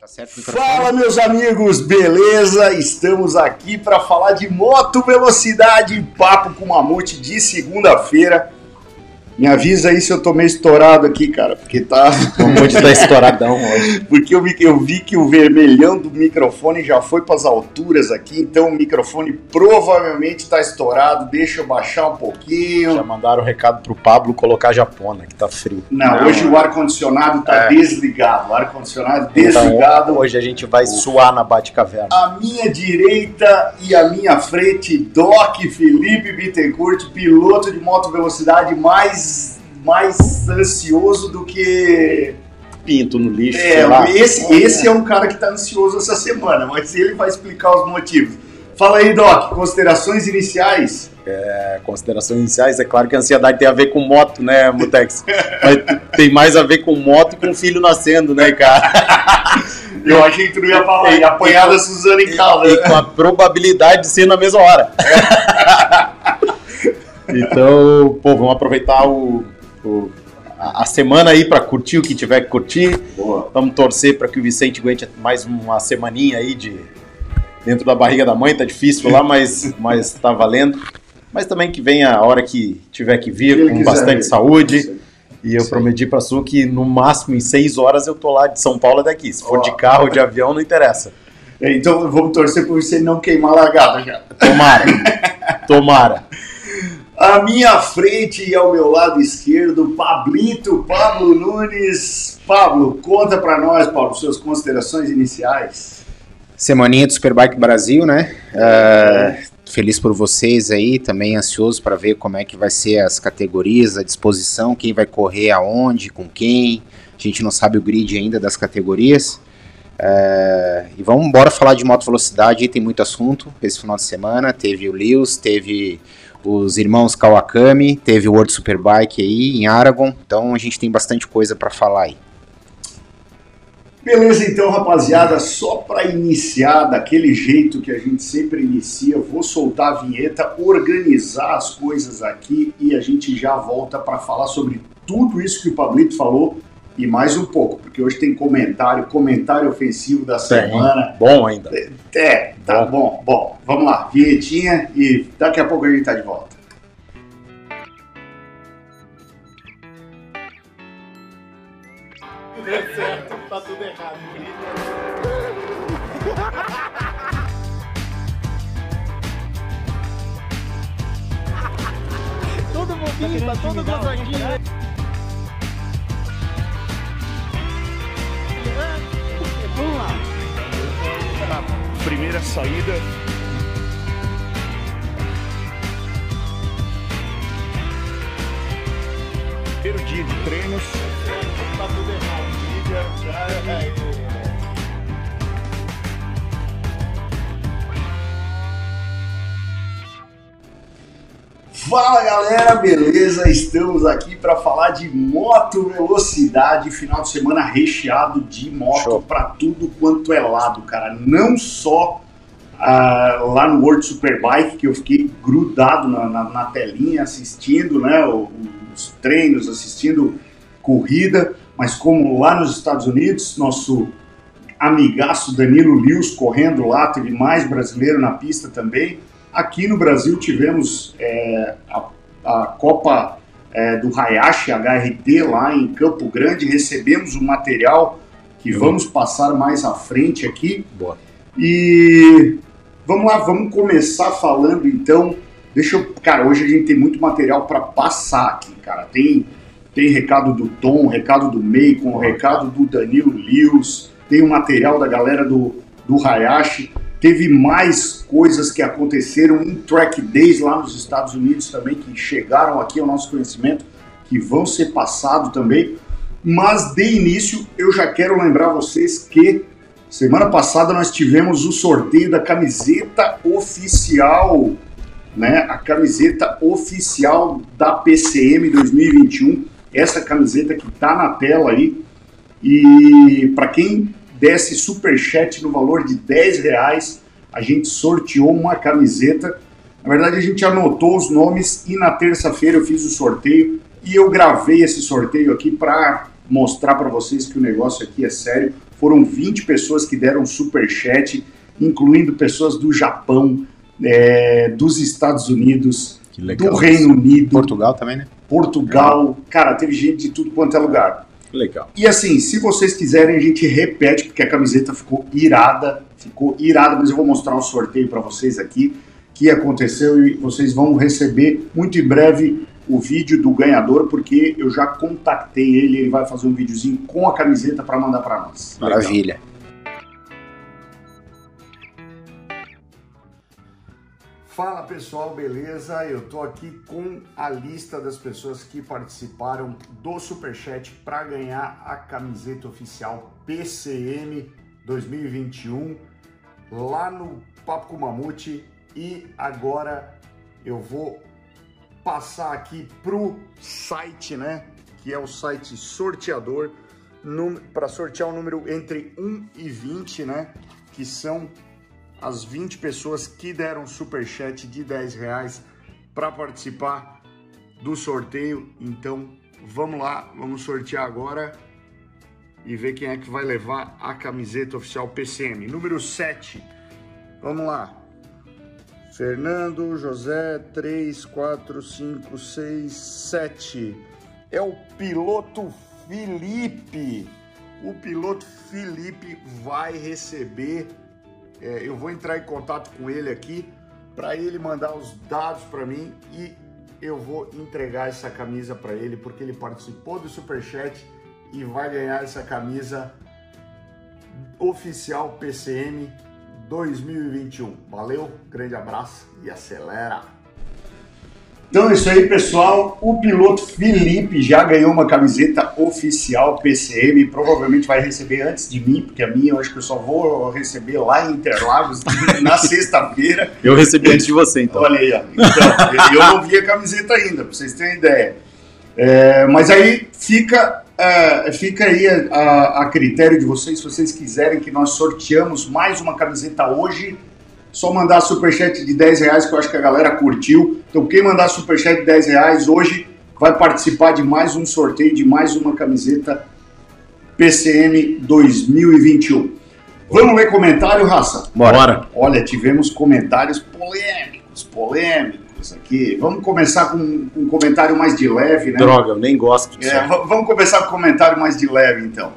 Tá certo, Fala, meus amigos, beleza? Estamos aqui para falar de moto velocidade, papo com mamute de segunda-feira. Me avisa aí se eu tô meio estourado aqui, cara, porque tá. O mamute tá estouradão hoje. Porque eu vi, eu vi que o vermelhão do microfone já foi para as alturas aqui, então o microfone provavelmente tá estourado. Deixa eu baixar um pouquinho. Já mandaram o recado pro Pablo colocar japona, que tá frio. Não, Não, hoje o ar-condicionado tá É. desligado. O ar-condicionado Então, desligado. hoje a gente vai suar na Bate-Caverna. À minha direita e à minha frente, Doc Felipe Bittencourt, piloto de moto velocidade mais, mais ansioso do que. Pinto no lixo, É, esse, esse é um cara que está ansioso essa semana, mas ele vai explicar os motivos. Fala aí, Doc, considerações iniciais? É, considerações iniciais, é claro que a ansiedade tem a ver com moto, né, Mutex? Mas tem mais a ver com moto e com filho nascendo, né, cara? Eu achei que tu não ia falar, ia apanhar da Suzana em casa. E com a probabilidade de ser na mesma hora. então, pô, vamos aproveitar o, o- a, a semana aí para curtir o que tiver que curtir. Boa. Vamos torcer para que o Vicente aguente mais uma semaninha aí de dentro da barriga da mãe, tá difícil lá, mas mas tá valendo. Mas também que venha a hora que tiver que vir Ele com bastante saúde. E eu Sim. prometi pra Su que no máximo em seis horas eu tô lá de São Paulo daqui. Se for Ó. de carro ou de avião, não interessa. Então vamos torcer para você não queimar a largada já. Tomara. Tomara. À minha frente e ao meu lado esquerdo, Pablito, Pablo Nunes. Pablo, conta pra nós, Pablo, suas considerações iniciais. Semaninha do Superbike Brasil, né? É, feliz por vocês aí, também ansioso para ver como é que vai ser as categorias, a disposição, quem vai correr aonde, com quem. A gente não sabe o grid ainda das categorias. É, e vamos embora falar de moto velocidade, tem muito assunto esse final de semana. Teve o Lewis, teve os irmãos Kawakami, teve o World Superbike aí em Aragon, então a gente tem bastante coisa para falar aí. Beleza, então, rapaziada, só para iniciar daquele jeito que a gente sempre inicia, vou soltar a vinheta, organizar as coisas aqui e a gente já volta para falar sobre tudo isso que o Pablito falou e mais um pouco, porque hoje tem comentário, comentário ofensivo da semana. Bom ainda. É, tá bom, bom. Vamos lá, vinhetinha e daqui a pouco a gente tá de volta. Tá tudo errado. Todo bobinho, tá todo gozadinho. né? Vamos lá. primeira saída. Primeiro dia de treinos. Tá tudo errado. Fala galera, beleza? Estamos aqui para falar de moto velocidade, final de semana recheado de moto para tudo quanto é lado, cara. Não só ah, lá no World Superbike, que eu fiquei grudado na, na- na telinha assistindo né, os treinos, assistindo corrida, mas como lá nos Estados Unidos, nosso amigaço Danilo Lewis correndo lá, teve mais brasileiro na pista também. Aqui no Brasil tivemos é, a, a Copa é, do Hayashi HRT lá em Campo Grande, recebemos o material que vamos passar mais à frente aqui. Boa. E vamos lá, vamos começar falando então. Deixa eu, cara, hoje a gente tem muito material para passar aqui, cara. Tem tem recado do Tom, recado do Macon, recado do Danilo Lewis, tem o material da galera do, do Hayashi. Teve mais coisas que aconteceram em Track Days lá nos Estados Unidos também, que chegaram aqui ao nosso conhecimento, que vão ser passados também. Mas de início, eu já quero lembrar vocês que semana passada nós tivemos o sorteio da camiseta oficial, né? A camiseta oficial da PCM 2021. Essa camiseta que tá na tela aí. E para quem desse super chat no valor de 10 reais, a gente sorteou uma camiseta. Na verdade, a gente anotou os nomes e na terça-feira eu fiz o sorteio e eu gravei esse sorteio aqui para mostrar para vocês que o negócio aqui é sério. Foram 20 pessoas que deram super chat, incluindo pessoas do Japão, é, dos Estados Unidos, do Reino Unido, Portugal também, né? Portugal. Cara, teve gente de tudo quanto é lugar. Legal. E assim, se vocês quiserem, a gente repete, porque a camiseta ficou irada, ficou irada, mas eu vou mostrar um sorteio para vocês aqui que aconteceu e vocês vão receber muito em breve o vídeo do ganhador, porque eu já contactei ele, ele vai fazer um videozinho com a camiseta para mandar para nós. Maravilha. Fala pessoal, beleza? Eu tô aqui com a lista das pessoas que participaram do Superchat para ganhar a camiseta oficial PCM 2021 lá no Papo com Mamute e agora eu vou passar aqui pro site, né? Que é o site sorteador para sortear o número entre 1 e 20, né? Que são as 20 pessoas que deram super chat de 10 reais para participar do sorteio. Então vamos lá, vamos sortear agora e ver quem é que vai levar a camiseta oficial PCM. Número 7. Vamos lá. Fernando, José, 3, 4, 5, 6, 7. É o piloto Felipe. O piloto Felipe vai receber é, eu vou entrar em contato com ele aqui para ele mandar os dados para mim e eu vou entregar essa camisa para ele porque ele participou do Superchat e vai ganhar essa camisa oficial PCM 2021. Valeu, grande abraço e acelera! Então é isso aí, pessoal. O piloto Felipe já ganhou uma camiseta oficial PCM. Provavelmente vai receber antes de mim, porque a minha eu acho que eu só vou receber lá em Interlagos na sexta-feira. Eu recebi antes de você, então. Olha aí, ó. Então, eu não vi a camiseta ainda, pra vocês terem ideia. É, mas aí fica, é, fica aí a, a critério de vocês, se vocês quiserem que nós sorteamos mais uma camiseta hoje, só mandar superchat de 10 reais, que eu acho que a galera curtiu. Então, quem mandar superchat de 10 reais hoje vai participar de mais um sorteio de mais uma camiseta PCM 2021. Vamos ler comentário, raça? Bora. Olha, tivemos comentários polêmicos, polêmicos aqui. Vamos começar com um comentário mais de leve, né? Droga, eu nem gosto disso. É, vamos começar com um comentário mais de leve, então.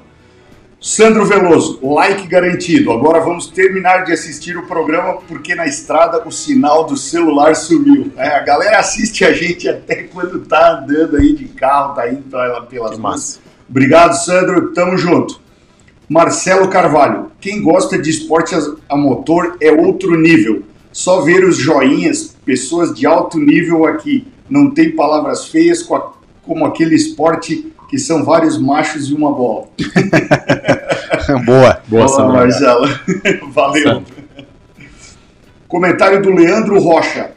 Sandro Veloso, like garantido. Agora vamos terminar de assistir o programa porque na estrada o sinal do celular sumiu. É, a galera assiste a gente até quando tá andando aí de carro, tá indo pra- pelas massa. Obrigado, Sandro. Tamo junto. Marcelo Carvalho, quem gosta de esporte a motor é outro nível. Só ver os joinhas, pessoas de alto nível aqui. Não tem palavras feias co- como aquele esporte que são vários machos e uma bola. Boa. Boa, Sandra. Marcelo. Valeu. Comentário do Leandro Rocha.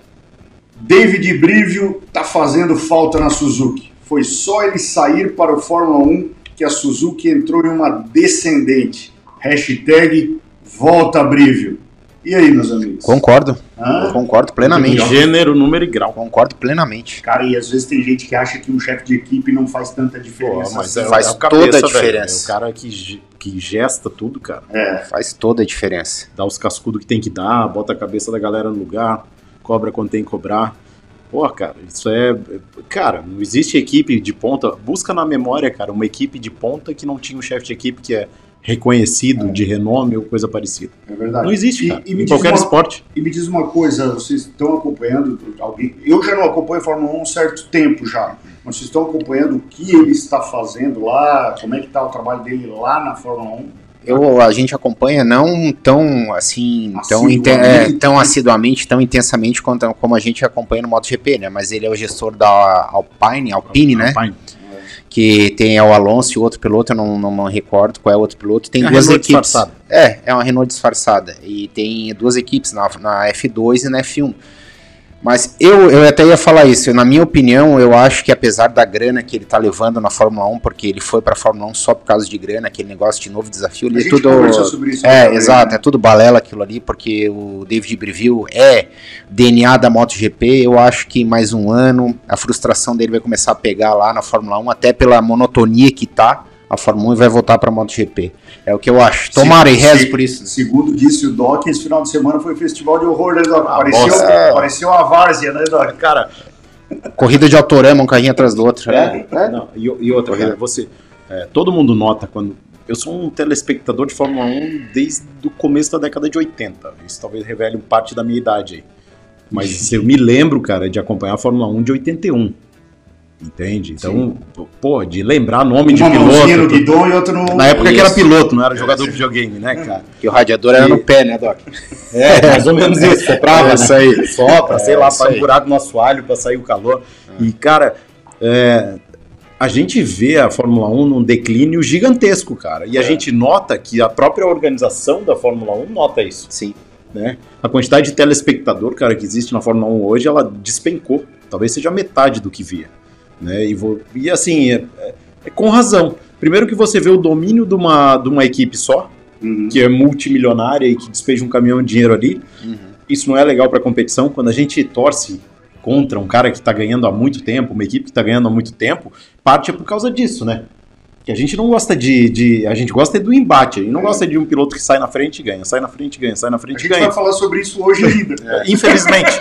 David Brivio tá fazendo falta na Suzuki. Foi só ele sair para o Fórmula 1 que a Suzuki entrou em uma descendente. Hashtag volta Brivio. E aí, meus amigos? Concordo. Hã? Concordo plenamente. Gênero, número e grau. Concordo plenamente. Cara, e às vezes tem gente que acha que um chefe de equipe não faz tanta Pô, diferença. mas assim. é, faz é o toda a velho. diferença. É o cara que, que gesta tudo, cara. É. Faz toda a diferença. Dá os cascudos que tem que dar, bota a cabeça da galera no lugar, cobra quando tem que cobrar. Pô, cara, isso é. Cara, não existe equipe de ponta. Busca na memória, cara, uma equipe de ponta que não tinha um chefe de equipe que é reconhecido, de renome ou coisa parecida. É verdade. Não existe, E- cara. e me em qualquer uma- esporte. E me diz uma coisa, vocês estão acompanhando alguém? Eu já não acompanho a Fórmula 1 há um certo tempo já, mas vocês estão acompanhando o que ele está fazendo lá, como é que está o trabalho dele lá na Fórmula 1? Eu, a gente acompanha não tão assim, tão, Assiduamente. é, tão assiduamente, tão intensamente quanto como a gente acompanha no MotoGP, né? Mas ele é o gestor da Alpine, Alpine, né? Alpine. Que tem é o Alonso e o outro piloto, eu não, não, não recordo qual é o outro piloto. Tem É duas Renault equipes. disfarçada. É, é uma Renault disfarçada. E tem duas equipes na, na F2 e na F1. Mas eu, eu até ia falar isso. Na minha opinião, eu acho que apesar da grana que ele tá levando na Fórmula 1, porque ele foi pra Fórmula 1 só por causa de grana, aquele negócio de novo desafio, ele é tudo. conversou sobre isso. É, também, exato, né? é tudo balela aquilo ali, porque o David Breville é DNA da MotoGP. Eu acho que mais um ano a frustração dele vai começar a pegar lá na Fórmula 1, até pela monotonia que tá a Fórmula 1 e vai voltar para a MotoGP. É o que eu acho. Tomara e rezo por isso. Segundo disse o Doc, esse final de semana foi festival de horror, né, Doc? Ah, pareceu, bosta. pareceu a várzea, né, Doc? Cara, Corrida de autorama, um carrinho atrás do outro. É, É. não, e, e outra, cara, você. é, todo mundo nota quando. Eu sou um telespectador de Fórmula 1 desde o começo da década de 80. Isso talvez revele parte da minha idade aí. Mas eu me lembro, cara, de acompanhar a Fórmula 1 de 81. Entende? Então, pô, de lembrar nome de Uma no piloto. guidão e outra no... Na época que era Isso. piloto, não era jogador de videogame, né, cara? Que o radiador era E- no pé, né, Doc? É, mais ou menos isso. Soprava, É isso né? aí. Sopra, sei É lá, isso faz um buraco no assoalho pra sair o calor. E, cara, é, a gente vê a Fórmula 1 num declínio gigantesco, cara. E a gente nota que a própria organização da Fórmula 1 nota isso. Sim. Né? A quantidade de telespectador, cara, que existe na Fórmula 1 hoje, ela despencou. Talvez seja metade do que via. Né? E, vou- e assim, é- é- é com razão. Primeiro que você vê o domínio de uma, de uma equipe só, Uhum. que é multimilionária e que despeja um caminhão de dinheiro ali. Uhum. Isso não é legal para competição. Quando a gente torce contra um cara que está ganhando há muito tempo, uma equipe que está ganhando há muito tempo, parte é por causa disso, né? Que a gente não gosta de, de- A gente gosta é do embate. A gente não É. gosta de um piloto que sai na frente e ganha, sai na frente e ganha, sai na A frente e gente ganha. vai falar sobre isso hoje ainda. Infelizmente.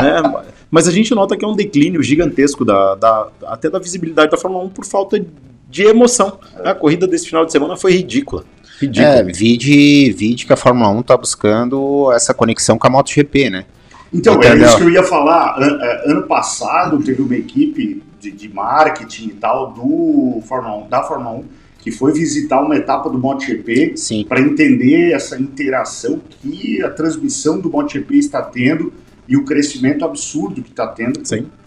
né? Mas a gente nota que é um declínio gigantesco da, da- até da visibilidade da Fórmula 1 por falta de emoção. A corrida desse final de semana foi ridícula. Ridícula. É, vide, vide que a Fórmula 1 tá buscando essa conexão com a MotoGP, né? Então, era Entendeu? isso que eu ia falar. An- é, Ano passado teve uma equipe de, de marketing e tal do Fórmula 1, da Fórmula 1 que foi visitar uma etapa do MotoGP para entender essa interação que a transmissão do MotoGP está tendo e o crescimento absurdo que está tendo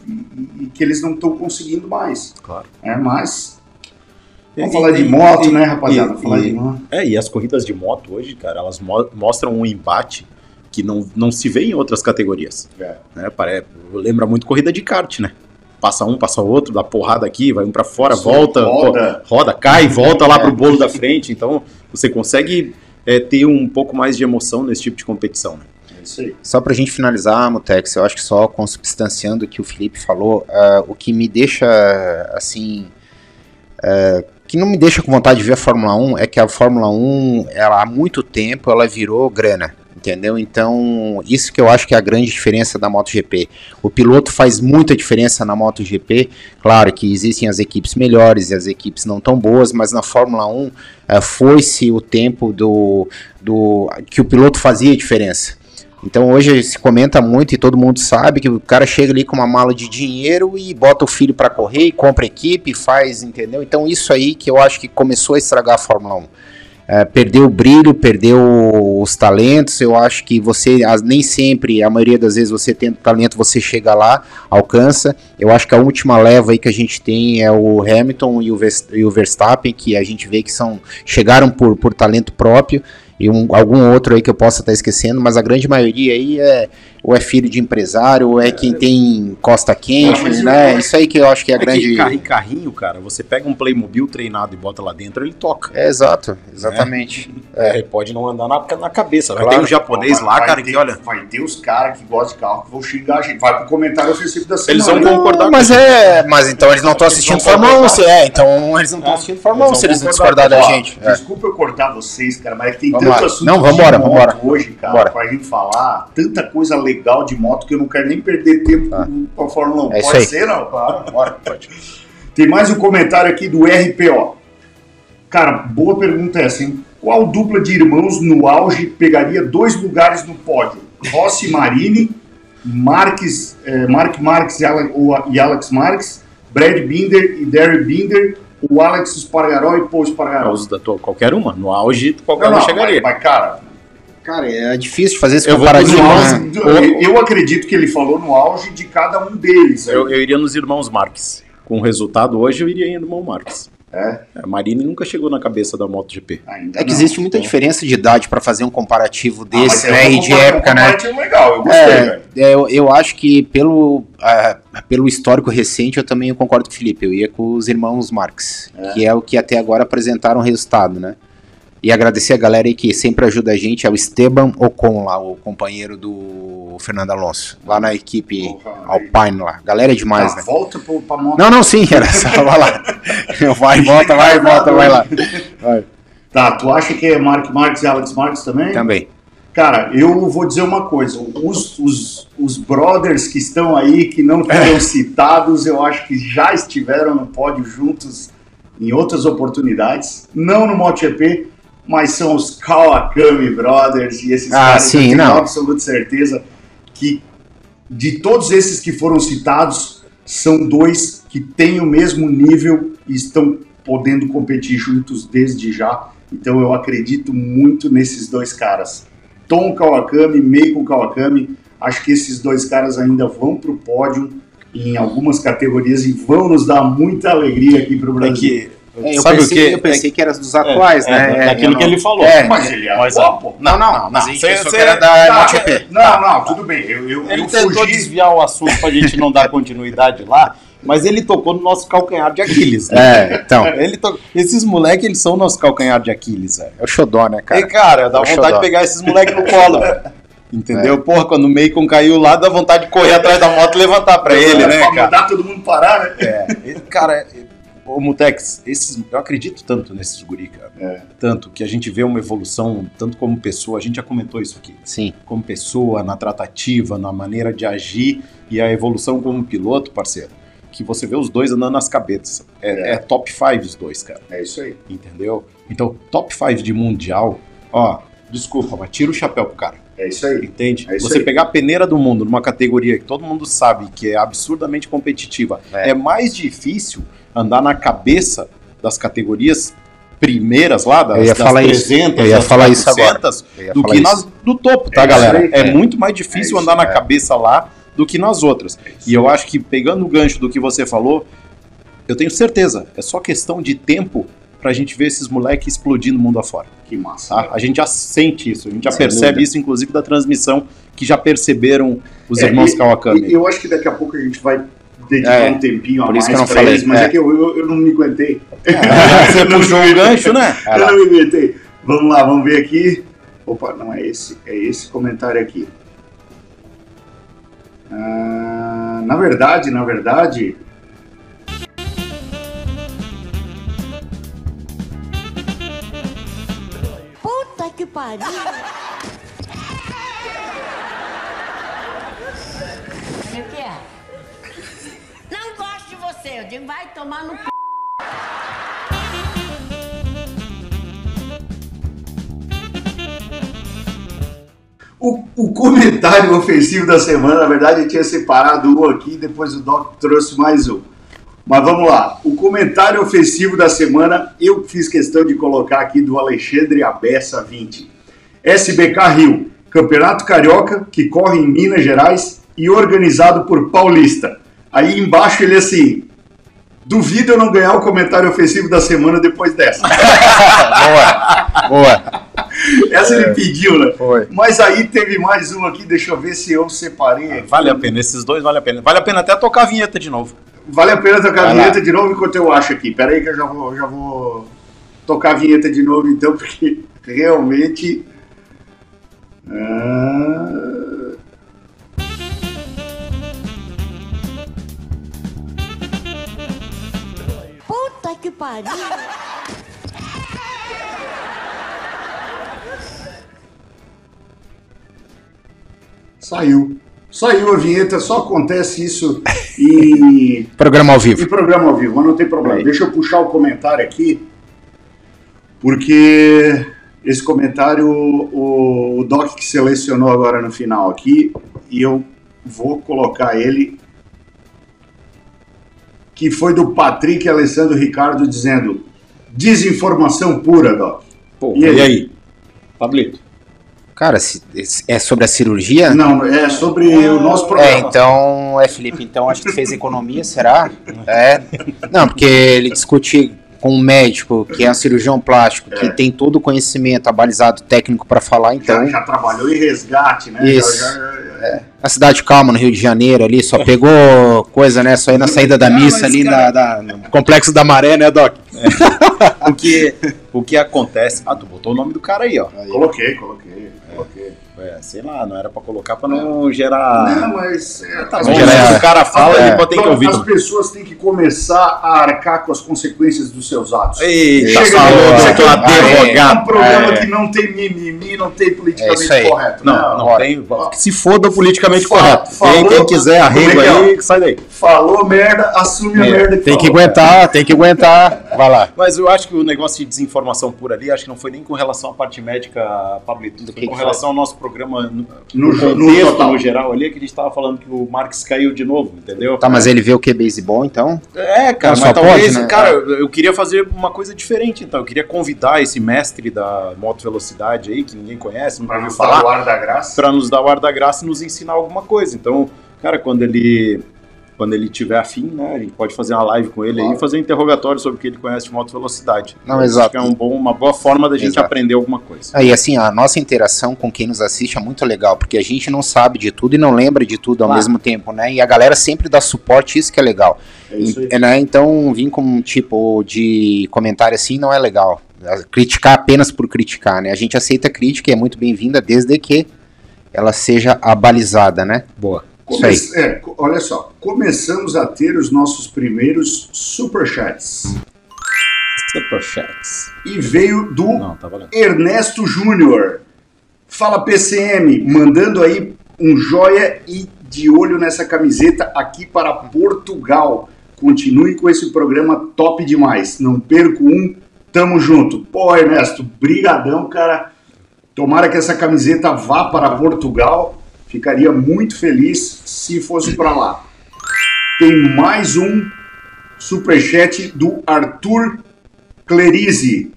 e, e que eles não estão conseguindo mais. claro. É, mas vamos E- falar de moto, e- né, rapaziada? e- falar de moto. É, e as corridas de moto hoje, cara, elas mo- mostram um embate que não, não se vê em outras categorias. É. Né? Lembra muito corrida de kart, né? Passa um, passa outro, dá porrada aqui, vai um pra fora, Sim, volta, roda. pô, roda, cai, volta lá pro bolo da frente. Então, você consegue é, ter um pouco mais de emoção nesse tipo de competição. Né? É isso aí. Só pra gente finalizar, Mutex, eu acho que só consubstanciando o que o Felipe falou, ah, o que me deixa, assim, ah, que não me deixa com vontade de ver a Fórmula 1 é que a Fórmula 1, ela, há muito tempo, ela virou grana. Entendeu? Então, isso que eu acho que é a grande diferença da MotoGP. O piloto faz muita diferença na MotoGP. Claro que existem as equipes melhores e as equipes não tão boas, mas na Fórmula 1 eh, foi-se o tempo do, do que o piloto fazia diferença. Então hoje se comenta muito e todo mundo sabe que o cara chega ali com uma mala de dinheiro e bota o filho para correr compra equipe, faz, entendeu? Então isso aí que eu acho que começou a estragar a Fórmula 1. É, perdeu o brilho, perdeu os talentos. Eu acho que você, as- nem sempre, a maioria das vezes, você tendo talento, você chega lá, alcança. Eu acho que a última leva aí que a gente tem é o Hamilton e o, e o Verstappen, que a gente vê que são chegaram por, por talento próprio e um- algum outro aí que eu possa estar esquecendo, mas a grande maioria aí é ou é filho de empresário, ou é quem tem costa quente, eu né? acho- Isso aí que eu acho que é a É grande. carri- carrinho, cara, você pega um Playmobil treinado e bota lá dentro, ele toca. É exato, exatamente. É, pode não andar na, na cabeça. Vai Claro. ter um japonês lá, cara, ter- que olha. Vai ter os caras que gostam de carro que vão xingar a gente. Vai pro comentário ofensivo da semana. Eles vão né? concordar Não, mas com é, mas então eles não estão assistindo Fórmula 1, concordar. se- é, então eles não estão assistindo Fórmula 1 Eles se eles não concordar. discordar da gente. É. Desculpa eu cortar vocês, cara, mas é que tem Vamos tanto lá. assunto Não, vambora, vambora. Hoje, cara, Bora. pra gente falar. Tanta coisa legal de moto que eu não quero nem perder tempo Tá. com a Fórmula 1. É Pode ser, não? Claro, bora. Pode. Tem mais um comentário aqui do RPO. Cara, boa pergunta essa, hein? Qual dupla de irmãos no auge pegaria dois lugares no pódio? Rossi Marini, Marques, eh, Mark Marques e Alex Marques, Brad Binder e Derry Binder, o Alex Espargaró e Paul Espargaró. Qualquer uma. No auge, qualquer Não, uma não, chegaria. mas, mas, cara, Cara, é difícil fazer esse Eu comparativo. Sim, auge, né? eu, eu acredito que ele falou no auge de cada um deles. Eu, eu iria nos irmãos Marques. Com o resultado hoje, eu iria em irmão Marques. É, A Marini nunca chegou na cabeça da MotoGP. ainda É que não. existe muita diferença de idade pra fazer um comparativo Ah, desse, é né? E de época, um né? comparativo legal, eu gostei, É, velho. é, eu, eu acho que pelo, ah, pelo histórico recente eu também concordo com o Felipe. Eu ia com os irmãos Marx, que é o que até agora apresentaram resultado, né? E agradecer a galera aí que sempre ajuda a gente, é o Esteban Ocon lá, o companheiro do Fernando Alonso, lá na equipe Porra, Alpine lá. Galera é demais, Tá, né? Volta pro, pra moto. Não, não, sim, era só, vai lá. Vai, volta, vai, volta, vai lá. Vai. Tá, tu acha que é Mark Marques e Alex Marques também? Também. Cara, eu vou dizer uma coisa. Os, os, os brothers que estão aí, que não foram citados, eu acho que já estiveram no pódio juntos em outras oportunidades. Não no MotoGP, mas são os Kawakami Brothers. E esses Ah, caras sim, eu tenho não. absoluta certeza que de todos esses que foram citados, são dois que têm o mesmo nível e estão podendo competir juntos desde já. Então eu acredito muito nesses dois caras. Tom Kawakami, Meiko Kawakami, acho que esses dois caras ainda vão para o pódio em algumas categorias e vão nos dar muita alegria aqui para o É Brasil. que. É, eu sabe pensei, o que? Eu pensei que era dos atuais, é, né? É, aquilo eu que não- ele falou. É, Mas ele é Mas, atual, pô. Não, não, mas a gente Cê- pensou cê- que era da Tá, MotoGP. Não, não, tudo bem. Eu, eu, Ele eu tentou fugi. desviar o assunto pra gente não dar continuidade lá, mas ele tocou no nosso calcanhar de Aquiles. Né? É, então, Ele to... Esses moleques, eles são nosso calcanhar de Aquiles, velho. é o Xodó, né, E, cara? cara, dá É o vontade xodó. de pegar esses moleques no colo, velho. Entendeu? Porra, quando o Macon caiu lá, dá vontade de correr atrás da moto e levantar pra ele, né, pra cara? mandar todo mundo parar, né? É, cara, ô Mutex, esses, eu acredito tanto nesses guri, cara. É. Tanto que a gente vê uma evolução, tanto como pessoa, a gente já comentou isso aqui. Sim. Como pessoa, na tratativa, na maneira de agir e a evolução como piloto, parceiro. Que você vê os dois andando nas cabeças. É, É. é top 5 os dois, cara. É isso aí. Entendeu? Então, top 5 de mundial, ó, desculpa, mas tira o chapéu pro cara. É isso aí. Entende? É isso Você aí. pegar a peneira do mundo numa categoria que todo mundo sabe que é absurdamente competitiva, É. é, mais difícil andar na cabeça das categorias primeiras lá, das, Eu ia das falar isso. 300, Eu ia das falar isso agora. 400, Eu ia do que isso. nas do topo, tá, É galera? aí. É, É. muito mais difícil É isso, andar na é. cabeça lá do que nas outras. E eu acho que pegando o gancho do que você falou, eu tenho certeza, é só questão de tempo pra gente ver esses moleques explodindo o mundo afora. Que massa. Tá? A gente já sente isso, a gente já Sem percebe dúvida. isso, inclusive, da transmissão, que já perceberam os É, irmãos e- Kawakami. E eu acho que daqui a pouco a gente vai dedicar É, um tempinho a por mais isso que eu não falei, eles, mas é, é. que eu, eu, eu não me aguentei. Você puxou um gancho, né? Eu não me aguentei. Vamos lá, vamos ver aqui. Opa, não é esse, é esse comentário aqui. Ah, na verdade, na verdade, pariu. O que é? Não gosto de você. Eu digo, vai tomar no c... o, o comentário ofensivo da semana, na verdade, eu tinha separado um aqui, depois o Doc trouxe mais um. Mas vamos lá. O comentário ofensivo da semana, eu fiz questão de colocar aqui do Alexandre Abessa 20. SBK Rio, Campeonato Carioca, que corre em Minas Gerais e organizado por Paulista. Aí embaixo ele assim, duvido eu não ganhar o comentário ofensivo da semana depois dessa. Boa. Boa. Essa ele pediu, né? Foi. Mas aí teve mais um aqui, deixa eu ver se eu separei. aqui. Vale a pena, esses dois vale a pena. Vale a pena até tocar a vinheta de novo. Vale a pena tocar a vinheta de novo enquanto eu acho aqui. Pera aí que eu já vou, já vou tocar a vinheta de novo então, porque realmente... Ah, Puta que pariu. Saiu. Saiu a vinheta, só acontece isso em, Programa ao vivo. em programa ao vivo, mas não tem problema. Aí. Deixa eu puxar o comentário aqui, porque esse comentário o, o Doc que selecionou agora no final aqui, e eu vou colocar ele, que foi do Patrick Alessandro Ricardo dizendo desinformação pura, Doc. Pô, E e aí? aí? Pablito. Cara, é sobre a cirurgia? Não, é sobre o nosso É, programa. então, é, Felipe, então acho que fez economia, será? É. Não, porque ele discute com um médico que é um cirurgião plástico, que tem todo o conhecimento abalizado técnico para falar, Já, então. já trabalhou em resgate, né? Isso. Já- já- já- A cidade calma no Rio de Janeiro ali, só pegou coisa, né? Só aí na saída da missa ali cara- da- no Complexo da Maré, né, Doc? O que, O que acontece. Ah, tu botou o nome do cara aí, ó. Coloquei, coloquei, coloquei. É, sei lá, não era pra colocar pra não gerar. Não, mas. É, Tá bom, gerar- pessoas- o cara fala, É. ele pode ter que Não, ouvir. as pessoas têm que começar a arcar com as consequências dos seus atos. Eita, Chega falou, você que é um de- É um advogado. programa É. que não tem mimimi, não tem É politicamente aí. correto. Não, não Bora. tem. Que se foda politicamente Fa- correto. falou- Quem, quem quiser arrego é que é? aí, sai daí. Falou merda, assume a merda Tem que falou. aguentar, tem que aguentar. Vai lá. Mas eu acho que o negócio de desinformação por ali, acho que não foi nem com relação à parte médica, Pablito. Foi que com que relação ao nosso programa no, No, no contexto, total. no geral ali, que a gente tava falando que o Marx caiu de novo, entendeu? Tá, mas ele vê o que é beisebol, então? É, cara, Não, mas talvez, pode, né? cara, eu queria fazer uma coisa diferente, então. Eu queria convidar esse mestre da moto velocidade aí, que ninguém conhece, nunca Pra ouviu nos dar o falar, ar da graça. pra nos dar o ar da graça e nos ensinar alguma coisa. Então, cara, quando ele quando ele tiver afim, né, a gente pode fazer uma live com ele aí Claro. e fazer um interrogatório sobre o que ele conhece de moto velocidade. Não, Eu acho exato. que é um bom- uma boa forma da gente Exato. aprender alguma coisa. Aí, assim, a nossa interação com quem nos assiste é muito legal, porque a gente não sabe de tudo e não lembra de tudo ao Claro. mesmo tempo, né? E a galera sempre dá suporte, isso que é legal. É isso aí. E- né? Então, vir com um tipo de comentário assim não é legal. Criticar apenas por criticar, né? A gente aceita crítica e é muito bem-vinda desde que ela seja abalizada, né? Boa. Come- é, olha só, começamos a ter os nossos primeiros superchats. Superchats. E veio do Não, tá. Ernesto Júnior. Fala PCM, mandando aí um joia e de olho nessa camiseta aqui para Portugal. Continue com esse programa top demais. Não perco um, tamo junto. Pô, Ernesto, brigadão, cara. Tomara que essa camiseta vá para Portugal. Ficaria muito feliz se fosse para lá. Tem mais um superchat do Arthur Clerize.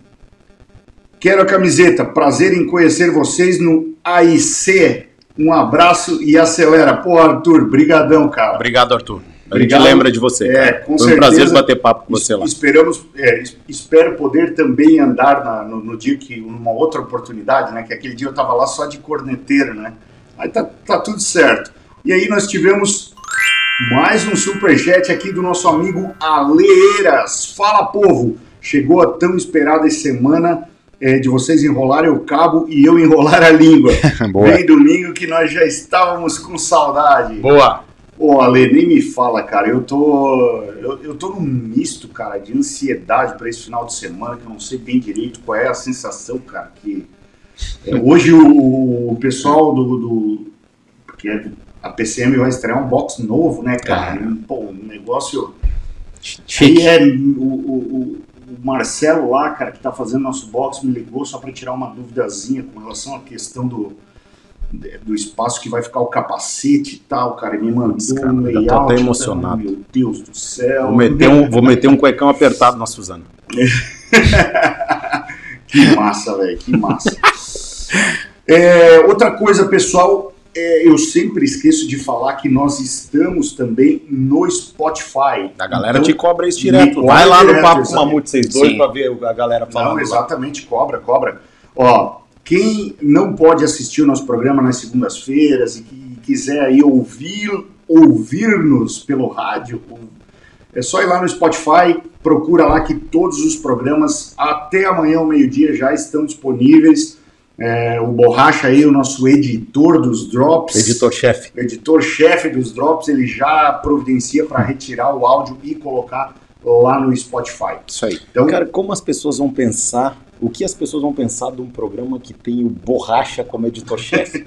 Quero a camiseta. Prazer em conhecer vocês no AIC. Um abraço e acelera. Pô, Arthur, brigadão, cara. Obrigado, Arthur. A Obrigado. gente lembra de você, É, cara. com Foi um prazer certeza. bater papo com você lá. Esperamos, é, es- espero poder também andar na- no, no dia que, numa outra oportunidade, né? Que aquele dia eu tava lá só de corneteiro, né? Aí tá, tá tudo certo. E aí nós tivemos mais um superchat aqui do nosso amigo Aleiras. Fala, povo! Chegou a tão esperada semana é, de vocês enrolarem o cabo e eu enrolar a língua. Boa. Bem domingo que nós já estávamos com saudade. Boa. Ô, Ale, nem me fala, cara. Eu tô. Eu, eu tô num misto, cara, de ansiedade para esse final de semana, que eu não sei bem direito qual é a sensação, cara. Que hoje o, o pessoal do. do que é, a PCM vai estrear um box novo, né, cara? E, Pô, um negócio. Chique. Aí é o, o, o- Marcelo lá, cara, que tá fazendo nosso box, me ligou só para tirar uma duvidazinha com relação à questão do, do espaço que vai ficar o capacete e tal, cara. Ele me mandou cara, um já tô layout. até emocionado. Meu Deus do céu. Vou meter, um, vou meter um cuecão apertado na Suzana. Que massa, velho, que massa. É, outra coisa, pessoal, é, eu sempre esqueço de falar que nós estamos também no Spotify. A galera Então, te cobra isso direto. Vai lá no direto, Papo com exatamente. Mamute 62 Sim. pra ver a galera falando. Não, lá. exatamente, cobra, cobra. Ó, quem não pode assistir o nosso programa nas segundas-feiras e que quiser aí ouvir, ouvir-nos pelo rádio, é só ir lá no Spotify, procura lá que todos os programas até amanhã ao meio-dia já estão disponíveis. É, o Borracha aí, o nosso editor dos Drops, Editor-chefe. editor-chefe dos Drops, ele já providencia para retirar o áudio e colocar lá no Spotify. Isso aí. Então, Cara, como as pessoas vão pensar, o que as pessoas vão pensar de um programa que tem o Borracha como editor-chefe?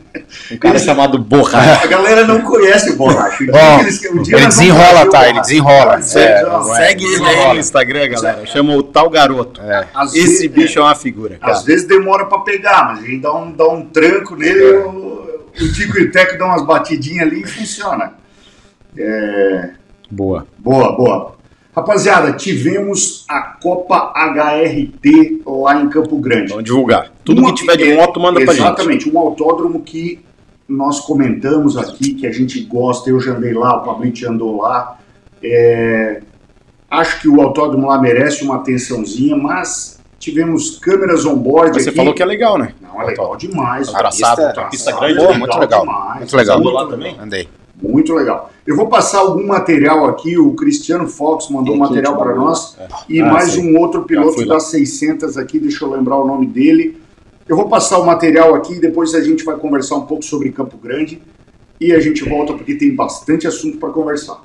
Um cara chamado Borracha. A galera não conhece o Borracha. Eles- dia Ele desenrola, tá? Ele desenrola. É, é. Segue ele aí no Instagram, galera. Chama o tal garoto. Às Esse vezes- bicho é uma figura, cara. Às vezes demora pra pegar, mas a gente dá um, dá um tranco nele, É. o, o Tico e o Teco dão umas batidinhas ali e funciona. É, Boa. boa, boa. Rapaziada, tivemos a Copa HRT lá em Campo Grande. Vamos divulgar. Tudo Uma- que tiver de moto, manda pra gente. Exatamente, um autódromo que nós comentamos aqui, que a gente gosta, eu já andei lá, o Pablito já andou lá. É, acho que o autódromo lá merece uma atençãozinha, mas tivemos câmeras on-board Mas você aqui. falou que é legal, né? Não, é legal demais. Traçado, pista- pista Traçado grande. é Pô, muito legal. demais. Muito legal. Andou lá também? Andei. Muito legal. Eu vou passar algum material aqui, o Cristiano Fox mandou aqui, material te para nós, É. e Ah, mais sim. um outro piloto das 600 aqui, deixa eu lembrar o nome dele. Eu vou passar o material aqui e depois a gente vai conversar um pouco sobre Campo Grande e a gente volta porque tem bastante assunto para conversar.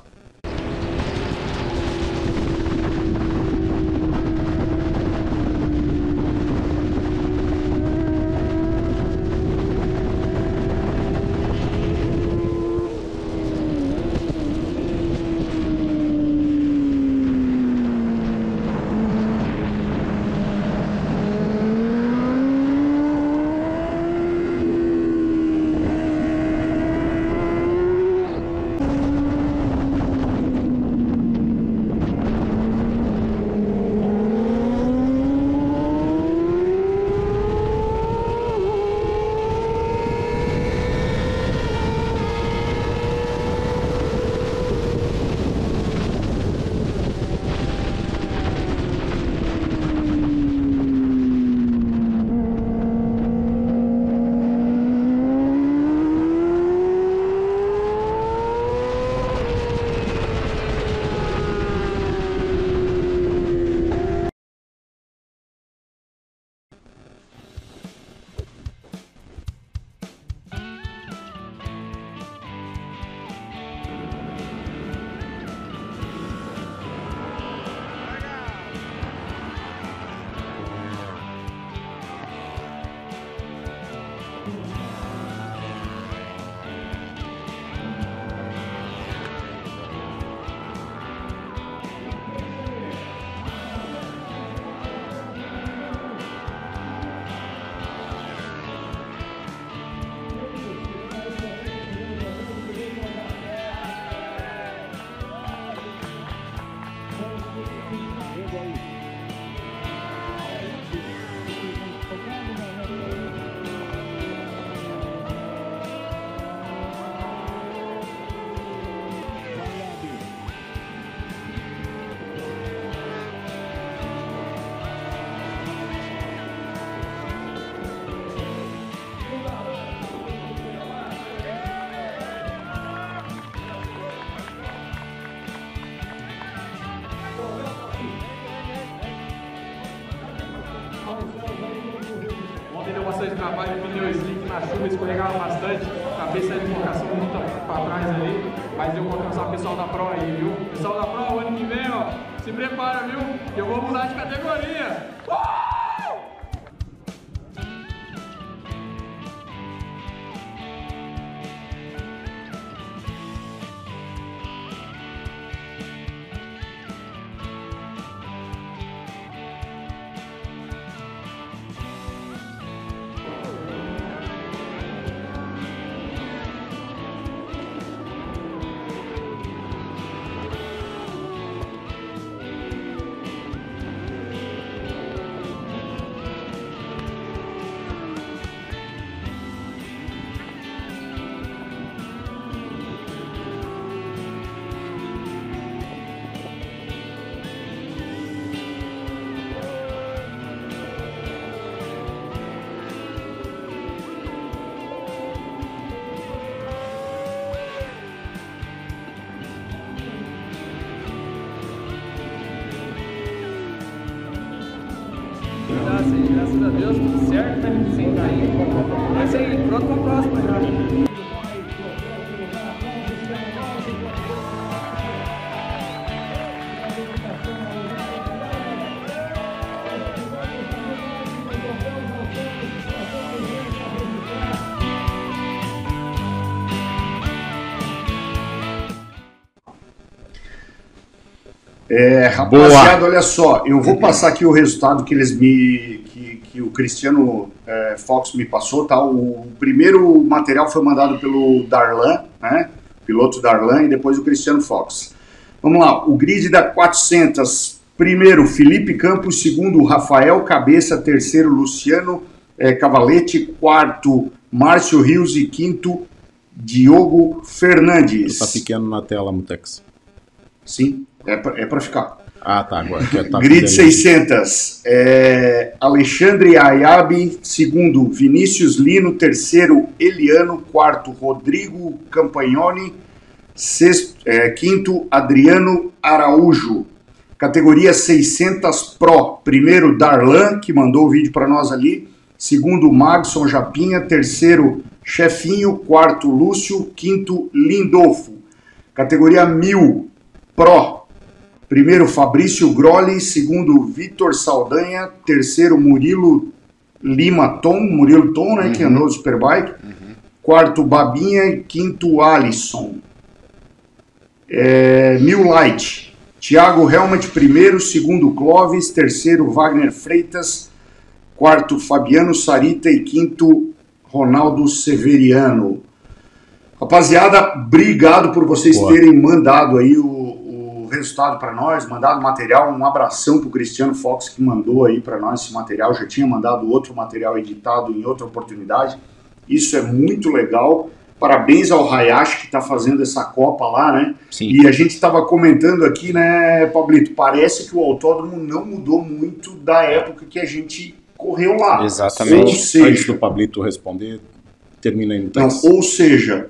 A Deus, tudo certo, né? Sem cair. É isso aí, pronto pra próxima já. É, rapaziada, olha só, eu vou passar aqui o resultado que eles me. Cristiano é, Fox me passou, tá? O primeiro material foi mandado pelo Darlan, né? Piloto Darlan e depois o Cristiano Fox. Vamos lá, o grid da 400. Primeiro, Felipe Campos. Segundo, Rafael Cabeça. Terceiro, Luciano é, Cavalete. Quarto, Márcio Rios. E quinto, Diogo Fernandes. Tá pequeno na tela, Mutex. Sim, é pra, é ficar. Ah, tá, agora. tá Grid com delay. 600. É, Alexandre Ayabi. Segundo, Vinícius Lino. Terceiro, Eliano. Quarto, Rodrigo Campagnoni. Sexto, é, quinto, Adriano Araújo. Categoria 600 Pro. Primeiro, Darlan, que mandou o vídeo para nós ali. Segundo, Magson Japinha. Terceiro, Chefinho. Quarto, Lúcio. Quinto, Lindolfo. Categoria 1000 Pro. Primeiro, Fabrício Groli. Segundo, Vitor Saldanha. Terceiro, Murilo Lima Tom. Murilo Tom, né? Que andou no Superbike. Quarto, Babinha. E quinto, Alisson. É, Mil Light. Thiago Helmut primeiro, segundo Clóvis, terceiro Wagner Freitas, quarto Fabiano Sarita e quinto Ronaldo Severiano. Rapaziada, obrigado por vocês Boa. terem mandado aí o resultado para nós, mandado material. Um abração pro Cristiano Fox que mandou aí para nós esse material. Já tinha mandado outro material editado em outra oportunidade. Isso é muito legal. Parabéns ao Hayashi que está fazendo essa Copa lá, né? Sim. E a gente estava comentando aqui, né, Pablito? Parece que o autódromo não mudou muito da época que a gente correu lá. Exatamente. Ou Antes seja, do Pablito responder, termina aí no não, Texas. ou seja,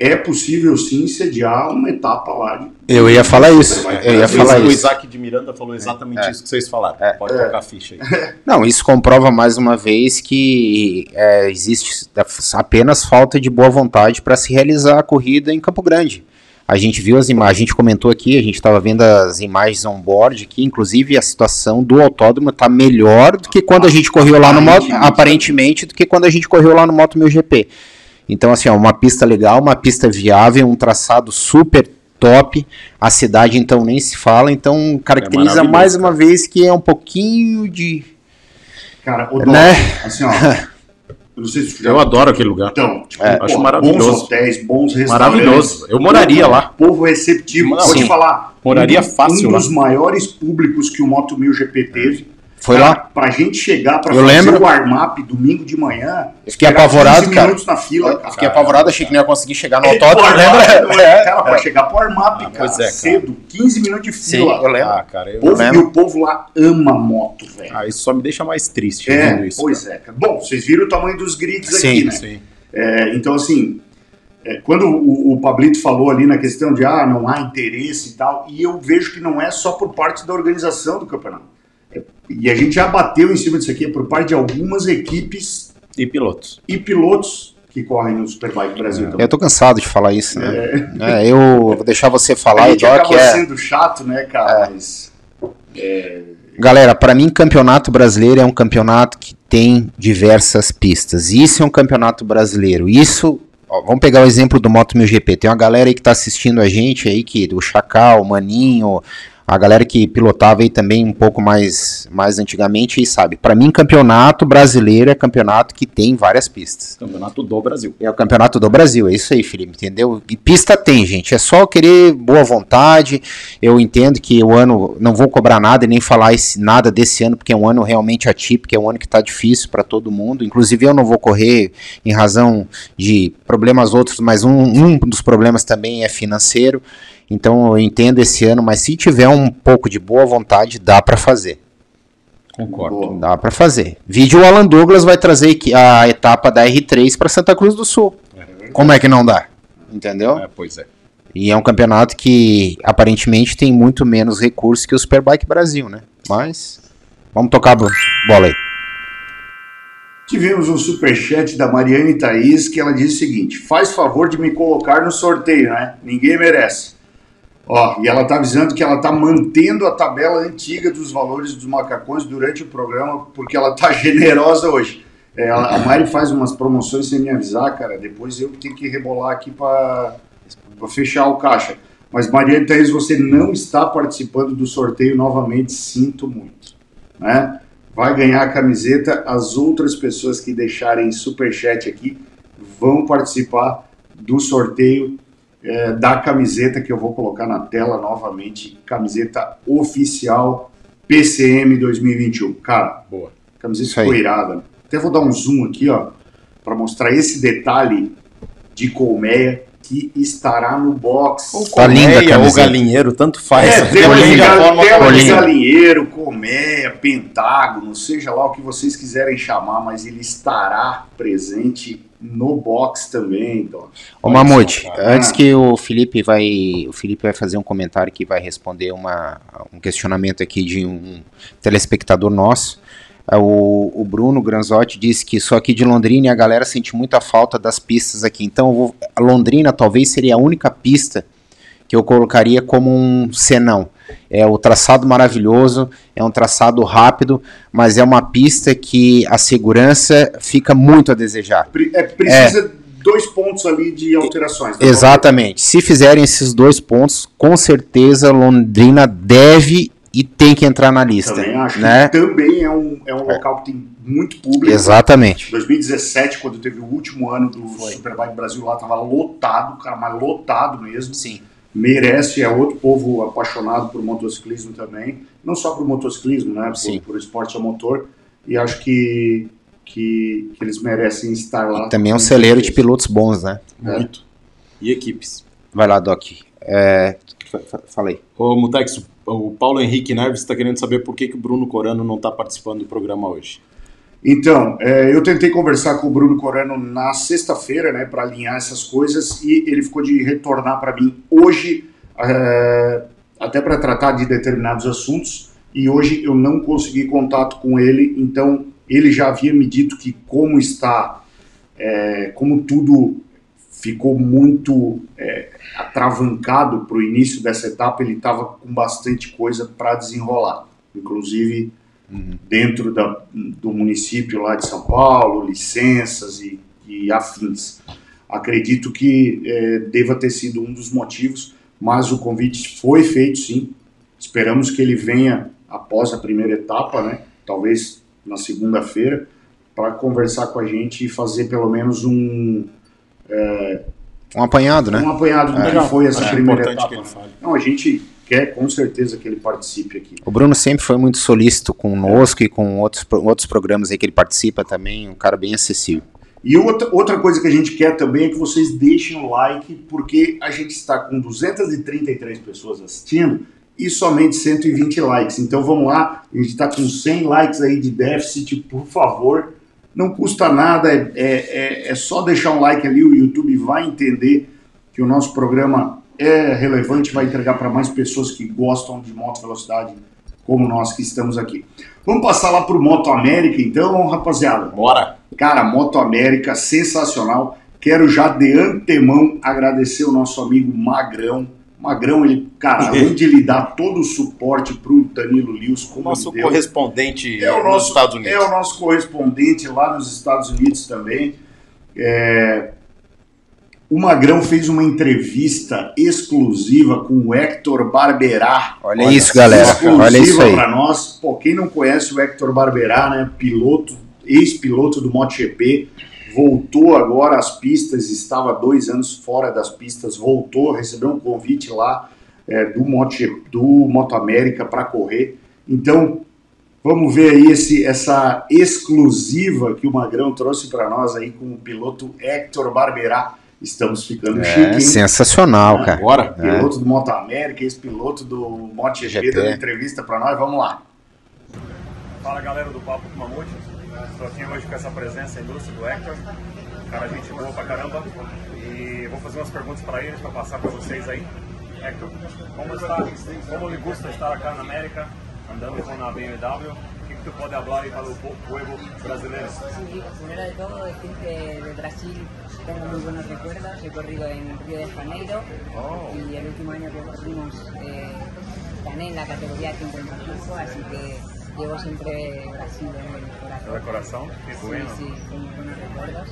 é possível sim sediar uma etapa lá de. Eu ia falar isso. Vai, Eu ia o falar isso. Isaac de Miranda falou exatamente É. isso que vocês falaram. Pode É. tocar a ficha aí. Não, isso comprova mais uma vez que é, existe apenas falta de boa vontade para se realizar a corrida em Campo Grande. A gente viu as imagens, a gente comentou aqui, a gente estava vendo as imagens on-board aqui, inclusive a situação do autódromo está melhor do que quando a gente correu lá no moto, Aparentemente. aparentemente, do que quando a gente correu lá no Moto 1000 GP. Então, assim, ó, uma pista legal, uma pista viável, um traçado super top. A cidade, então, nem se fala. Então, caracteriza maravilhoso, mais uma vez que é um pouquinho de. Cara, o Né? assim, ó. eu não sei se já Eu adoro aquele lugar. Então, tipo, É, acho pô, maravilhoso. bons hotéis, bons restaurantes. Maravilhoso. Eu moraria povo, lá. Povo receptivo. Não, Vou te sim. falar. Moraria um, fácil Um lá. dos maiores públicos que o Moto 1000 GP teve. Foi Cara, lá? Pra gente chegar pra Eu fazer lembro. o warm-up domingo de manhã. Eu fiquei apavorado, 15 cara. minutos na fila, cara. Fiquei apavorado, achei que não ia conseguir chegar no É, autódromo, lembra? é? Cara, pra chegar pro warm-up, cara, pois é, cara. cedo, 15 minutos de Sim, fila. eu lembro. Ah, cara, eu... O povo, lembro. e o povo lá ama moto, velho. Ah, isso só me deixa mais triste é, vendo isso. pois é. cara. Bom, vocês viram o tamanho dos grids Sim, aqui, né? Sim. É, então, assim, é, quando o, o Pablito falou ali na questão de ah, não há interesse e tal, e eu vejo que não é só por parte da organização do campeonato. É, e a gente já bateu em cima disso aqui, é por parte de algumas equipes E pilotos. e pilotos que correm no Superbike Brasil também. Eu tô cansado de falar isso, né? É, eu vou deixar você falar, a gente Doc, acaba é... sendo chato, né, cara? Mas Galera, para mim, campeonato brasileiro é um campeonato que tem diversas pistas. Isso é um campeonato brasileiro. Isso, ó, vamos pegar o exemplo do Moto 1000 GP. Tem uma galera aí que tá assistindo a gente aí, que o Chacal, o Maninho, a galera que pilotava aí também um pouco mais, mais antigamente e sabe. Para mim, campeonato brasileiro é campeonato que tem várias pistas. Campeonato do Brasil. É o campeonato do Brasil, é isso aí, Felipe, entendeu? E pista tem, gente, é só querer boa vontade. Eu entendo que o ano, não vou cobrar nada e nem falar esse, nada desse ano, porque é um ano realmente atípico, é um ano que está difícil para todo mundo. Inclusive, eu não vou correr em razão de problemas outros, mas um, um dos problemas também é financeiro. Então, eu entendo esse ano, mas se tiver um pouco de boa vontade, dá para fazer. Concordo. boa. Dá para fazer. Vídeo o Alan Douglas vai trazer aqui a etapa da R3 para Santa Cruz do Sul. Como é que não dá? Entendeu? É, pois é. E é um campeonato que aparentemente tem muito menos recursos que o Superbike Brasil, né? Mas vamos tocar a bo- bola aí. Tivemos um superchat da Mariane Thaís que ela diz o seguinte: faz favor de me colocar no sorteio, né? Ninguém merece. Ó, e ela tá avisando que ela tá mantendo a tabela antiga dos valores dos macacões durante o programa, porque ela tá generosa hoje. É, a Mari faz umas promoções sem me avisar, cara. Depois eu tenho que rebolar aqui para fechar o caixa. Mas Mariane Thaís, você não está participando do sorteio novamente, sinto muito. Né? vai ganhar a camiseta. As outras pessoas que deixarem superchat aqui vão participar do sorteio eh, da camiseta que eu vou colocar na tela novamente. Camiseta oficial PCM 2021. Cara, Boa. camiseta ficou irada. Até vou dar um zoom aqui, ó, para mostrar esse detalhe de colmeia. que estará no box. Ou Tá linda ou camiseta. galinheiro, tanto faz. É, tela, de, galinheiro, colmeia, pentágono, seja lá o que vocês quiserem chamar, mas ele estará presente no box também, Doc. Ô Mamute, antes que o Felipe vai. O Felipe vai fazer um comentário que vai responder uma, um questionamento aqui de um telespectador nosso. Ah, O, o Bruno Granzotti disse que só aqui de Londrina e a galera sente muita falta das pistas aqui. Então, vou- a Londrina talvez seria a única pista que eu colocaria como um senão. É o traçado maravilhoso, é um traçado rápido, mas é uma pista que a segurança fica muito a desejar. É, precisa dois pontos ali de alterações. né? Exatamente. Se fizerem esses dois pontos, com certeza Londrina deve e tem que entrar na lista. Também acho né? também é um, é um local que tem muito público. Exatamente. 2017, quando teve o último ano do Superbike Brasil lá, tava lotado, cara, mas lotado mesmo. Sim. Merece, é outro povo apaixonado por motociclismo também. Não só por motociclismo, né? Sim. Por, por esporte a motor. E acho que, que, que eles merecem estar lá. E também é um celeiro de pilotos bons, né? Muito. E equipes. Vai lá, Doc. É, fa- fa- falei. Ô, Mutex, o Paulo Henrique Neves está querendo saber por que, que o Bruno Corano não está participando do programa hoje. Então, é, eu tentei conversar com o Bruno Corano na sexta-feira, né, para alinhar essas coisas, e ele ficou de retornar para mim hoje, é, até para tratar de determinados assuntos, e hoje eu não consegui contato com ele, então ele já havia me dito que como está, é, como tudo ficou muito é, atravancado para o início dessa etapa, ele estava com bastante coisa para desenrolar, inclusive dentro da, do município lá de São Paulo, licenças e, e afins. Acredito que eh, deva ter sido um dos motivos, mas o convite foi feito sim. Esperamos que ele venha após a primeira etapa, né? talvez na segunda-feira, para conversar com a gente e fazer pelo menos um, Um apanhado, né? um apanhado do Legal. que foi essa Acho primeira importante etapa. que ele fale. Não, a gente quer com certeza que ele participe aqui. O Bruno sempre foi muito solícito conosco e com outros, outros programas aí que ele participa também. Um cara bem acessível. E outra, outra coisa que a gente quer também é que vocês deixem o like, porque a gente está com 233 pessoas assistindo e somente 120 likes. Então vamos lá, a gente está com 100 likes aí de déficit, por favor. Não custa nada, é, é, é- é só deixar um like ali, o YouTube vai entender que o nosso programa é relevante, vai entregar para mais pessoas que gostam de moto velocidade, como nós que estamos aqui. Vamos passar lá para o Moto América, então, rapaziada. Bora! Cara, Moto América, sensacional. Quero já de antemão agradecer o nosso amigo Magrão. Magrão, ele, cara, além de ele dar todo o suporte pro Danilo Lewis, como Nosso deu, correspondente é o nos nosso, Estados Unidos. É o nosso correspondente lá nos Estados Unidos também. É, O Magrão fez uma entrevista exclusiva com o Hector Barberá. Olha isso, galera. Olha isso aí. para nós. Pô, quem não conhece o Hector Barberá, né? Piloto, ex-piloto do MotoGP, voltou agora às pistas, estava dois anos fora das pistas, voltou, recebeu um convite lá é, do, Moto, do Moto América para correr. Então, vamos ver aí esse, essa exclusiva que o Magrão trouxe para nós aí com o piloto Hector Barberá. Estamos ficando chique, É hein? sensacional, cara. Bora! Piloto do Moto América, ex-piloto do MotoGP, GP. dando entrevista para nós. Vamos lá. Fala galera do Papo com Mamute, estou aqui hoje com essa presença ilustre do Hector, cara gente boa pra caramba, e vou fazer umas perguntas para eles para passar para vocês aí. Hector, como está, como lhe gusta estar acá na América, andando com a BMW, que, pode falar para o po- povo brasileiro? Sí, primero de todo decir que de Brasil tengo muy buenos recuerdos. He corrido en Río de Janeiro y el último año que corrimos eh, gané en la categoría 55, así que llevo siempre Brasil en el corazón. De coração, que Sí, bueno. sí, con muy buenos recuerdos.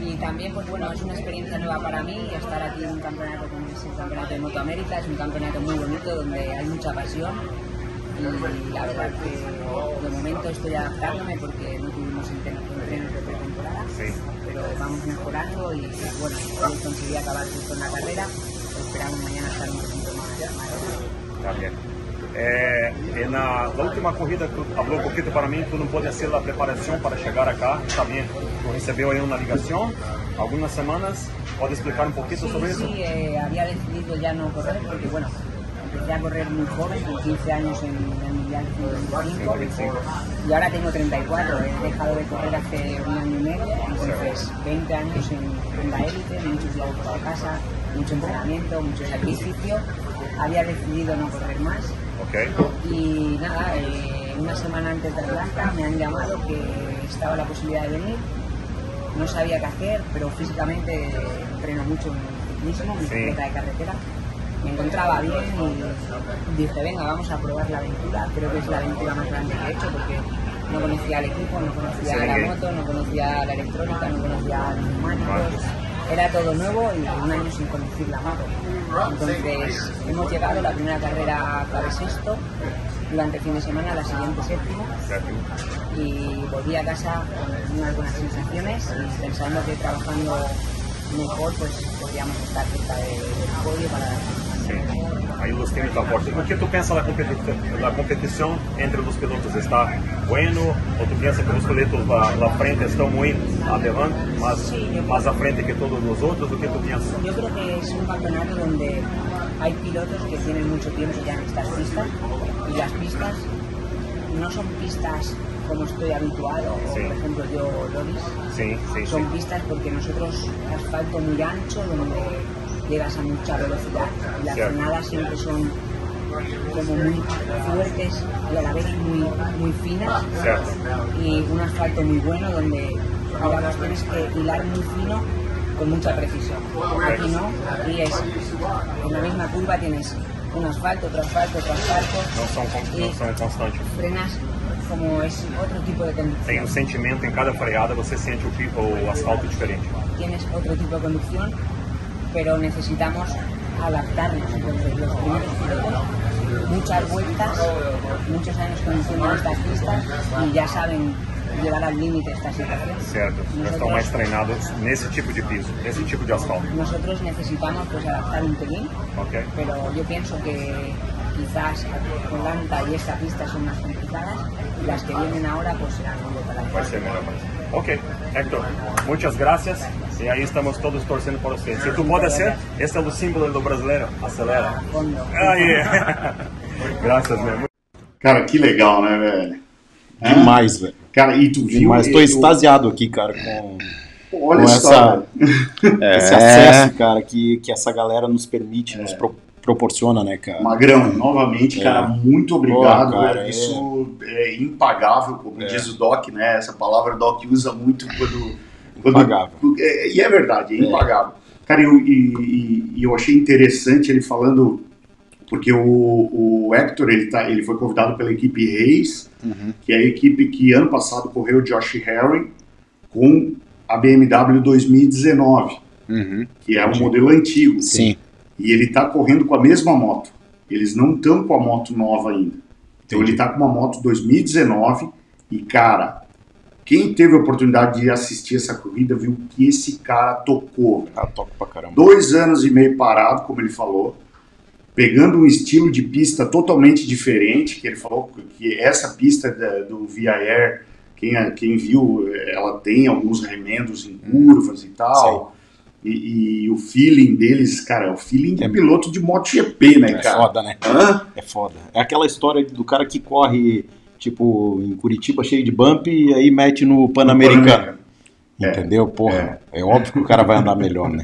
Y también, pues bueno, es una experiencia nueva para mí estar aquí en un campeonato como es el Campeonato de Moto América. Es un campeonato muy bonito donde hay mucha pasión y la verdad que de momento estoy adaptándome porque no tuvimos entrenos de pretemporada, Sí. pero vamos mejorando y bueno, hoy conseguí acabar justo en la carrera. Esperamos mañana estar un poquito más. bem. É, e na, na última corrida, tu falou um pouquinho para mim, tu não pode ser a preparação para chegar acá, bem? Tu recebeu aí uma ligação algunas semanas. ¿Puede explicar un poquito Sí, sobre eso? sí, eh, había decidido ya no correr porque, bueno, empecé a correr muy joven, con 15 años en el Mundial 55 y ahora tengo 34. He dejado de correr hace un año y medio, entonces 20 años en, en la élite, muchos kilómetros a casa, mucho entrenamiento, mucho sacrificio. Había decidido no correr más y nada, eh, una semana antes de Atlanta me han llamado que estaba la posibilidad de venir. No sabía qué hacer, pero físicamente entreno mucho en el ciclismo, en Sí. bicicleta de carretera. Me encontraba bien y dije, venga, vamos a probar la aventura. Creo que es la aventura más grande que he hecho porque no conocía el equipo, no conocía Sí. la moto, no conocía la electrónica, no conocía los neumáticos. Era todo nuevo y un año sin conducir la moto. Entonces hemos llegado, la primera carrera acabé sexto, durante el fin de semana la siguiente séptimo y volví a casa con unas buenas sensaciones y pensando que trabajando mejor pues podríamos estar cerca de- del podio para sempre. Aí os times estão fortes. O que tu pensa da competição, da competição entre os pilotos? Está bueno? Ou tu pensa que os pilotos lá, lá frente estão muito adelante, mas sí, mais à frente que todos os outros? O que tu pensa? Eu acho que é um campeonato onde há pilotos que têm muito tempo já nestas pistas e as pistas não são pistas como estoy habituado, sí. por ejemplo yo Loris, sí, sí, son pistas porque nosotros asfalto muy ancho donde llegas a mucha velocidad y las frenadas siempre son como muy fuertes y a la vez muy, muy finas y un asfalto muy bueno donde digamos tienes que hilar muy fino con mucha precisión. Aquí no, aquí es en la misma curva tienes un asfalto, otro asfalto, otro asfalto con- y não são constantes. frenas como es otro tipo de Tem conducción. um sentimento, em cada freada você sente o, o asfalto diferente. Tienes otro tipo de conducción, pero necesitamos adaptarnos. Entonces los primeros pilotos, muchas vueltas, muchos años conduciendo en estas pistas y ya saben llevar al límite esta situación. Certo. Já estão mais treinados nesse tipo de piso, nesse tipo de asfalto. Nosotros necesitamos pues adaptar un pelín, Ok? pero yo pienso que quizás Atlanta y esta pista son más complicadas y las que vienen ahora pues serán un poco para Ok, Hector, muitas gracias. E aí estamos todos torcendo por você. Se tu pode ser, esse é o símbolo do brasileiro. Acelera. Aí. Graças, meu. Cara, que legal, né, velho? Demais, velho. Cara, e tu viu. Demais. Tô extasiado aqui, cara, com, Olha com só. essa, esse acesso, cara, que, que essa galera nos permite, nos pro- proporciona, né, cara? Magrão, novamente, É. cara, muito obrigado. Pô, cara, é. Isso é, impagável, como diz o Doc, né? Essa palavra o Doc usa muito quando. quando Impagável. é, e é verdade, é impagável. Cara, eu, e, e- eu achei interessante ele falando, porque o, o Hector ele, tá, ele foi convidado pela equipe Reis, Uhum. que é a equipe que ano passado correu o Josh Herring com a BMW 2019, Uhum. que é um modelo antigo. Sim. E ele tá correndo com a mesma moto. Eles não estão com a moto nova ainda. Então Entendi. ele tá com uma moto 2019 e, cara, quem teve a oportunidade de assistir essa corrida viu que esse cara tocou. Ah, toco pra caramba. Dois anos e meio parado, como ele falou, pegando um estilo de pista totalmente diferente, que ele falou que essa pista da- do Via Air, quem, quem viu, ela tem alguns remendos em curvas e tal. E, e o feeling deles, cara, é o feeling de É- piloto de MotoGP, né, É cara? foda, né? Hã? É foda. É aquela história do cara que corre, tipo, em Curitiba cheio de bump e aí mete no Pan-Americano. É. Entendeu? Porra, é. óbvio que o cara vai andar melhor, né?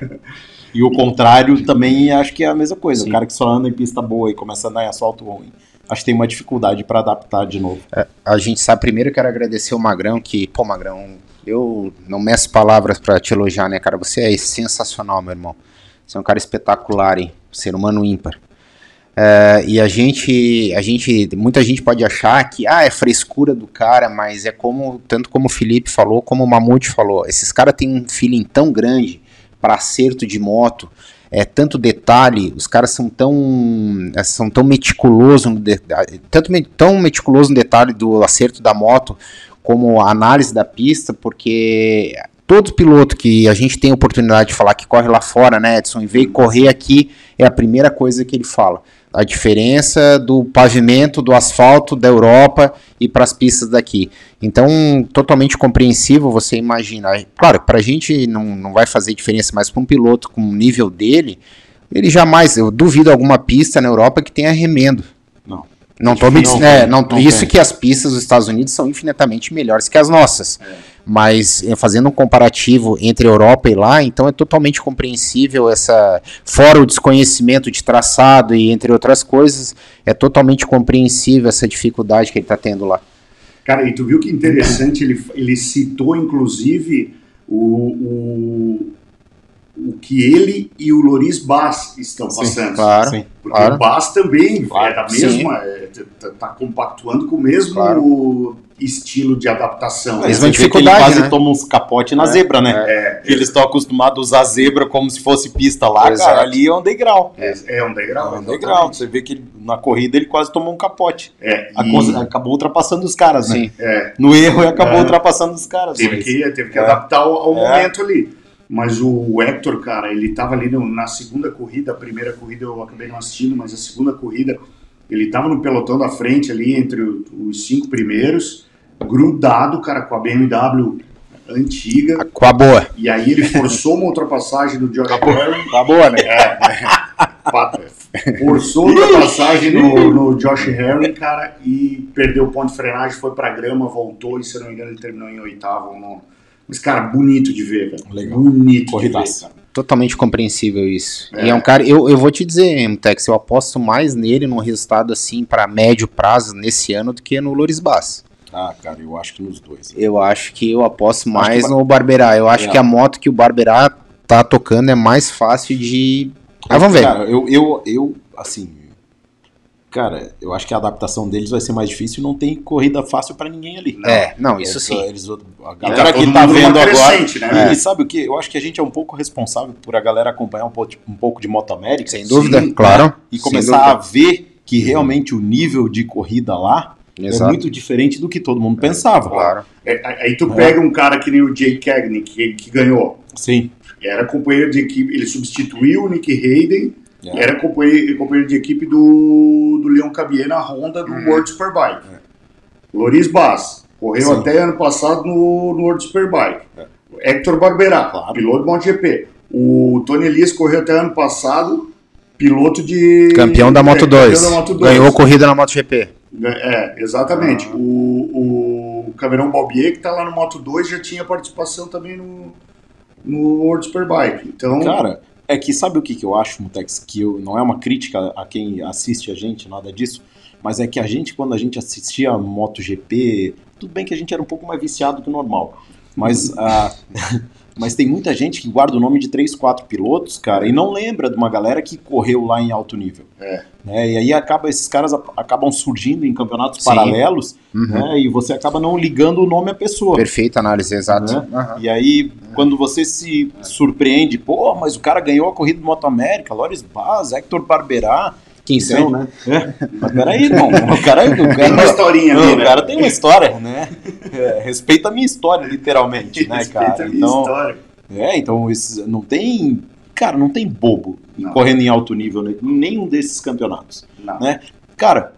E o contrário também acho que é a mesma coisa. Sim. O cara que só anda em pista boa e começa a andar em asfalto ruim, acho que tem uma dificuldade pra adaptar de novo. A gente sabe, primeiro eu quero agradecer o Magrão, que, pô, Magrão, eu não meço palavras pra te elogiar, né, cara? Você é sensacional, meu irmão. Você é um cara espetacular, hein? Ser humano ímpar. É, e a gente, a gente, muita gente pode achar que, ah, é frescura do cara, mas é como, tanto como o Felipe falou, como o Mamute falou, esses caras têm um feeling tão grande para acerto de moto, é tanto detalhe, os caras são tão é, são tão meticulosos no tanto tão meticuloso no detalhe do acerto da moto como análise da pista, porque todo piloto que a gente tem oportunidade de falar que corre lá fora, né, Edson, e veio correr aqui, é a primeira coisa que ele fala. a diferença do pavimento, do asfalto da Europa e para as pistas daqui. Então, totalmente compreensível você imaginar. Claro, para a gente não, não vai fazer diferença, mas para um piloto com o nível dele, ele jamais, eu duvido alguma pista na Europa que tenha remendo. Não. Tô me, Não é, não, não isso tem. que as pistas dos Estados Unidos são infinitamente melhores que as nossas. Mas eh, fazendo um comparativo entre Europa e lá, então é totalmente compreensível essa. Fora o desconhecimento de traçado e entre outras coisas, é totalmente compreensível essa dificuldade que ele está tendo lá. Cara, e tu viu que interessante, ele, ele citou inclusive o, o, o que ele e o Loris Bass estão Sim, passando. Claro, Sim. Porque claro. o Bass também Claro, é da mesma, é, tá, tá compactuando com o mesmo Claro. estilo de adaptação. Mas Você uma vê que ele dificuldade, quase né? toma uns capote na zebra, né? É, Eles estão acostumados a usar zebra como se fosse pista lá, Exato. cara. Ali é um degrau. é, é um É degrau. um degrau. Você vê que ele- na corrida ele quase tomou um capote. É, A e coisa- acabou ultrapassando os caras, né? Sim. é, No erro e acabou É. ultrapassando os caras. teve mas- que, teve que É. adaptar ao, ao É. momento ali. Mas o Hector, cara, ele tava ali no- na segunda corrida, a primeira corrida eu acabei não assistindo, mas a segunda corrida, ele tava no pelotão da frente ali, entre o- os cinco primeiros, grudado, cara, com a BMW antiga, Com a boa. e aí ele forçou uma ultrapassagem do Josh Herring, Com a boa, né? pa- forçou a ultrapassagem no, no Josh Herring, cara, e perdeu o ponto de frenagem, foi pra grama, voltou, e se não me engano ele terminou em oitavo ou nono. Mas, cara, bonito de ver, velho. Legal. Bonito Corridaço. de ver, cara. Totalmente compreensível isso. É. E é um cara, eu, eu vou te dizer, Tex, eu aposto mais nele num resultado assim para médio prazo nesse ano do que no Loris Bass. Ah, cara, eu acho que nos dois. Eu acho que eu aposto mais que no Barberá. Eu acho É. que a moto que o Barberá tá tocando é mais fácil de. Ah, vamos ver. Cara, eu, eu, eu, assim. Cara, eu acho que a adaptação deles vai ser mais difícil e não tem corrida fácil pra ninguém ali. é, não, isso Eles- sim. Eles, a E galera tá que tá vendo agora. crescente, né? E sabe o que? Eu acho que a gente é um pouco responsável por a galera acompanhar um pouco, um pouco de Moto América. Sem dúvida, Sim, claro. E sem começar a ver que realmente o nível de corrida lá Exato. é muito diferente do que todo mundo pensava. Claro. É, aí tu pega um cara que nem o Jay Cagney, que, que ganhou. Sim. Era companheiro de equipe, ele substituiu o Nick Hayden, É. era companheiro, companheiro de equipe do, do Leon Cabier na Honda do World Superbike. Loris Bass, correu Sim. até ano passado no, no World Superbike. Hector Barberá, Claro. piloto do MotoGP. O Tony Elias correu até ano passado, piloto de... Campeão da Moto é, 2. Campeão da Moto 2. Ganhou corrida na MotoGP. É, exatamente. O, o Cameron Balbier, que tá lá no Moto 2, já tinha participação também no, no World Superbike. Então, Cara, é que sabe o que, que eu acho, Mutex? Que eu, não é uma crítica a quem assiste a gente, nada disso, mas é que a gente, quando a gente assistia MotoGP, tudo bem que a gente era um pouco mais viciado que o normal, mas, ah, mas tem muita gente que guarda o nome de três, quatro pilotos, cara, e não lembra de uma galera que correu lá em alto nível. É. Né? E aí acaba, esses caras acabam surgindo em campeonatos Sim. paralelos, Uhum. né? E você acaba não ligando o nome à pessoa. Perfeita análise, exato. Né? Aham. E aí, quando você se surpreende, pô, mas o cara ganhou a corrida do Moto América, Loris Baz, Hector Barberá. Quem são, né? Mas peraí, irmão, o cara, o cara, tem uma historinha ali, o né? cara tem uma história, né? É, respeita a minha história, literalmente, né, Respeita cara? a minha Então, história. é, então esses, não tem, cara, não tem bobo Não. correndo em alto nível né, em nenhum desses campeonatos, Não. né? Cara,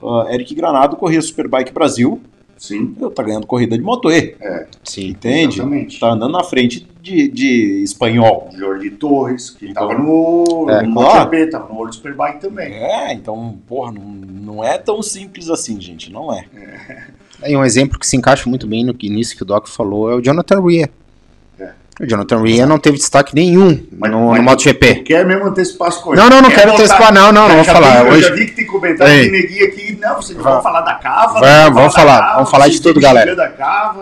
ah, Eric Granado corria Superbike Brasil, Sim, eu tá ganhando corrida de Moto E, Sim. entende? exatamente. Tá andando na frente de, de espanhol. Jordi Torres, que Então, tava no, é, no claro. MotoGP, tava no World Superbike também. É, então, porra, não, não é tão simples assim, gente, não é. Aí um exemplo que se encaixa muito bem no que- nisso que o Doc falou é o Jonathan Rea. É. O Jonathan Rea não teve destaque nenhum Mas- no, mas- no MotoGP. Quer mesmo antecipar as coisas? Não, não, não Quer quero antecipar, não, não, não vou falar. vi- Eu Hoje- já vi que tem comentário de neguinho aqui. Não, vocês vão falar da cava. Vamos, vamos falar, cava, vamos falar de tudo, galera.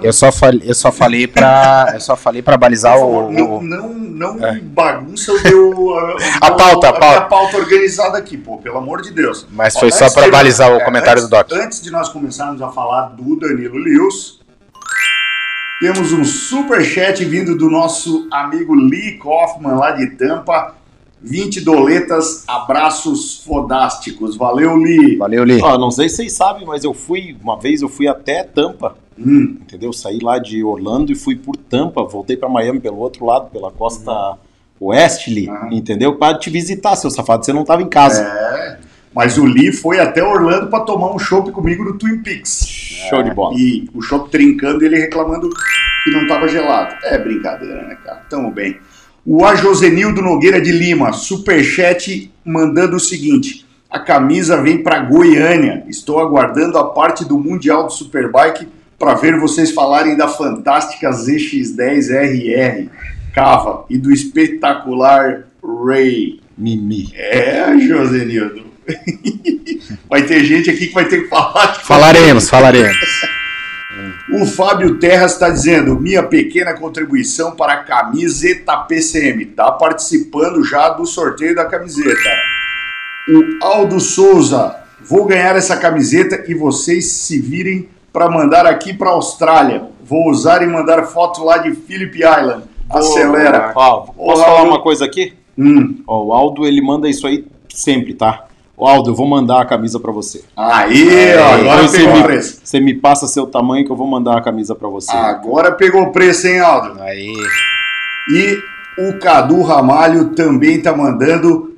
Eu só falei, eu só falei para, eu só falei para balizar o, não, não, não bagunça o teu, a, A pauta, a pauta. pauta organizada aqui, pô, pelo amor de Deus. Mas Ó, foi só de- balizar o é, comentário antes- do Doc. Antes de nós começarmos a falar do Danilo Lewis, temos um super chat vindo do nosso amigo Lee Kaufman lá de Tampa. 20 doletas, abraços fodásticos. Valeu, Lee. Valeu, Lee. Ó, não sei se vocês sabem, mas eu fui, uma vez eu fui até Tampa, Hum, entendeu? Saí lá de Orlando e fui por Tampa, voltei pra Miami pelo outro lado, pela costa oeste, Uhum. entendeu? Para te visitar, seu safado, você não tava em casa. é, Mas o Lee foi até Orlando para tomar um chopp comigo no Twin Peaks. Show de bola. E o chopp trincando e ele reclamando que não estava gelado. É brincadeira, né, cara? Tamo bem. O A Josenildo Nogueira de Lima, superchat, mandando o seguinte: a camisa vem para Goiânia. Estou aguardando a parte do Mundial do Superbike para ver vocês falarem da fantástica ZX10RR Cava e do espetacular Ray. Mimi. É, Josenildo. vai ter gente aqui que vai ter que falar. de Falaremos, falaremos. o Fábio Terras está dizendo: minha pequena contribuição para a camiseta PCM. Tá participando já do sorteio da camiseta. O Aldo Souza: vou ganhar essa camiseta e vocês se virem para mandar aqui para Austrália. Vou usar e mandar foto lá de Phillip Island. Acelera. Ó, posso falar Aldo. uma coisa aqui? Hum. Ó, o Aldo, ele manda isso aí sempre, tá? Ô, Aldo, eu vou mandar a camisa pra você. Aí, ó, agora Depois você pegou o me, preço. você me passa seu tamanho que eu vou mandar a camisa pra você. Agora pegou o preço, hein, Aldo? Aí. E o Cadu Ramalho também tá mandando,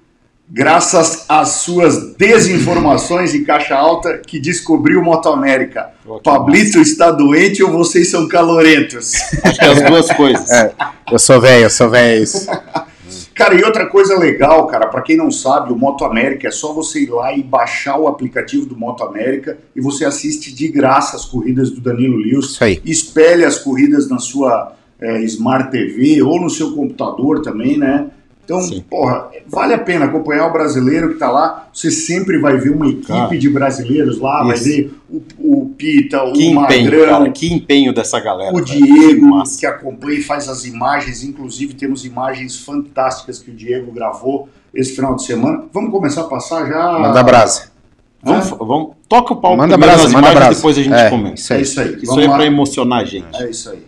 graças às suas desinformações em caixa alta, que descobriu Moto América. Que Pablito está doente ou vocês são calorentos? Acho que é as duas coisas. É, eu sou velho, eu sou velho. Cara, e outra coisa legal, cara, para quem não sabe, o Moto América é só você ir lá e baixar o aplicativo do Moto América e você assiste de graça as corridas do Danilo Lewis. Isso aí. Espelhe as corridas na sua é, Smart TV ou no seu computador também, né? Então, Sim. porra, vale a pena acompanhar o brasileiro que tá lá. Você sempre vai ver uma equipe Cara, de brasileiros lá, vai isso. ver o, o Pita, o Que empenho, Magrão, cara. Que empenho dessa galera. o velho. Que Diego, massa. que acompanha e faz as imagens, inclusive temos imagens fantásticas que o Diego gravou esse final de semana. Vamos começar a passar já. Manda brasa. Vamos, vamos, toca o pau Manda primeiro brasa, nas manda imagens, brasa. depois a gente É, comenta. Isso É aí. isso aí. Isso Vamos aí é lá. pra emocionar a gente. É isso aí.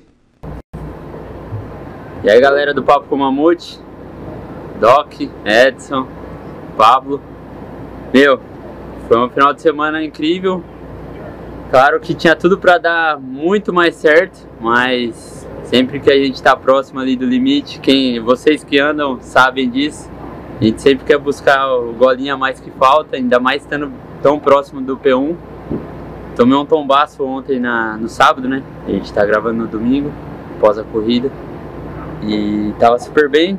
E aí galera do Papo com Mamute, Doc, Edson, Pablo. Meu, foi um final de semana incrível. Claro que tinha tudo pra dar muito mais certo, mas sempre que a gente tá próximo ali do limite, quem vocês que andam sabem disso. A gente sempre quer buscar o golinho a mais que falta, ainda mais estando tão próximo do P1. Tomei um tombaço ontem na, no sábado, né? A gente tá gravando no domingo, após a corrida. E tava super bem.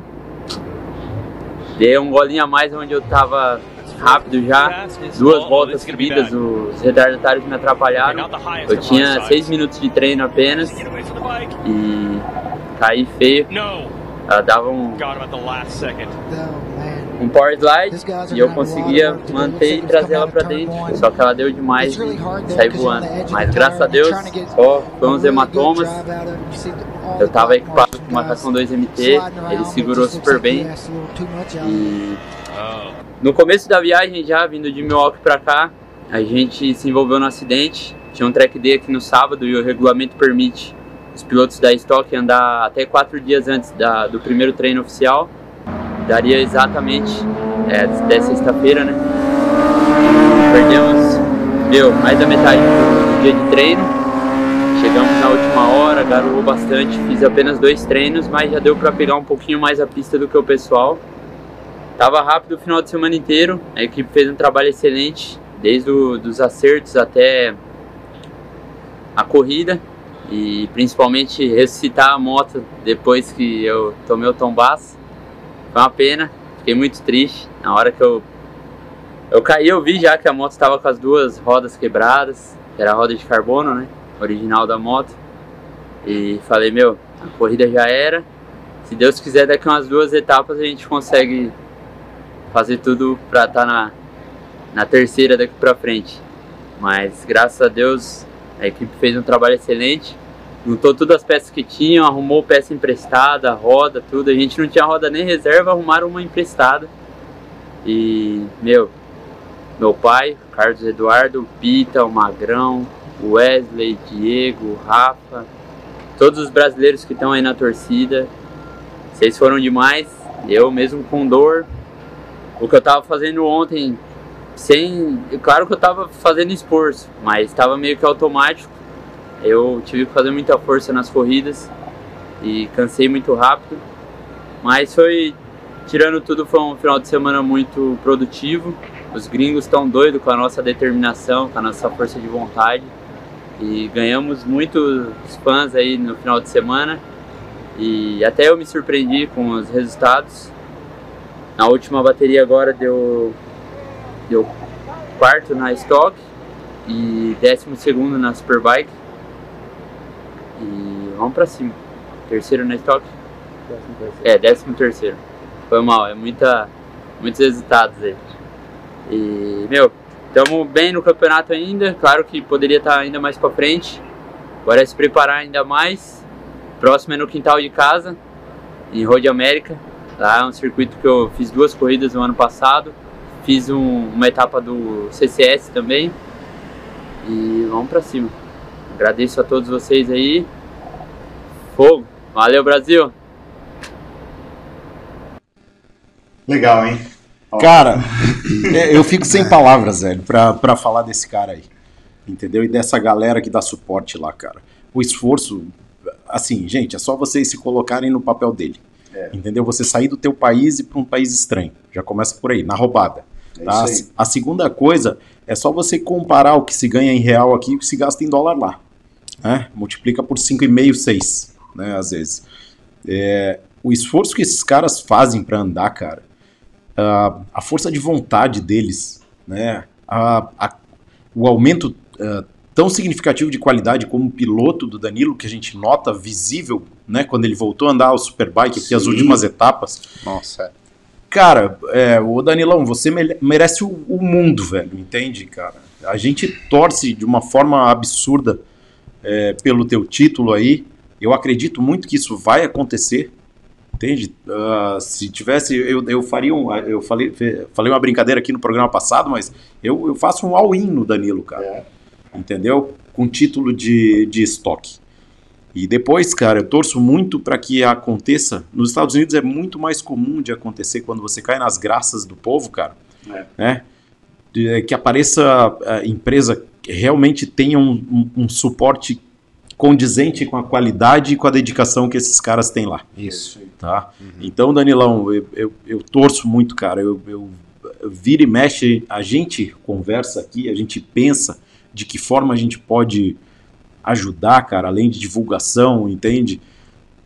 Dei um golinho a mais onde eu tava rápido já. Duas voltas subidas, os retardatários me atrapalharam. Eu tinha seis minutos de treino apenas e caí feio. Ela dava um, um power slide e eu conseguia manter e trazer ela pra dentro. Só que ela deu demais e saí voando. Mas graças a Deus, só foi uns hematomas. Eu tava equipado com marcação 2MT, ele segurou super bem. E no começo da viagem, já vindo de Milwaukee pra cá, a gente se envolveu no acidente. Tinha um track day aqui no sábado e o regulamento permite os pilotos da Stock andar até quatro dias antes da- do primeiro treino oficial. Daria exatamente é, sexta-feira, né? Perdemos, deu mais da metade do dia de treino. Chegamos na última hora, garoou bastante, fiz apenas dois treinos, mas já deu para pegar um pouquinho mais a pista do que o pessoal. Tava rápido o final de semana inteiro, a equipe fez um trabalho excelente, desde o, dos acertos até a corrida e principalmente ressuscitar a moto depois que eu tomei o tombaço. Foi uma pena, fiquei muito triste. Na hora que eu, eu caí, eu vi já que a moto estava com as duas rodas quebradas, que era a roda de carbono, né? Original da moto. E falei, meu, a corrida já era. Se Deus quiser, daqui umas duas etapas a gente consegue fazer tudo pra estar na, na terceira daqui pra frente. Mas graças a Deus a equipe fez um trabalho excelente. Juntou todas as peças que tinham, arrumou peça emprestada, roda, tudo. A gente não tinha roda nem reserva, arrumaram uma emprestada. E, meu, meu pai, Carlos Eduardo, Pita, o Magrão, Wesley, Diego, Rafa, todos os brasileiros que estão aí na torcida. Vocês foram demais. Eu mesmo com dor. O que eu tava fazendo ontem, sem. Claro que eu tava fazendo esforço, mas estava meio que automático. Eu tive que fazer muita força nas corridas e cansei muito rápido. Mas foi, tirando tudo, foi um final de semana muito produtivo. os gringos estão doidos com a nossa determinação, com a nossa força de vontade. E ganhamos muitos fãs aí no final de semana. E até eu me surpreendi com os resultados. Na última bateria agora deu, deu quarto na Stock e décimo segundo na Superbike. E vamos pra cima. Terceiro na Stock? Décimo terceiro. É, décimo terceiro. Foi mal, é muita, muitos resultados aí. E, meu, estamos bem no campeonato ainda. Claro que poderia estar ainda mais para frente. Agora é se preparar ainda mais. Próximo é no quintal de casa, em Road América. Lá é um circuito que eu fiz duas corridas no ano passado. Fiz um, uma etapa do CCS também. E vamos para cima. Agradeço a todos vocês aí. Fogo. Valeu, Brasil. Legal, hein? Cara, é, eu fico sem palavras, velho, pra, pra falar desse cara aí. Entendeu? E dessa galera que dá suporte lá, cara. O esforço, assim, gente, é só vocês se colocarem no papel dele. É. Entendeu? Você sair do teu país e para um país estranho. Já começa por aí, na roubada. É tá? A segunda coisa é só você comparar o que se ganha em real aqui e o que se gasta em dólar lá. Né? Multiplica por 5,5, 6, né? Às vezes. É, o esforço que esses caras fazem para andar, cara, a, a força de vontade deles, né? A, a- o aumento ah, tão significativo de qualidade como piloto do Danilo, que a gente nota visível, né? Quando ele voltou a andar o Superbike aqui, as últimas etapas. Nossa, é. Cara, é, o Danilão, você mere- merece o, o mundo, velho, entende, cara? A gente torce de uma forma absurda é, pelo teu título aí. Eu acredito muito que isso vai acontecer, entende? Ah, se tivesse, eu, eu faria um, eu falei, falei uma brincadeira aqui no programa passado, mas eu, eu faço um all-in no Danilo, cara, É. entendeu? Com título de, de estoque. E depois, cara, eu torço muito para que aconteça. Nos Estados Unidos é muito mais comum de acontecer quando você cai nas graças do povo, cara. É. Né? De- que apareça a empresa realmente tenha um, um- um suporte condizente com a qualidade e com a dedicação que esses caras têm lá. Isso. Tá? Então, Danilão, eu, eu, eu torço muito, cara. Eu, eu, eu vira e mexe, a gente conversa aqui, a gente pensa de que forma a gente pode ajudar, cara, além de divulgação, entende?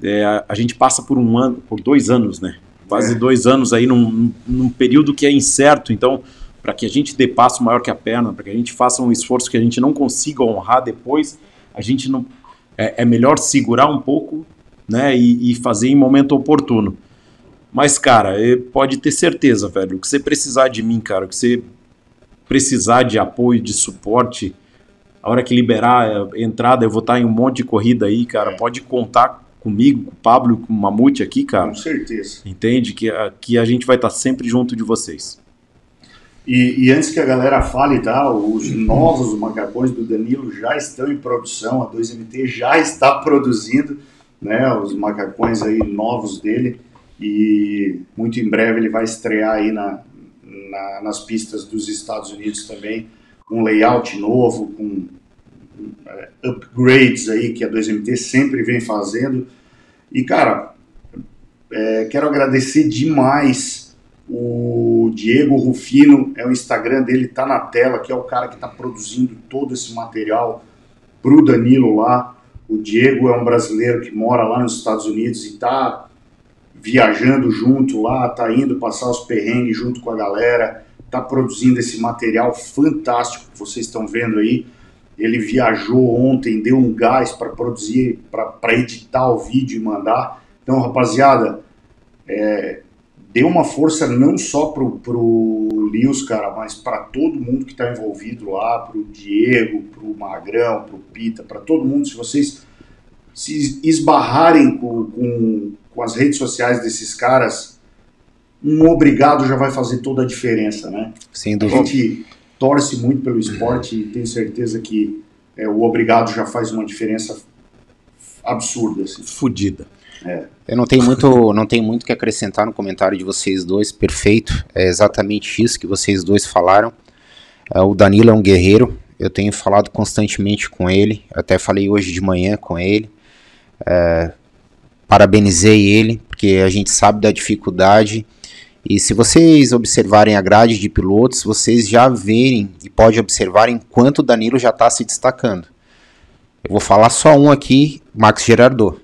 É, a, a gente passa por um ano, por dois anos, né? Quase É. dois anos aí num, num período que é incerto, então para que a gente dê passo maior que a perna, para que a gente faça um esforço que a gente não consiga honrar depois, a gente não é, é melhor segurar um pouco, né, e, e fazer em momento oportuno. Mas cara, eh, pode ter certeza, velho, o que você precisar de mim, cara, o que você precisar de apoio, de suporte, a hora que liberar a entrada, eu vou estar em um monte de corrida aí, cara, pode contar comigo, com o Pablo, com o Mamute aqui, cara. Com certeza. Entende? Que, que a gente vai estar sempre junto de vocês. E, e antes que a galera fale, tá? Os novos macacões do Danilo já estão em produção, a 2MT já está produzindo, né? Os macacões aí novos dele e muito em breve ele vai estrear aí na, na- nas pistas dos Estados Unidos também, um layout novo, com é, upgrades aí que a 2MT sempre vem fazendo. E cara, é, quero agradecer demais o Diego Rufino, é o Instagram dele, tá na tela, que é o cara que está produzindo todo esse material pro Danilo lá. O Diego é um brasileiro que mora lá nos Estados Unidos e tá viajando junto lá, tá indo passar os perrengues junto com a galera, tá produzindo esse material fantástico que vocês estão vendo aí. Ele viajou ontem, deu um gás para produzir, para editar o vídeo e mandar. Então, rapaziada, é, dê uma força não só pro, pro Lewis, cara, mas para todo mundo que está envolvido lá, pro Diego, pro Magrão, pro Pita, para todo mundo. Se vocês se esbarrarem com, com, com as redes sociais desses caras, um obrigado já vai fazer toda a diferença, né? Sem A dúvida. gente torce muito pelo esporte e tenho certeza que é, o obrigado já faz uma diferença absurda. Assim. Fudida. Eu não tenho muito, não tenho muito que acrescentar no comentário de vocês dois, perfeito. É exatamente isso que vocês dois falaram. É, o Danilo é um guerreiro. Eu tenho falado constantemente com ele. Até falei hoje de manhã com ele. É, parabenizei ele porque a gente sabe da dificuldade E se vocês observarem a grade de pilotos, vocês já verem e pode observar enquanto o Danilo já está se destacando. Eu vou falar só um aqui, Max Gerardo,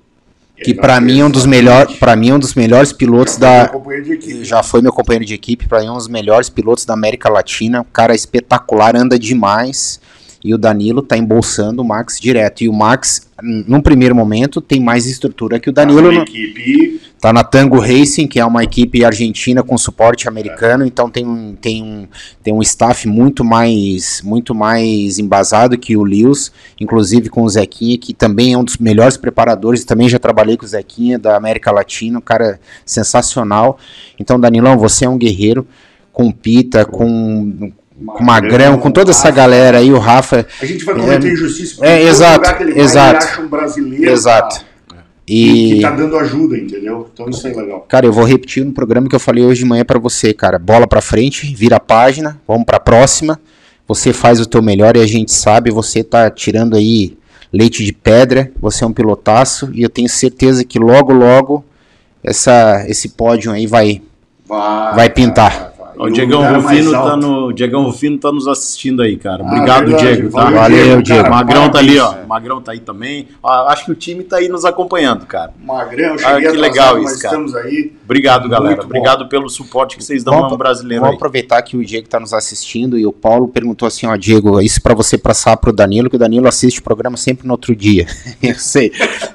que para mim é um dos melhores, para mim é um dos melhores pilotos da já foi meu companheiro de equipe, para mim é um dos melhores pilotos da América Latina, um cara espetacular, anda demais. E o Danilo tá embolsando o Max direto. E o Max, num primeiro momento, tem mais estrutura que o Danilo. Tá equipe Tá na Tango Racing, que é uma equipe argentina com suporte americano, então tem um, tem um, tem um staff muito mais, muito mais embasado que o Lewis, inclusive com o Zequinha, que também é um dos melhores preparadores, também já trabalhei com o Zequinha da América Latina, um cara sensacional. Então, Danilão, você é um guerreiro, com Pita, com, com Magrão, com toda essa galera aí, o Rafa. A gente vai cometer É, injustiça porque é, exato, que ele vai, exato. ele acha um brasileiro Exato. cara, E... que tá dando ajuda, entendeu? Então isso é legal. Cara, eu vou repetir no programa que eu falei hoje de manhã pra você, cara. Bola pra frente, vira a página, vamos pra próxima. Você faz o teu melhor e a gente sabe, você tá tirando aí leite de pedra, você é um pilotaço e eu tenho certeza que logo logo essa esse pódio aí vai Vai, vai pintar. Ó, o Diegão Rufino tá no, Diegão Rufino tá nos assistindo aí, cara. Ah, Obrigado, verdade. Diego. Tá? Valeu, Valeu, Diego. Cara, Magrão tá ali, ó. parabéns. Magrão tá aí também. Ó, acho que o time tá aí nos acompanhando, cara. Magrão, Ah, cheguei que atrasado, legal mas isso, cara. estamos aí. Obrigado, galera. Muito bom. Obrigado pelo suporte que vocês dão Vamos- ao brasileiro Vamos aí. aproveitar que o Diego tá nos assistindo e o Paulo perguntou assim, ó, Diego, isso pra você passar pro Danilo, que o Danilo assiste o programa sempre no outro dia. eu sei.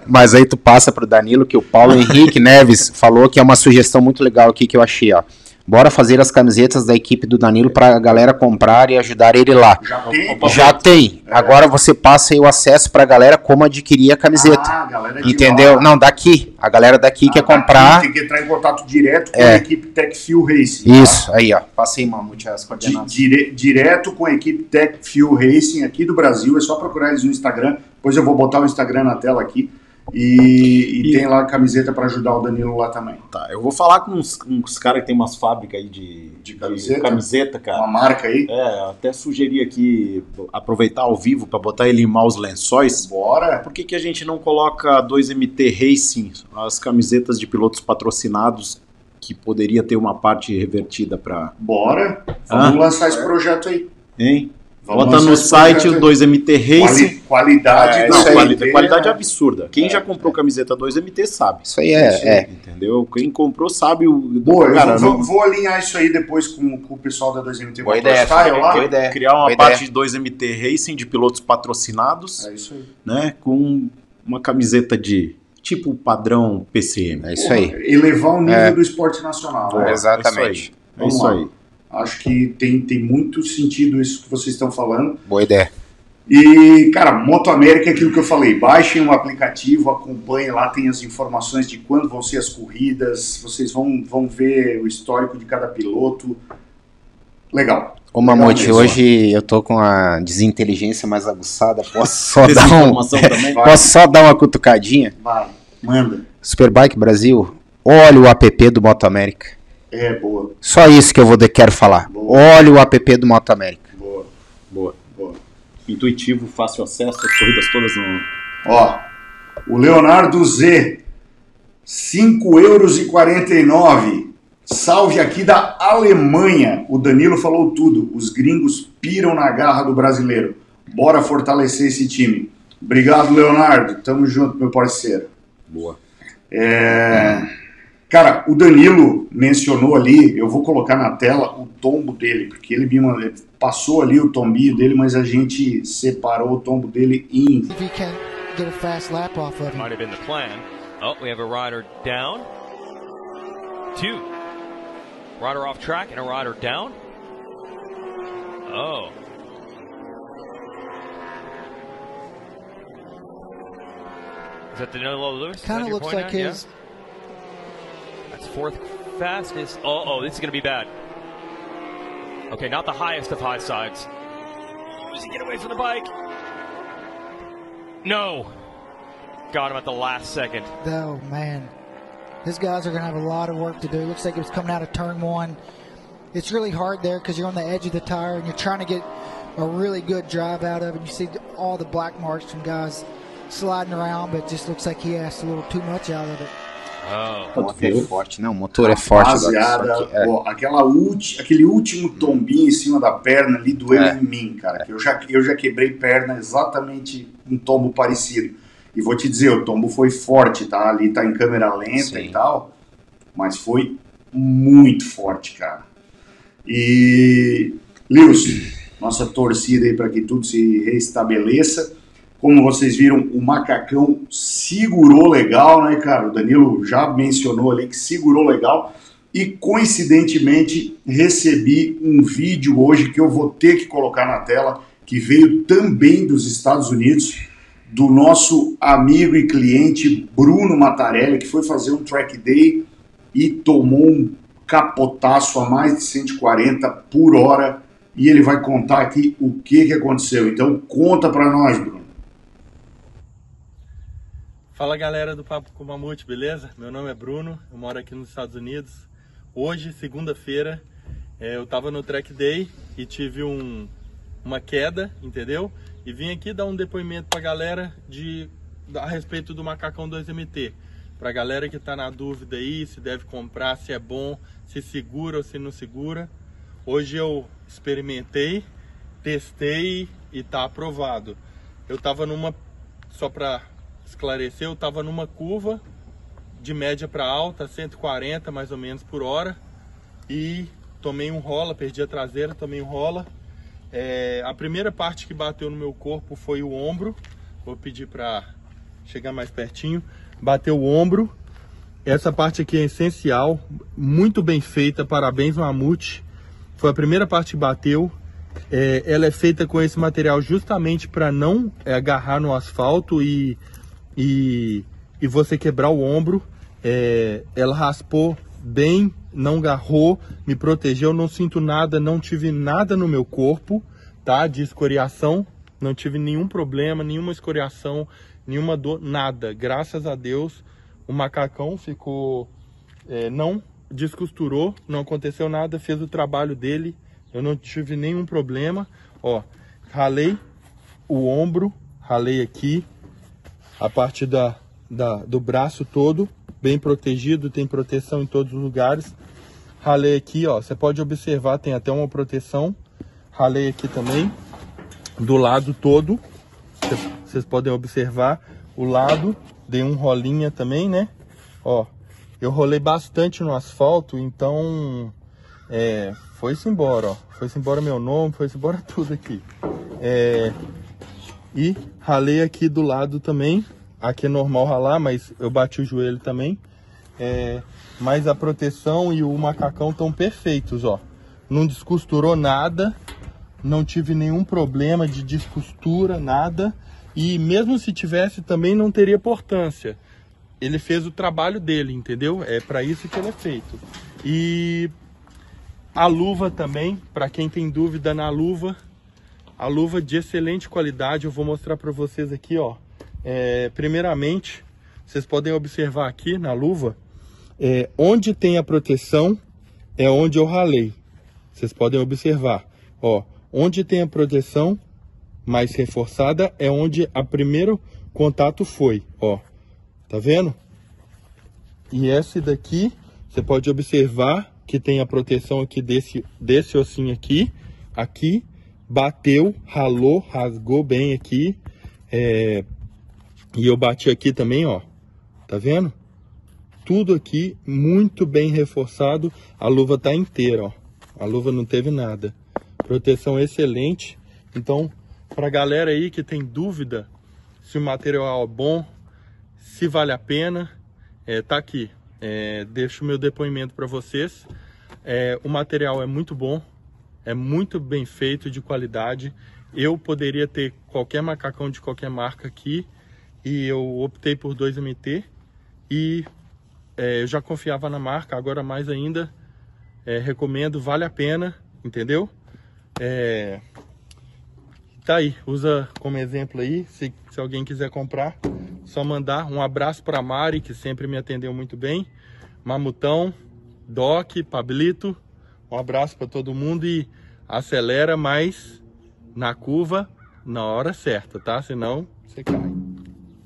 Mas aí tu passa pro Danilo que o Paulo Henrique Neves falou que é uma sugestão muito legal aqui que eu achei, ó. Bora fazer as camisetas da equipe do Danilo pra galera comprar e ajudar ele lá. Já tem? Já tem. Agora você passa aí o acesso pra galera como adquirir a camiseta. Ah, galera de Entendeu? lá. Não, daqui. A galera daqui Ah, quer daqui comprar. Tem que entrar em contato direto com É. a equipe Tech Fuel Racing. tá? Isso, aí, ó. Passa aí, Mamute, as coordenadas. dire- direto com a equipe Tech Fuel Racing aqui do Brasil. É só procurar eles no Instagram. Depois eu vou botar o Instagram na tela aqui. E, e E- tem lá camiseta para ajudar o Danilo lá também. Tá, eu vou falar com uns, uns caras que tem umas fábricas aí de, De camiseta? camiseta, cara. Uma marca aí. É, até sugeri aqui aproveitar ao vivo pra botar ele em maus lençóis. Bora. Por que, que a gente não coloca 2MT Racing, as camisetas de pilotos patrocinados, que poderia ter uma parte revertida pra. Bora. Vamos Ah. lançar esse projeto aí. Hein? Vamos Bota no site o projeto 2MT aí. Racing. Quali- qualidade. É, Não, isso aí. quali- CT, qualidade né? absurda. Quem É, já comprou camiseta 2MT sabe. Isso aí é, é. Entendeu? Quem comprou sabe o. Boa, eu cara, vou, não- vou alinhar isso aí depois com, com o pessoal da 2MT Boa ideia, Style lá. boa ideia. criar uma Boa parte ideia. de 2MT Racing de pilotos patrocinados, É isso aí. né? Com uma camiseta de tipo padrão PCM. É isso aí. Elevar o nível É. do esporte nacional. Boa, né? Exatamente. É Vamos isso lá. aí. Acho que tem, tem muito sentido isso que vocês estão falando. Boa ideia. E, cara, Moto América é aquilo que eu falei. Baixem o aplicativo, acompanhem lá, tem as informações de quando vão ser as corridas. Vocês vão, vão ver o histórico de cada piloto. Legal. Ô mesmo. hoje eu tô com a desinteligência mais aguçada. Posso só dar um. Posso só dar uma cutucadinha? Vai, manda. Superbike Brasil, olha o app do Moto América. É, boa, Só isso que eu vou de- quero falar. Boa. Olha o app do Moto América. boa, Boa. boa. Intuitivo, fácil acesso, as corridas todas no. Ó, o Leonardo Z, 5,49 euros. e 49. Salve aqui da Alemanha. O Danilo falou tudo. Os gringos piram na garra do brasileiro. Bora fortalecer esse time. Obrigado, Leonardo. Tamo junto, meu parceiro. Boa. É, Cara, o Danilo mencionou ali, eu vou colocar na tela o tombo dele, porque ele me mandou- passou ali o tombinho dele, mas a gente separou o tombo dele em If he can get a fast lap off of him. Might have been the plan. Oh, we have a rider down. Two. Rider off track and a rider down. Oh. Is that Danilo Lewis? Kind of looks like now? Yeah. That's fourth fastest. Oh, oh, this is going to be bad. Okay, not the highest of high sides. Does he get away from the bike? No. Got him at the last second. Oh man, These guys are going to have a lot of work to do. Looks like it was coming out of turn one. It's really hard there because you're on the edge of the tire and you're trying to get a really good drive out of it. You see all the black marks from guys sliding around, but just looks like he asked a little too much out of it. O motor é forte, não, o motor é forte. Rapaziada, agora, é. ó, aquela ulti, aquele último tombinho em cima da perna ali doeu É. em mim, cara. que Eu já, eu já quebrei perna exatamente um tombo parecido. E vou te dizer, o tombo foi forte, tá? Ali tá em câmera lenta e tal. Mas foi muito forte, cara. E, Lewis, nossa torcida aí para que tudo se restabeleça. Como vocês viram, o macacão segurou legal, né, cara? O Danilo já mencionou ali que segurou legal. E coincidentemente recebi um vídeo hoje que eu vou ter que colocar na tela, que veio também dos Estados Unidos, do nosso amigo e cliente Bruno Matarelli, que foi fazer um track day e tomou um capotaço a mais de 140 por hora. E ele vai contar aqui o que, que aconteceu. Então conta pra nós, Bruno. Fala galera do Papo com Mamute, beleza? Meu nome é Bruno, eu moro aqui nos Estados Unidos. Hoje, segunda-feira, é, eu tava no track day e tive um, uma queda, entendeu? E vim aqui dar um depoimento pra galera de, a respeito do Macacão 2MT. Pra galera que tá na dúvida aí, se deve comprar, se é bom, se segura ou se não segura. Hoje eu experimentei, testei e tá aprovado. Eu tava numa, só pra esclarecer, eu tava numa curva de média para alta, 140 mais ou menos por hora, e tomei um rola, perdi a traseira, tomei um rola. É, a primeira parte que bateu no meu corpo foi o ombro. Vou pedir para chegar mais pertinho. Bateu o ombro. Essa parte aqui é essencial, muito bem feita. Parabéns, Mamute. Foi a primeira parte que bateu. É, ela é feita com esse material justamente para não é, agarrar no asfalto e, e, e você quebrar o ombro. É, ela raspou bem, não agarrou, me protegeu, não sinto nada, não tive nada no meu corpo, tá? De escoriação, não tive nenhum problema, nenhuma escoriação, nenhuma dor, nada. Graças a Deus, o macacão ficou, é, não descosturou, não aconteceu nada, fez o trabalho dele, eu não tive nenhum problema. Ó, ralei o ombro, ralei aqui, a parte da, da, do braço todo, bem protegido, tem proteção em todos os lugares. Ralei aqui, ó, você pode observar, tem até uma proteção. Ralei aqui também, do lado todo, vocês podem observar o lado, dei um rolinha também, né? Ó, eu rolei bastante no asfalto, então é, foi-se embora, ó. Foi-se embora meu nome, foi-se embora tudo aqui. É, e ralei aqui do lado também. Aqui é normal ralar, mas eu bati o joelho também. É, mas a proteção e o macacão estão perfeitos, ó. Não descosturou nada, não tive nenhum problema de descostura, nada. E mesmo se tivesse, também não teria importância. Ele fez o trabalho dele, entendeu? É para isso que ele é feito. E a luva também, para quem tem dúvida na luva, a luva de excelente qualidade, eu vou mostrar para vocês aqui, ó. É, primeiramente, vocês podem observar aqui na luva, é, onde tem a proteção é onde eu ralei. Vocês podem observar, ó, onde tem a proteção mais reforçada é onde a primeiro contato foi, ó. Tá vendo? E esse daqui, você pode observar que tem a proteção aqui desse, desse ossinho aqui, aqui, bateu, ralou, rasgou bem aqui, é, e eu bati aqui também, ó, tá vendo? Tudo aqui muito bem reforçado, a luva tá inteira, ó, a luva não teve nada, proteção excelente, então, pra galera aí que tem dúvida se o material é bom, se vale a pena, é, tá aqui, é, deixo o meu depoimento para vocês, é, o material é muito bom, é muito bem feito, de qualidade. Eu poderia ter qualquer macacão de qualquer marca aqui e eu optei por 2MT e é, eu já confiava na marca, agora mais ainda é, recomendo, vale a pena, entendeu? É, tá aí, usa como exemplo aí, se, se alguém quiser comprar, só mandar um abraço para Mari, que sempre me atendeu muito bem, Mamutão, Doc, Pablito, um abraço para todo mundo e acelera mais na curva na hora certa, tá? Senão você cai.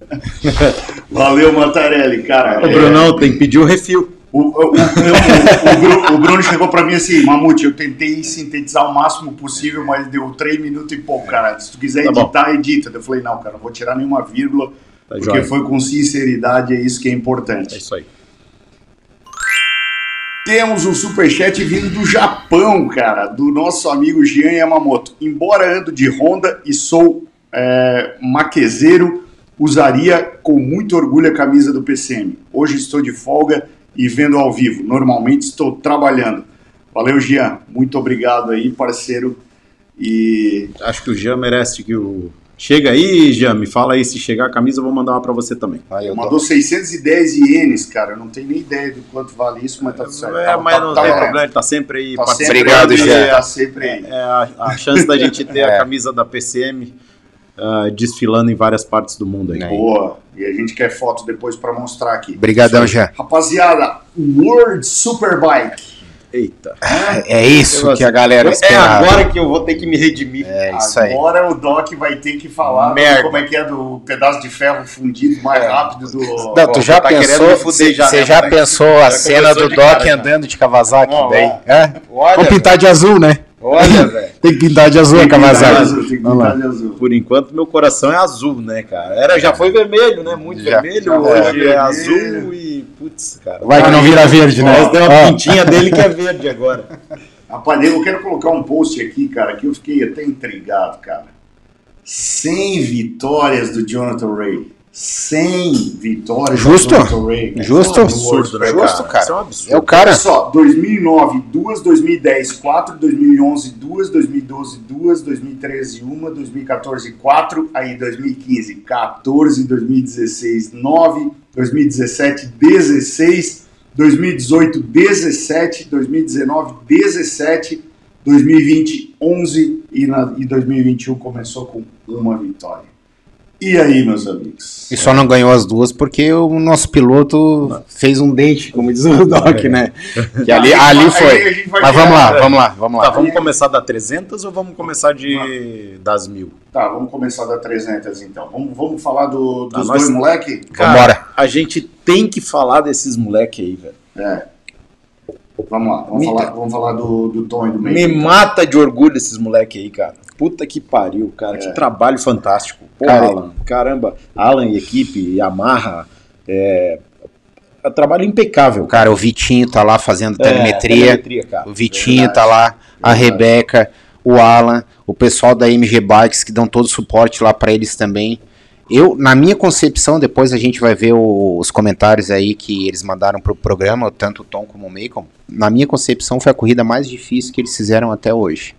Valeu, Matarelli, cara. Ô, Brunão, tem que pedir o refil. O, o, o, o, Bruno, o Bruno chegou pra mim assim, Mamute, eu tentei sintetizar o máximo possível, mas deu três minutos e pouco, cara. Se tu quiser Tá bom. editar, edita. Eu falei, não, cara, não vou tirar nenhuma vírgula, Tá porque joia. foi com sinceridade, é isso que é importante. É isso aí. Temos um superchat vindo do Japão, cara, do nosso amigo Jean Yamamoto. Embora ando de Honda e sou é, maquezeiro, usaria com muito orgulho a camisa do PCM. Hoje estou de folga e vendo ao vivo. Normalmente estou trabalhando. Valeu, Jean. Muito obrigado aí, parceiro. E Acho que o Jean merece que o. Chega aí, Jean, me fala aí. Se chegar a camisa, eu vou mandar uma pra você também. Aí eu mandou 610 ienes, cara. Eu não tenho nem ideia do quanto vale isso, mas tá tudo certo. É, Tá- mas tá- não tá tem problema, ele tá sempre aí Tá participando. sempre Obrigado, Jean. Tá sempre aí. É a, a chance da gente ter É. a camisa da PCM ah, desfilando em várias partes do mundo aí. É. Boa. E a gente quer foto depois pra mostrar aqui. Obrigadão, Jean. Rapaziada, World Superbike. Eita. É isso que a galera É esperava. agora que eu vou ter que me redimir. É isso aí. Agora o Doc vai ter que falar Merda. como é que é do pedaço de ferro fundido mais rápido do. Não, tu já tá querendo pensou, já, você né, já moleque? pensou a Já cena do Doc cara, já. andando de Kawasaki Não, daí? É? Olha, Vamos pintar de azul, né? Olha, velho. Tem que pintar de azul a Kawasaki. azul, tem que pintar de azul. Por enquanto, meu coração é azul, né, cara? Era, já foi vermelho, né? Muito Já. vermelho. Já hoje é vermelho. azul e. Putz, cara. Vai que não vira verde, né? Mas tem uma Ó. pintinha dele que é verde agora. Rapaz, eu quero colocar um post aqui, cara, que eu fiquei até intrigado, cara. 100 vitórias do Jonathan Ray. 100 vitórias Justo. Justo. É um absurdo, né, Justo, cara? cara. Isso é um absurdo. É o cara. Olha só, 2009, 2, 2010, 4, 2011, 2, 2012, 2, 2013, 1, 2014, 4, aí 2015, 14, 2016, 9, 2017, 16, 2018, 17, 2019, 17, 2020, 11 e, na, e 2021 começou com uma vitória. E aí, meus amigos? E só não ganhou as duas porque o nosso piloto fez um dente, como diz o Doc, né? Que ali, ali foi. Mas vamos lá, vamos lá, vamos Tá, lá. vamos começar da 300 ou vamos começar de das mil? Tá, vamos começar da 300 então. Vamos, vamos falar do, dos Tá, nós- dois moleque? Cara, Vambora. A gente tem que falar desses moleque aí, velho. É. Vamos lá, vamos Me- falar, vamos falar do, do Tom e do Me meio. mata de orgulho esses moleque aí, cara. Puta que pariu, cara. Que trabalho fantástico. Pô, Cara, Alan, caramba. Alan e equipe, Yamaha. É, é trabalho impecável. Cara, o Vitinho tá lá fazendo É, telemetria. telemetria, cara. O Vitinho Verdade. tá lá, a Verdade. Rebeca, o Alan, o pessoal da MG Bikes que dão todo o suporte lá pra eles também. Eu, na minha concepção, depois a gente vai ver o- os comentários aí que eles mandaram pro programa, tanto o Tom como o Macon. Na minha concepção, foi a corrida mais difícil que eles fizeram até hoje.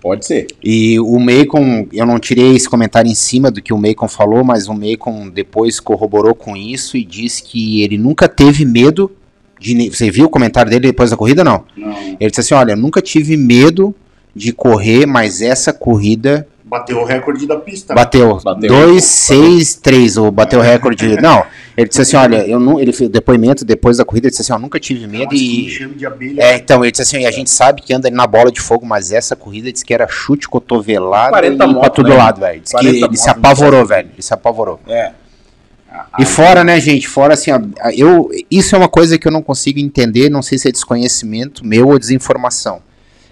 Pode ser. E o Macon, eu não tirei esse comentário em cima do que o Macon falou, mas o Macon depois corroborou com isso e disse que ele nunca teve medo de. Você viu o comentário dele depois da corrida? Não. Não, Ele disse assim: Olha, eu nunca tive medo de correr, mas essa corrida bateu o recorde da pista. bateu. Bateu. 2, 6, 3, ou bateu o recorde. Não, ele disse assim: Olha, eu não. Ele fez depoimento depois da corrida, ele disse assim: Eu nunca tive medo Nossa, que e. enxame de abelha. É, então, ele disse assim, a gente sabe que anda ali na bola de fogo, mas essa corrida disse que era chute, cotovelada 40 e pra moto, todo né? lado, velho. Disse que 40 ele se apavorou, velho. Ele se apavorou. É. E fora, né, gente, fora assim, ó, eu, isso é uma coisa que eu não consigo entender, não sei se é desconhecimento meu ou desinformação.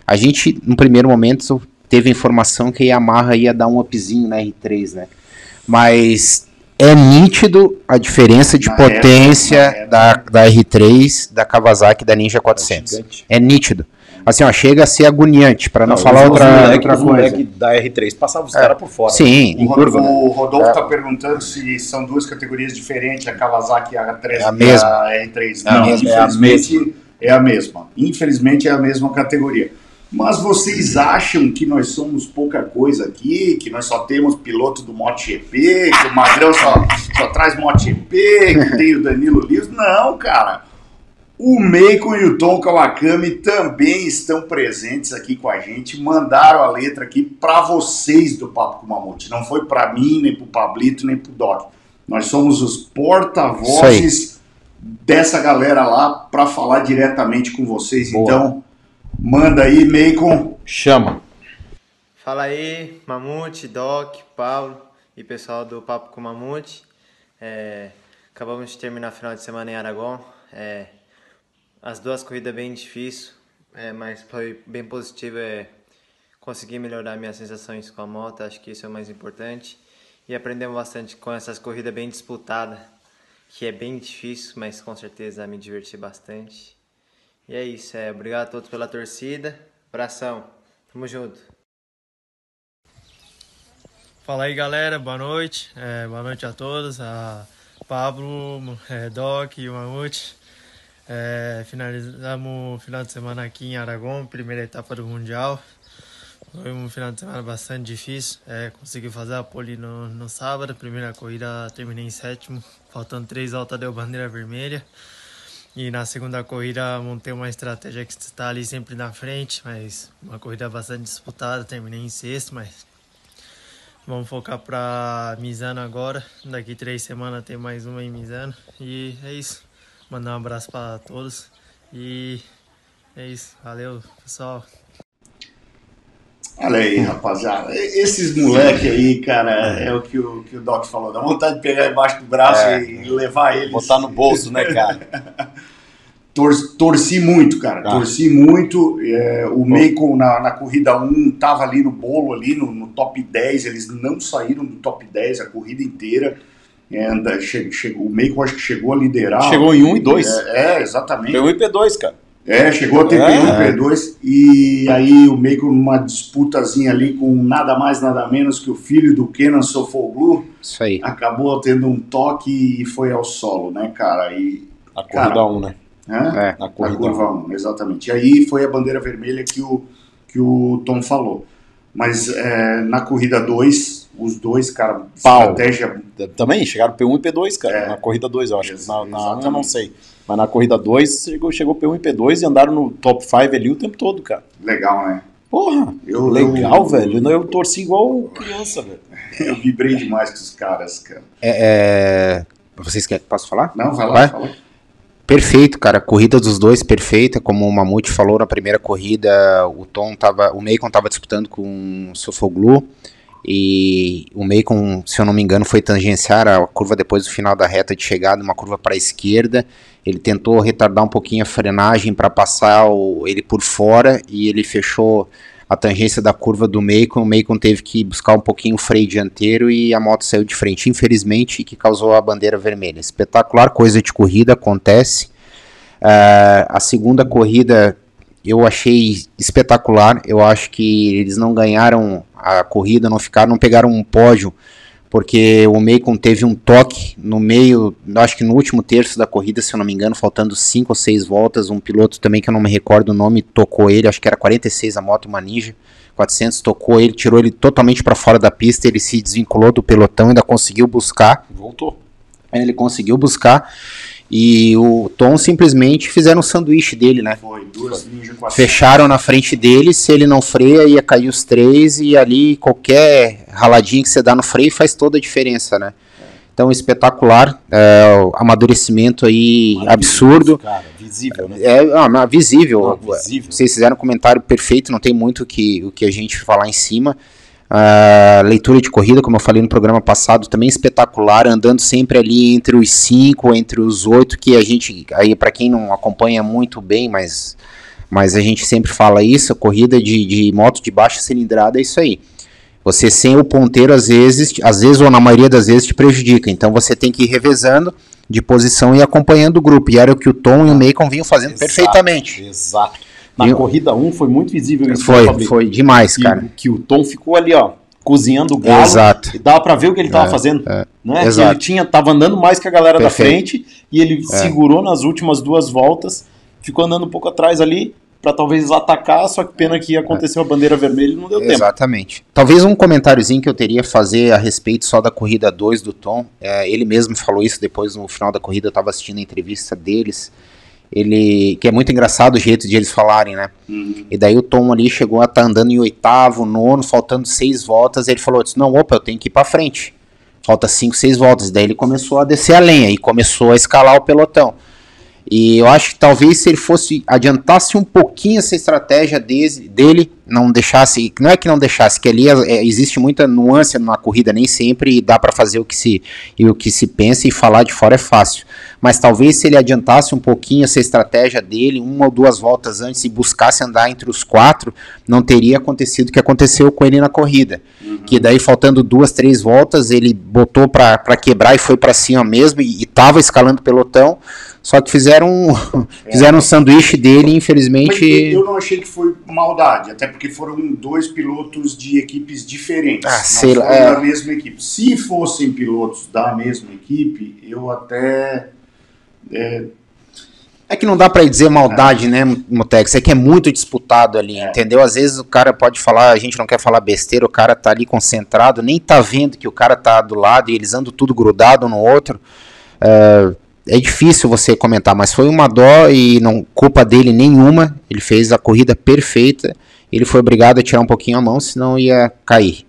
A gente, no primeiro momento, teve informação que a Yamaha ia dar um upzinho na R3, né? Mas é nítido a diferença de Na época, potência na época. da, da R3, da Kawasaki e da Ninja 400. gigante. É nítido. Assim, ó, chega a ser agoniante, para não, falar os, outra, moleque, outra coisa. da R3 passavam os caras por fora. Sim, O, em Ro- curva, né? o Rodolfo É. está perguntando se são duas categorias diferentes, a Kawasaki e a 3 É a mesma. a R3. É a Não, mesma. É a infelizmente é a mesma. Infelizmente é a mesma categoria. Mas vocês acham que nós somos pouca coisa aqui, que nós só temos piloto do MotoGP, que o Magrão só, só traz MotoGP, que tem o Danilo Lewis? Não, cara. O Meiko e o Tom Kawakami também estão presentes aqui com a gente. Mandaram a letra aqui para vocês do Papo com Mamute. Não foi para mim, nem para o Pablito, nem para o Doc. Nós somos os porta-vozes dessa galera lá para falar diretamente com vocês. Boa. Então, manda aí, Meikon. Chama. Fala aí, Mamute, Doc, Paulo. e pessoal do Papo com Mamute. É, acabamos de terminar o final de semana em Aragão. É, as duas corridas bem difíceis, é, mas foi bem positivo é, conseguir melhorar minhas sensações com a moto, acho que isso é o mais importante. E aprendemos bastante com essas corridas bem disputadas, que é bem difícil, mas com certeza me diverti bastante. E é isso, é, obrigado a todos pela torcida. Abração, tamo junto. Fala aí galera, boa noite, é, boa noite a todos, a Pablo, é, Doc e o Mamute. É, finalizamos o final de semana aqui em Aragão, primeira etapa do Mundial. Foi um final de semana bastante difícil. É, consegui fazer a pole no, no sábado, primeira corrida terminei em sétimo, faltando três voltas deu bandeira vermelha. E na segunda corrida montei uma estratégia que está ali sempre na frente, mas uma corrida bastante disputada, terminei em sexto, mas vamos focar para Misano agora. Daqui três semanas tem mais uma em Misano. E é isso. Mandar um abraço para todos. E é isso. Valeu, pessoal. Olha aí, rapaziada. Esses moleque aí, cara, é o que o, que o Doc falou. Dá vontade de pegar embaixo do braço É. e levar eles. Botar no bolso, né, cara? Tor- torci muito, cara. Tá. Torci muito. É, o Macon na, na corrida 1 tava ali no bolo, ali no, no top 10. Eles não saíram do top 10 a corrida inteira. É, anda- che- chegou, o Macon acho que chegou a liderar. Chegou em 1 e 2. É, é, exatamente. P1 e P2, cara. É, chegou a ter É. P1, P2, e aí o Macon numa disputazinha ali com nada mais, nada menos que o filho do Kenan Sofoglu, Isso aí. acabou tendo um toque e foi ao solo, né, cara? E, Na corrida 1, né? Hã? É, Na curva 1, exatamente. E aí foi a bandeira vermelha que o, que o Tom falou. Mas é, na corrida 2, os dois, cara, Pau. estratégia Também chegaram P1 e P2, cara. Na corrida 2, eu acho. Ex- Na, na 1 eu não sei. Mas na corrida 2 chegou, chegou P1 e P2 e andaram no top 5 ali o tempo todo, cara. legal, né? Porra, Eu- legal, eu- velho. Eu torci igual criança, velho. Eu vibrei demais com os caras, cara. É, é, vocês querem posso falar? Não, vai lá, Vai? fala. Perfeito, cara. Corrida dos dois perfeita, como o Mamute falou na primeira corrida, o Tom tava, o Macon tava disputando com o Sofoglu e o Macon, se eu não me engano, foi tangenciar a curva depois do final da reta de chegada, uma curva para a esquerda. Ele tentou retardar um pouquinho a frenagem para passar o- ele por fora e ele fechou a tangência da curva do Macon. O Macon teve que buscar um pouquinho o freio dianteiro e a moto saiu de frente, infelizmente, que causou a bandeira vermelha. Espetacular, coisa de corrida, acontece. Ah, a segunda corrida eu achei espetacular. Eu acho que eles não ganharam a corrida, não ficaram, não pegaram um pódio, porque o Macon teve um toque no meio, acho que no último terço da corrida, se eu não me engano, faltando 5 ou 6 voltas, um piloto também que eu não me recordo o nome, tocou ele, acho que era 46 a moto, uma Ninja 400, tocou ele, tirou ele totalmente para fora da pista, ele se desvinculou do pelotão, ainda conseguiu buscar, Voltou. ele conseguiu buscar, e o Tom simplesmente fizeram um sanduíche dele, né? Foi duas com a Fecharam na frente dele, se ele não freia, ia cair os três, e ali qualquer raladinha que você dá no freio faz toda a diferença, né? Então, espetacular, é, o amadurecimento aí absurdo. Cara, visível, né? É ah, mas visível. Não, visível. Vocês fizeram um comentário perfeito, não tem muito que, o que a gente falar em cima. Ah, leitura de corrida, como eu falei no programa passado, também espetacular, andando sempre ali entre os cinco, entre os oito, que a gente, aí para quem não acompanha muito bem, mas, mas a gente sempre fala isso, a corrida de, de moto de baixa cilindrada é isso aí. Você sem o ponteiro, às vezes, às vezes ou na maioria das vezes, te prejudica. Então você tem que ir revezando de posição e acompanhando o grupo. E era o que o Tom e o Macon vinham fazendo Exato, perfeitamente. Exato. Na Eu- corrida 1 foi muito visível isso. Foi, foi demais, que, cara. Que o Tom ficou ali, ó, cozinhando o galo. Exato. E dava pra ver o que ele tava É, fazendo. é. Né? Que Exato. ele tinha, tava andando mais que a galera Perfeito. da frente e ele É. segurou nas últimas duas voltas, ficou andando um pouco atrás ali pra talvez atacar, só que pena que aconteceu a bandeira vermelha e não deu tempo. Exatamente. Talvez um comentáriozinho que eu teria a fazer a respeito só da corrida 2 do Tom. É, ele mesmo falou isso depois no final da corrida, eu estava assistindo a entrevista deles. Ele. Que é muito engraçado o jeito de eles falarem, né? E daí o Tom ali chegou a estar andando em oitavo, nono, faltando seis voltas. Ele falou: disse, Não, opa, eu tenho que ir pra frente. Falta cinco, seis voltas. Daí ele começou a descer a lenha e começou a escalar o pelotão. E eu acho que talvez se ele fosse adiantasse um pouquinho essa estratégia dele, dele não deixasse, não é que não deixasse, que ali é, existe muita nuance na corrida, nem sempre dá para fazer o que se o que se pensa e falar de fora é fácil. Mas talvez se ele adiantasse um pouquinho essa estratégia dele, uma ou duas voltas antes e buscasse andar entre os quatro, não teria acontecido o que aconteceu com ele na corrida. Uhum. Que daí faltando duas, três voltas, ele botou para quebrar e foi para cima mesmo e estava escalando o pelotão só que fizeram, é. fizeram um sanduíche dele, infelizmente. Mas eu não achei que foi maldade, até porque foram dois pilotos de equipes diferentes. Ah, sei lá. É... da mesma equipe. Se fossem pilotos da mesma equipe, eu até. É, é que não dá para dizer maldade, é. né, Motex? É que é muito disputado ali, é. entendeu? Às vezes o cara pode falar, a gente não quer falar besteira, o cara tá ali concentrado, nem tá vendo que o cara tá do lado e eles andam tudo grudado um no outro. Uh, é difícil você comentar, mas foi uma dó e não culpa dele nenhuma. Ele fez a corrida perfeita. Ele foi obrigado a tirar um pouquinho a mão, senão ia cair.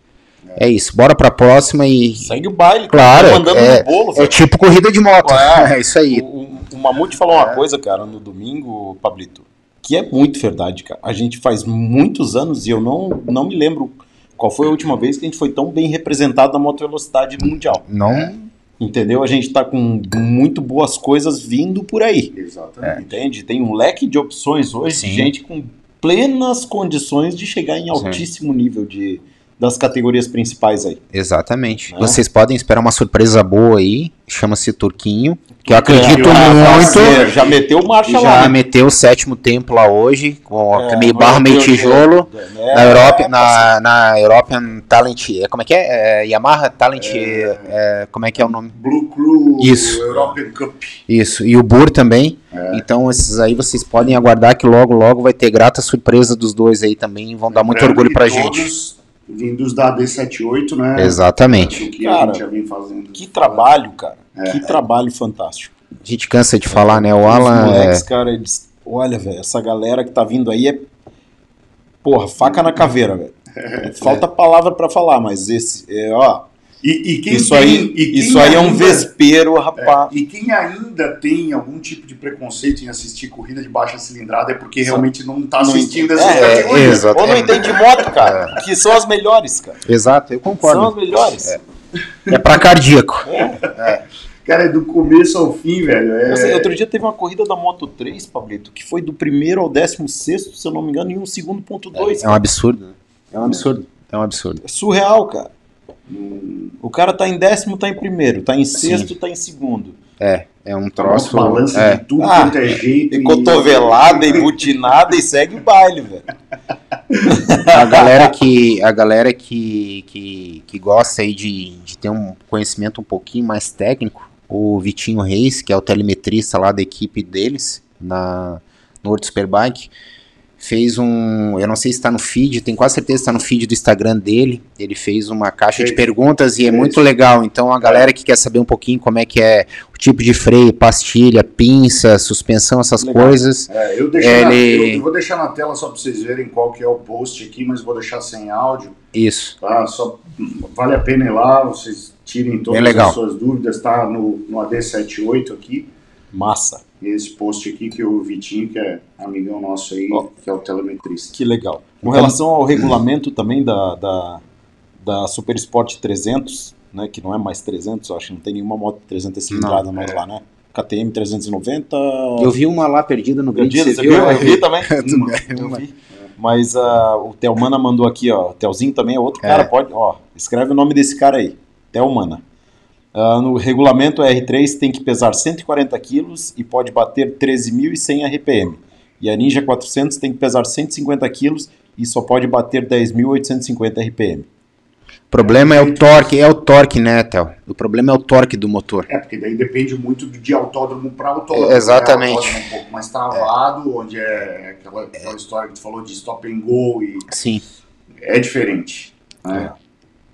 É, é isso. Bora pra próxima e. Segue o baile, claro. Tá é, bolo, é tipo corrida de moto. É, é isso aí. O, o Mamute falou uma é. coisa, cara, no domingo, Pablito, que é muito verdade, cara. A gente faz muitos anos e eu não, não me lembro qual foi a última vez que a gente foi tão bem representado na moto velocidade mundial. Não. Entendeu? A gente está com muito boas coisas vindo por aí. Exatamente. Entende? Tem um leque de opções hoje Sim. de gente com plenas condições de chegar em altíssimo Sim. nível de, das categorias principais aí. Exatamente. Né? Vocês podem esperar uma surpresa boa aí, chama-se Turquinho, que eu acredito é, muito. Já meteu marcha já lá. Já meteu o sétimo tempo lá hoje, com é, meio barro, meio tijolo, é, na Europa, na, na European Talent, é, como é que é? é Yamaha Talent, é. é, como é que é o nome? Blue Crew Isso. European Cup. Isso, e o Bur também. Então esses aí vocês podem aguardar que logo, logo vai ter grata surpresa dos dois aí também, vão dar muito orgulho pra gente vindos da D78, né? Exatamente. Que cara, a gente já vem fazendo. Que trabalho, cara. É, que é. trabalho fantástico. A gente cansa de falar, né? O Alan. Os moleques, é... cara, eles... olha, velho, essa galera que tá vindo aí é. Porra, faca na caveira, velho. Falta palavra para falar, mas esse, é, ó, e, e isso tem, aí, e isso aí ainda, é um vespeiro, rapaz. É, e quem ainda tem algum tipo de preconceito em assistir corrida de baixa cilindrada é porque realmente não está assistindo essas é, categorias. É, Ou não entende moto, cara. É. que são as melhores, cara. Exato, eu concordo. São as melhores. É, é para cardíaco. É. Cara, é do começo ao fim, velho. É... Outro dia teve uma corrida da Moto 3, Pablito, que foi do primeiro ao décimo sexto, se eu não me engano, em um segundo ponto dois. É, é um absurdo, né? É um absurdo. É um absurdo. É surreal, cara. O cara tá em décimo, tá em primeiro, tá em sexto, Sim. tá em segundo. É, é um troço. Tá balança é. de tudo ah, quanto é jeito. E cotovelada, e butinada e segue o baile, velho. A galera que, a galera que, que, que gosta aí de, de ter um conhecimento um pouquinho mais técnico, o Vitinho Reis, que é o telemetrista lá da equipe deles, na, no World Superbike, fez um, eu não sei se está no feed, tenho quase certeza que está no feed do Instagram dele. Ele fez uma caixa de perguntas e é muito legal. Então a galera que quer saber um pouquinho como é que é o tipo de freio, pastilha, pinça, suspensão, essas legal. coisas. É, eu, ele... na, eu, eu, vou deixar na tela só para vocês verem qual que é o post aqui, mas vou deixar sem áudio. Isso. Tá? Só vale a pena ir lá, vocês tirem todas as suas dúvidas, tá no, no AD78 aqui. Massa esse post aqui que o Vitinho, que é amigão nosso aí, oh, que é o telemetrista. Que legal. Com relação ao regulamento também da, da, da Super Sport 300, né, que não é mais 300, acho que não tem nenhuma moto 300 cilindrada mais é. lá, né? KTM 390. Eu vi uma lá perdida no grid. Você, você viu? Eu vi também. eu vi. Mas uh, o Telmana mandou aqui, ó. O Telzinho também é outro é. cara, pode. Ó, escreve o nome desse cara aí. Telmana. Uh, no regulamento R3 tem que pesar 140 kg e pode bater 13.100 RPM. E a Ninja 400 tem que pesar 150 kg e só pode bater 10.850 RPM. O problema é o torque, é o torque, né, Théo? O problema é o torque do motor. É, porque daí depende muito de autódromo para autódromo. É, exatamente. Né? Um pouco mais travado, é. onde é aquela, aquela história que tu falou de stop and go e... Sim. É diferente. Né? É.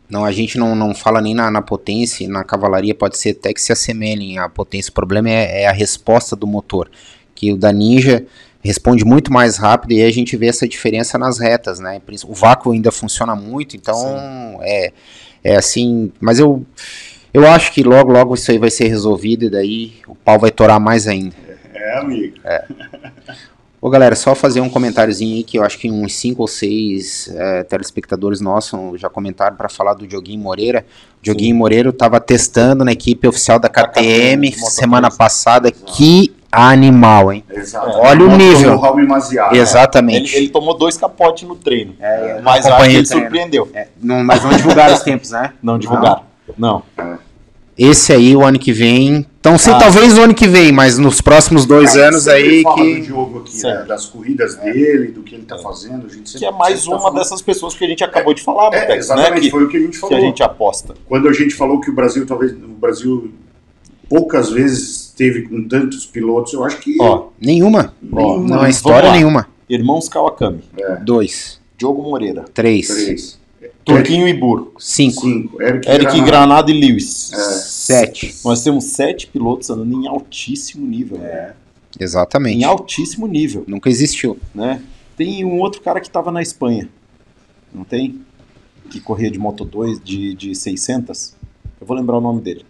Não, a gente não, não fala nem na, na potência, na cavalaria pode ser até que se assemelhem à potência. O problema é, é, a resposta do motor, que o da Ninja responde muito mais rápido e aí a gente vê essa diferença nas retas, né? O vácuo ainda funciona muito, então é, é assim. Mas eu, eu acho que logo, logo isso aí vai ser resolvido e daí o pau vai torar mais ainda. É, É, amigo. É. Ô galera, só fazer um comentáriozinho aí que eu acho que uns 5 ou 6 é, telespectadores nossos já comentaram para falar do Dioguinho Moreira. O Dioguinho Moreira estava testando na equipe oficial da KTM semana passada. Que animal, hein? Exato. Olha o nível. Maziar, Exatamente. Ele, ele tomou dois capotes no treino. É, eu mas não acho que ele treino. surpreendeu. Não, mas não divulgaram os tempos, né? Não divulgaram. Não. Esse aí, o ano que vem. Então, sei, Ah. talvez o ano que vem, mas nos próximos dois Cara, anos aí fala que. do Diogo aqui, né, das corridas dele, do que ele tá fazendo. A gente sempre, Que é mais tá uma falando. dessas pessoas que a gente acabou de falar, É, Boteco, exatamente, né? Que, foi o que a gente que falou. a gente aposta. Quando a gente falou que o Brasil, talvez, o Brasil poucas vezes teve com tantos pilotos, eu acho que. Ó, Nenhuma. Nenhuma. Não é história nenhuma. Irmãos Kawakami. Dois. Diogo Moreira. Três. Três. Turquinho e Burro. Cinco. Cinco. Eric, Eric Granado. Granado e Lewis. Sete. Nós temos sete pilotos andando em altíssimo nível. né? Exatamente. Em altíssimo nível. Nunca existiu. Né? Tem um outro cara que estava na Espanha. Não tem? Que corria de Moto 2 de, de 600. Eu vou lembrar o nome dele.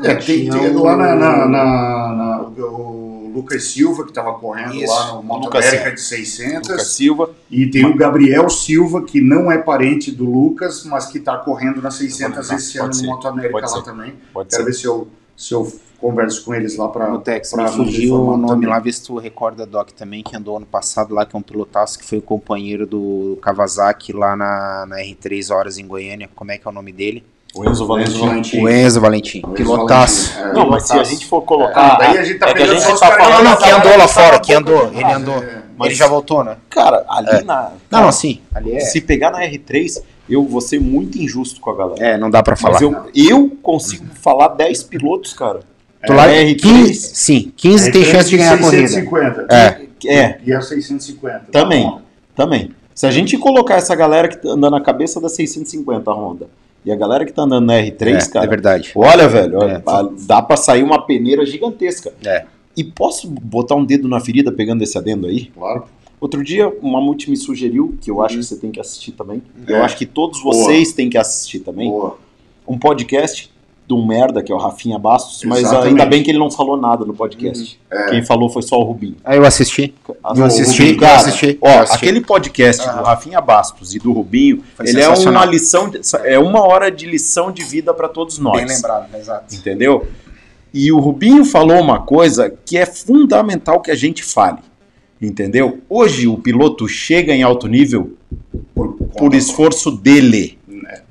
É, tem, tem lá na, na- na- na- o Lucas Silva, que estava correndo Isso. lá no Moto Lucas América Silva. de 600. Lucas Silva. E tem o Gabriel Silva, que não é parente do Lucas, mas que está correndo na 600 lembrar. esse ano ser. no Moto América lá ser. também. Pode Quero ser. ver se eu, se eu converso com eles lá para No Tex, me fugiu o nome lá, vê se tu recorda, Doc, também, que andou ano passado lá, que é um pilotaço que foi o companheiro do Kawasaki lá na, na R3 Horas em Goiânia. Como é que é o nome dele? O Enzo Valentim. O Enzo Valentim. Enzo Pilotaço. Valentim, é. Não, mas se a gente for colocar. Ah, daí a gente tá é que a gente tá falando. Não, não, que andou lá fora, tá que andou, ele andou. Mas- Ele já voltou, né? Cara, ali na. Não, não, sim. Ali é. Se pegar na R3, eu vou ser muito injusto com a galera. É, não dá pra falar. Mas eu, eu consigo falar 10 pilotos, cara. Tu lá, É, R3. 15, sim, 15 tem chance de ganhar a corrida. 650. É. É, E a 650. também. Tá. Também. Se a gente colocar essa galera que tá andando na cabeça da 650 Honda e a galera que tá andando na R3, É, cara. é verdade. Olha, velho, É. dá pra sair uma peneira gigantesca. É. E posso botar um dedo na ferida pegando esse adendo aí? Claro. Outro dia, o Mamute me sugeriu, que eu acho que você tem que assistir também. Eu É. acho que todos Boa. vocês têm que assistir também. Boa. Um podcast de um merda, que é o Rafinha Bastos, mas Exatamente. ainda bem que ele não falou nada no podcast. É. Quem falou foi só o Rubinho. Aí eu assisti. Eu assisti, Rubinho, cara, eu assisti. Ó, eu assisti. aquele podcast do Rafinha Bastos e do Rubinho, Foi ele é uma lição, de- é uma hora de lição de vida para todos nós. Bem lembrado, exato. Entendeu? E o Rubinho falou uma coisa que é fundamental que a gente fale. Entendeu? Hoje o piloto chega em alto nível Por, por esforço dele.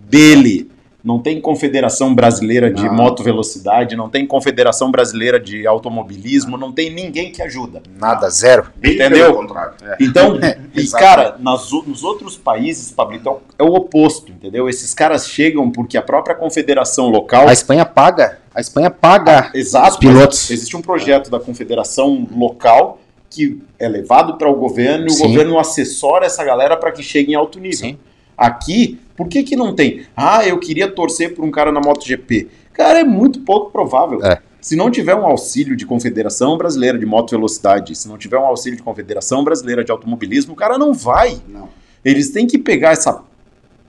Dele. Não tem confederação brasileira de Não. moto velocidade, não tem confederação brasileira de automobilismo, não tem ninguém que ajuda. Nada, zero. Entendeu? contrário. Então, É, e cara, nas nos outros países, Pablito, é o oposto, entendeu? Esses caras chegam porque a própria confederação local. A Espanha paga. A Espanha paga Exato, os pilotos. existe um projeto da confederação local que é levado para o governo e o governo assessora essa galera para que chegue em alto nível. Sim. Aqui, por que, que não tem? Ah, eu queria torcer por um cara na MotoGP. Cara, é muito pouco provável. É. Se não tiver um auxílio de Confederação Brasileira de Moto Velocidade, se não tiver um auxílio de Confederação Brasileira de Automobilismo, o cara não vai. Não. Eles têm que pegar essa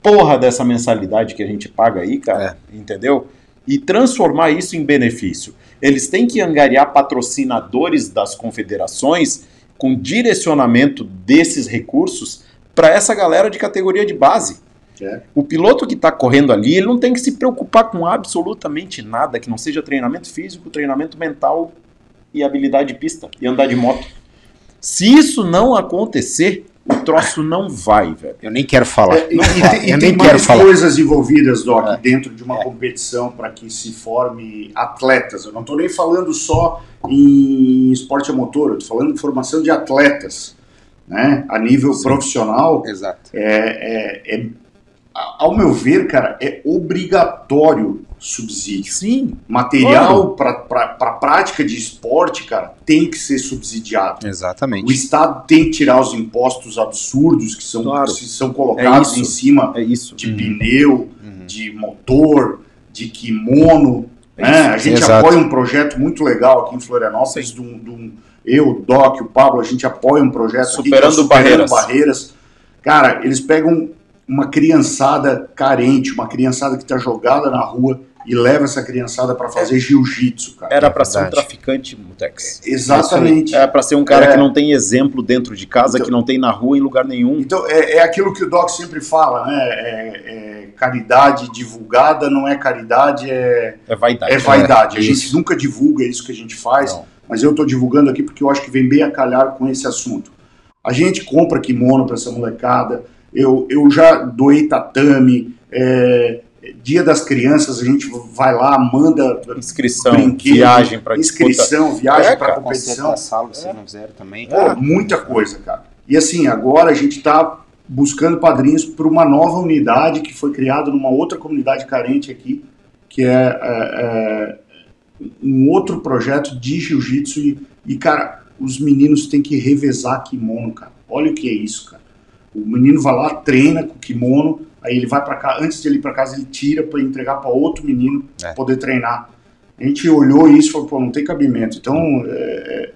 porra dessa mensalidade que a gente paga aí, cara, entendeu? E transformar isso em benefício. Eles têm que angariar patrocinadores das confederações com direcionamento desses recursos para essa galera de categoria de base. É. O piloto que está correndo ali, ele não tem que se preocupar com absolutamente nada que não seja treinamento físico, treinamento mental e habilidade de pista e andar de moto. Se isso não acontecer, o troço não vai, velho. Eu nem quero falar. É, e, e tem, e eu tem nem quero falar. coisas envolvidas, Doc, dentro de uma competição para que se forme atletas. Eu não estou nem falando só em esporte a motor, eu estou falando de formação de atletas. Né? A nível profissional, Exato. é, é- é- ao meu ver, cara, é obrigatório subsídio. Sim. Material para pra prática de esporte, cara, tem que ser subsidiado. O Exatamente. Estado tem que tirar os impostos absurdos que são, Claro. que são colocados É em cima É isso. de pneu, de motor, de kimono. É né? A gente Exato. apoia um projeto muito legal aqui em Florianópolis, de um, de um- eu, o Doc, o Pablo, a gente apoia um projeto aqui que é Superando Barreiras. barreiras. Cara, eles pegam uma criançada carente, uma criançada que está jogada na rua e leva essa criançada para fazer jiu-jitsu, cara. Era pra ser um traficante, Mutex. Exatamente. É pra ser um cara É. que não tem exemplo dentro de casa, que não tem na rua em lugar nenhum. Então, é, é aquilo que o Doc sempre fala, né? É, é caridade divulgada não é caridade, é, É vaidade. é vaidade. É, a gente isso. nunca divulga isso que a gente faz, mas eu estou divulgando aqui porque eu acho que vem bem a calhar com esse assunto. A gente compra kimono para essa molecada, eu, eu já doei tatame, é, Dia das Crianças, a gente vai lá, manda inscrição, brinquedo, viagem disputa. inscrição, viagem É, para competição. sala, vocês não também. Pô, muita coisa, cara. E assim, agora a gente está buscando padrinhos para uma nova unidade que foi criada numa outra comunidade carente aqui, que é, é, é, um outro projeto de jiu-jitsu. E, e, cara, os meninos têm que revezar kimono, cara. Olha o que é isso, cara. O menino vai lá, treina com o kimono, aí ele vai para cá, antes de ele ir para casa, ele tira para entregar para outro menino É. poder treinar. A gente olhou isso e falou, pô, não tem cabimento. Então, é, é,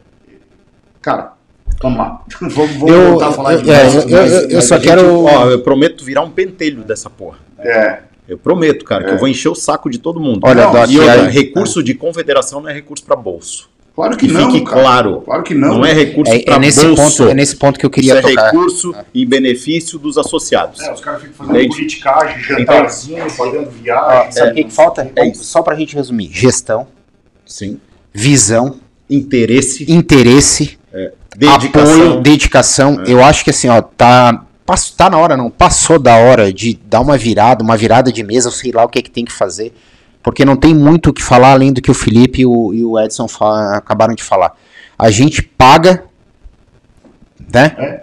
cara, vamos lá. vamos vamos Eu- voltar a falar eu- de é, eu- mas- eu- eu mas só gente- quero- Ó, eu prometo virar um pentelho dessa porra. É. Eu prometo, cara, que É. eu vou encher o saco de todo mundo. Olha, Não, e outra, aí- recurso de confederação não é recurso para bolso. Claro que que não, fique cara. claro. Claro que não. Não é recurso É- é para nesse bolso. ponto- é nesse ponto que eu queria Isso é tocar. recurso em benefício dos associados. É, os caras ficam fazendo Entende? politicagem, Então, jantarzinho, fazendo Ó, viagem. sabe o que, que falta? É isso. Só pra gente resumir: gestão, Sim. visão, Interesse, interesse, dedicação. apoio, dedicação. Eu acho que assim, ó, tá. Tá na hora, não. Passou da hora de dar uma virada, uma virada de mesa, sei lá o que é que tem que fazer. Porque não tem muito o que falar além do que o Felipe e o, e o Edson acabaram de falar. A gente paga, né?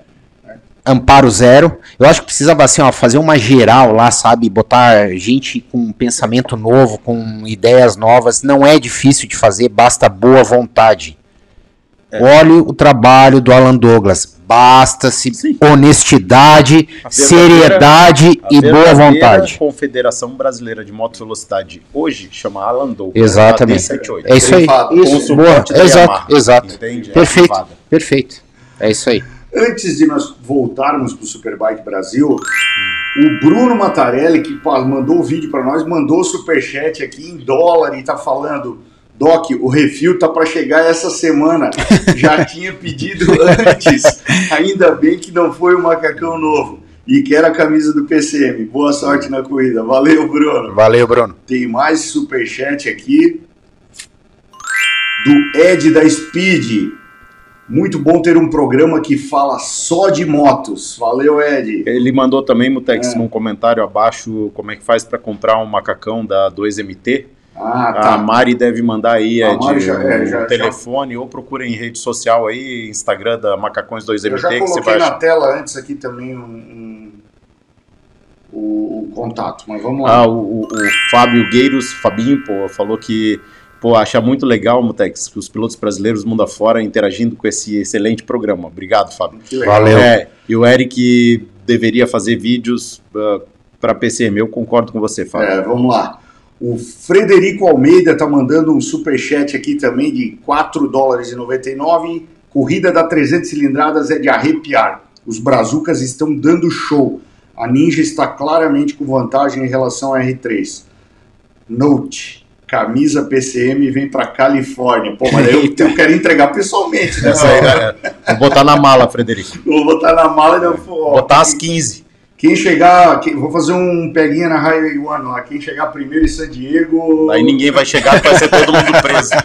Amparo zero. Eu acho que precisava assim, ó, fazer uma geral lá, sabe? Botar gente com um pensamento novo, com ideias novas. Não é difícil de fazer, basta boa vontade. Olhe o trabalho do Alan Douglas. Basta-se honestidade, A seriedade a e boa vontade. Confederação Brasileira de Moto Velocidade hoje chama Alan Douglas. Exatamente. AD78. É isso aí. Isso, boa. Exato, exato. entende? É Perfeito, privada. perfeito. É isso aí. Antes de nós voltarmos para o Superbike Brasil, o Bruno Matarelli, que mandou o vídeo para nós, mandou o superchat aqui em dólar e tá falando: Doc, o refil tá para chegar essa semana. Já tinha pedido antes. Ainda bem que não foi o macacão novo. E quer a camisa do PCM. Boa sorte na corrida. Valeu, Bruno. Valeu, Bruno. Tem mais superchat aqui do Ed da Speed. Muito bom ter um programa que fala só de motos. Valeu, Ed. Ele mandou também, Mutex, É. num comentário abaixo, como é que faz para comprar um macacão da 2MT. Ah, tá. A Mari deve mandar aí Ed, Mari já- é, o já- telefone ou procura em rede social aí, Instagram da Macacões 2MT, Eu já que você coloquei vai na achar. tela antes aqui também um, um- o, o contato, mas vamos lá. Ah, o, o- o Fábio Gueiros, Fabinho, pô, falou que pô, acha muito legal, Mutex, que os pilotos brasileiros mundo afora interagindo com esse excelente programa. Obrigado, Fábio. Que legal. Valeu. É, e o Eric deveria fazer vídeos para PCM. Eu concordo com você, Fábio. É, vamos lá. O Frederico Almeida tá mandando um superchat aqui também de 4 dólares e 99. Corrida da 300 cilindradas é de arrepiar. Os brazucas estão dando show. A Ninja está claramente com vantagem em relação à R3. Note. Camisa PCM vem para Califórnia. Pô, mas eu, eu quero entregar pessoalmente, né? Essa aí, é, vou botar na mala, Frederico. Vou botar na mala e não for. Botar as 15. Quem chegar, quem- vou fazer um peguinha na Highway One lá. Quem chegar primeiro em San Diego. Aí ninguém vai chegar, vai ser todo mundo preso.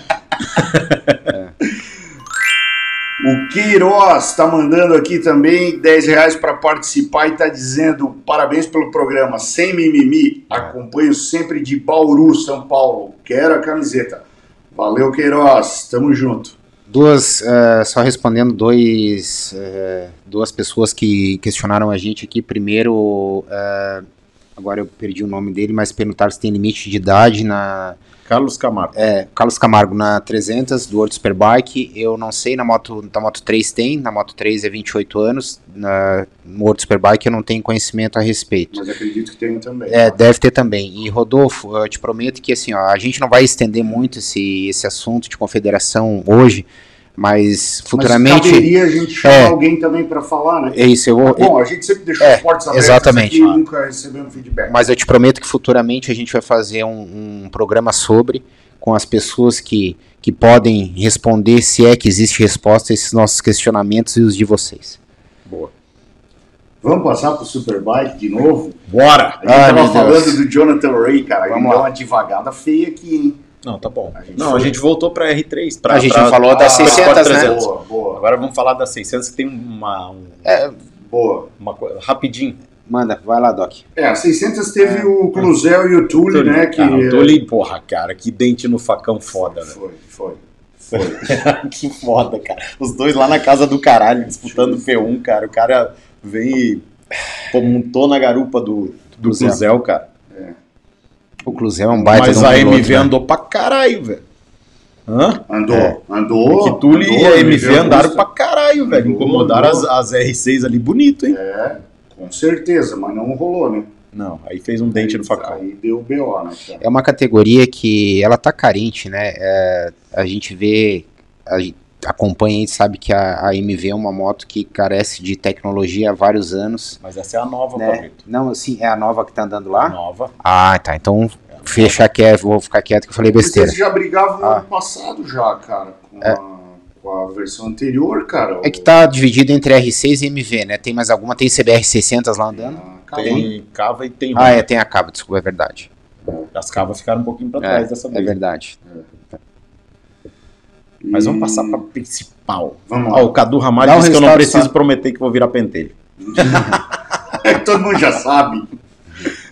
O Queiroz está mandando aqui também 10 reais para participar e está dizendo parabéns pelo programa. Sem mimimi, acompanho sempre de Bauru, São Paulo. Quero a camiseta. Valeu, Queiroz. Tamo junto. Duas, eh, só respondendo dois, eh, duas pessoas que questionaram a gente aqui. Primeiro, eh, agora eu perdi o nome dele, mas perguntaram se tem limite de idade na. Carlos Camargo. É, Carlos Camargo na 300 do World Superbike. Eu não sei, na moto, na moto 3 tem, na moto 3 é 28 anos. Na, no World Superbike eu não tenho conhecimento a respeito. Mas acredito que tem também. É, deve ter também. E Rodolfo, eu te prometo que assim, ó, a gente não vai estender muito esse, esse assunto de confederação hoje, Mas futuramente. Mas caberia a gente chamar É. alguém também para falar, né? É isso, eu vou- Bom, a gente sempre deixou É, as portas abertas exatamente. aqui e nunca recebemos feedback. Mas eu te prometo que futuramente a gente vai fazer um, um programa sobre, com as pessoas que, que podem responder, se é que existe resposta a esses nossos questionamentos e os de vocês. Boa. Vamos passar pro Superbike de novo? Bora! A gente Ai, tava meu falando Deus. do Jonathan Ray, cara. Vamos ele lá. deu uma devagada feia aqui, hein? Não, tá bom. gente não, foi- a gente voltou pra R3. Pra, A gente pra- não falou das pra 600, né? 300. Boa, boa. Agora vamos falar das 600, que tem uma... um- É, Boa. uma coisa... Rapidinho. manda, vai lá, Doc. É, a 600 teve o Cluzel e o Tully, né? Que Ah, o Tully, porra, cara, que dente no facão foda, velho. Foi, foi. que foda, cara. Os dois lá na casa do caralho, disputando P1, cara. O cara vem e montou na garupa do, do. Cluzel, cara. O Cluzel é um baita Mas um a piloto, MV né? andou pra caralho, velho. Hã? Andou, É. andou. Que andou, e a MV Augusta. andaram pra caralho, velho. Incomodaram as, andou. as R6 ali bonito, hein? É, com certeza, mas não rolou, né? Não, aí fez um dente no facão. Aí deu BO, né? cara? É uma categoria que ela tá carente, né? É, a gente vê, a gente acompanha e sabe que a, a MV é uma moto que carece de tecnologia há vários anos. Mas essa é a nova, né? Pablito. Não, assim, é a nova que tá andando lá? Nova. Ah, tá. Então, fechar quieto, vou ficar quieto que eu falei besteira. Vocês já brigavam no Ah. ano passado já, cara, com, a, com a versão anterior, cara. É que tá dividido entre R6 e MV, né? Tem mais alguma? Tem CBR 600 lá andando? Tem cava e tem Ah, é, tem a cava, desculpa, é verdade. As cavas ficaram um pouquinho pra É, trás dessa é vez. verdade. Mas vamos passar pra principal. Vamos lá. Ó, o Cadu Ramalho Dá o disse que eu não preciso sabe? prometer que vou virar pentelho. É que todo mundo já sabe.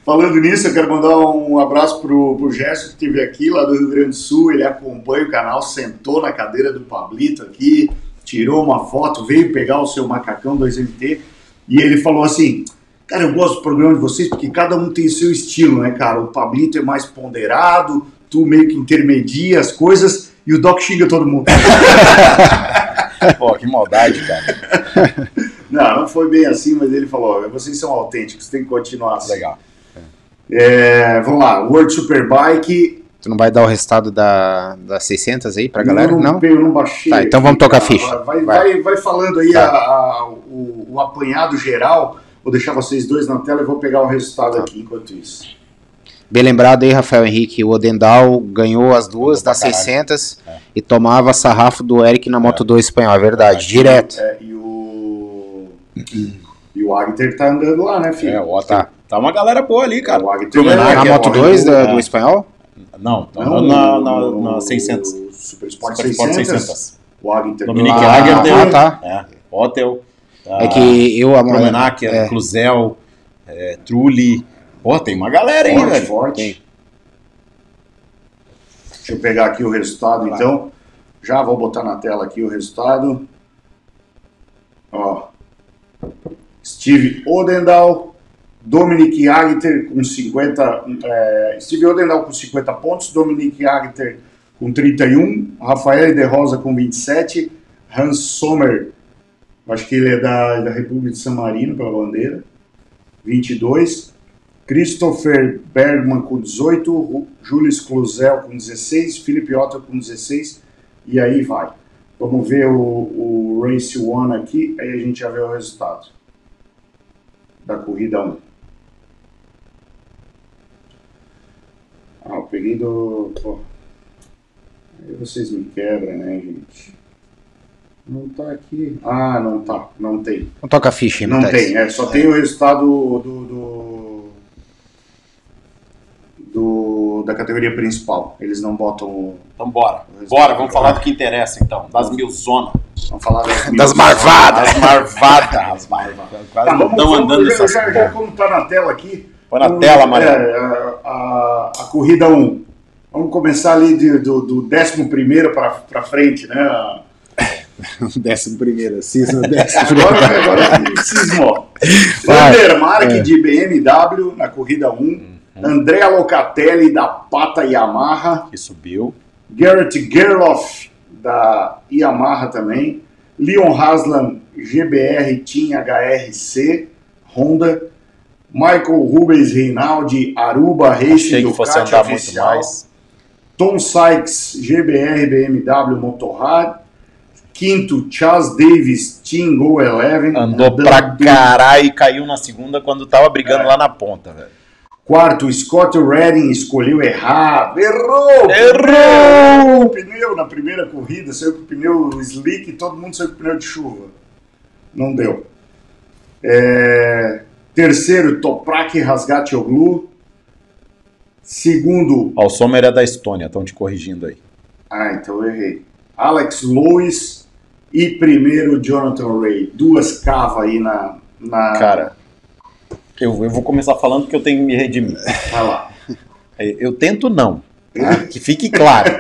Falando nisso, eu quero mandar um abraço pro, pro Gerson que esteve aqui, lá do Rio Grande do Sul. Ele acompanha o canal, sentou na cadeira do Pablito aqui, tirou uma foto, veio pegar o seu macacão 2MT e ele falou assim: Cara, eu gosto do programa de vocês porque cada um tem o seu estilo, né, cara? O Pablito é mais ponderado, tu meio que intermedia as coisas e o Doc xinga todo mundo. Pô, que maldade, cara. Não, não foi bem assim, mas ele falou: vocês são autênticos, tem que continuar assim. Legal. É, vamos lá, World Superbike. Tu não vai dar o resultado da, das 600 aí pra galera? Eu Não? Eu não baixei. Tá, então vamos tocar cara. ficha. Vai, Vai. vai, vai falando aí Tá. a- a- o, o apanhado geral. Vou deixar vocês dois na tela e vou pegar o resultado Tá. aqui enquanto isso. Bem lembrado aí, Rafael Henrique. O Odendal ganhou as duas das caralho. 600 e tomava sarrafo do Eric na Moto 2 espanhol. É verdade, direto. É, e o. E o Agter tá andando lá, né, filho? É, ó, tá. Tá uma galera boa ali, cara. O Agter Promenade, Na é Moto bom, 2 né? da- É. do espanhol? Não, tá Não, na, na, o- na 600. o Super Sport Super Sport 600. 600. O Agter. Dominique Ah, deu. ah, tá. É, Hotel. É que eu... a- Promenac, é, Cluzel, é, Trulli. Pô, tem uma galera aí, Forte, velho. forte. Deixa eu pegar aqui o resultado, então. Já vou botar na tela aqui o resultado. Ó. Steve Odendal, Dominic Agter com 50. é, Steve Odendal com 50 pontos, Dominic Agter com 31, Rafael de Rosa com 27, Hans Sommer, acho que ele é da, da República de San Marino pela bandeira, 22. Christopher Bergman com 18, Ru- Julius Cluzel com 16, Felipe Otto com 16, e aí vai. Vamos ver o, o Race One aqui, aí a gente já vê o resultado da corrida 1. Ah, eu peguei do. Pô. Aí vocês me quebram, né, gente? Não tá aqui. Ah, não tá. Não tem. Não toca a ficha, Não Matheus? tem, é, só tem o resultado do, do, do- da categoria principal. Eles não botam. Então bora. Bora, vamos falar do que interessa então. Das mil zonas. Vamos falar das, Das marvadas. Das marvadas. As marvadas. Quase Tá, vamos, estão vamos, andando já, já, já como tá na tela aqui. Põe na vamos- tela, Mariano. é, a, a, a corrida 1. Vamos começar ali de- do, do 11 para frente, né? Décimo primeiro, cisma Agora, agora cismou. Vai. Vandermark É. de BMW na corrida 1. Uhum. Andrea Locatelli da Pata Yamaha. Que subiu. Garrett Gerloff da Yamaha também. Leon Haslam GBR Team HRC Honda. Michael Rubens Reinaldi Aruba Racing Achei que fosse Ducati andar muito Oficial. mais. Tom Sykes GBR BMW Motorrad. Quinto, Charles Davis, Team Go Eleven. Andou pra caralho e caiu na segunda quando tava brigando É. lá na ponta, velho. Quarto, Scott Redding escolheu errado. Errou! Errou! O pneu na primeira corrida, saiu com o pneu slick e todo mundo saiu com o pneu de chuva. Não deu. É, Terceiro, Toprak Rasgatoglu. Segundo, Ó, o Sommer é da Estônia, estão te corrigindo aí. ah, então eu errei. Alex Lewis e primeiro Jonathan Ray. Duas cavas aí na. na... Cara, eu, eu vou começar falando que eu tenho que me redimir. Vai lá. É, Eu tento não, tá? que fique claro.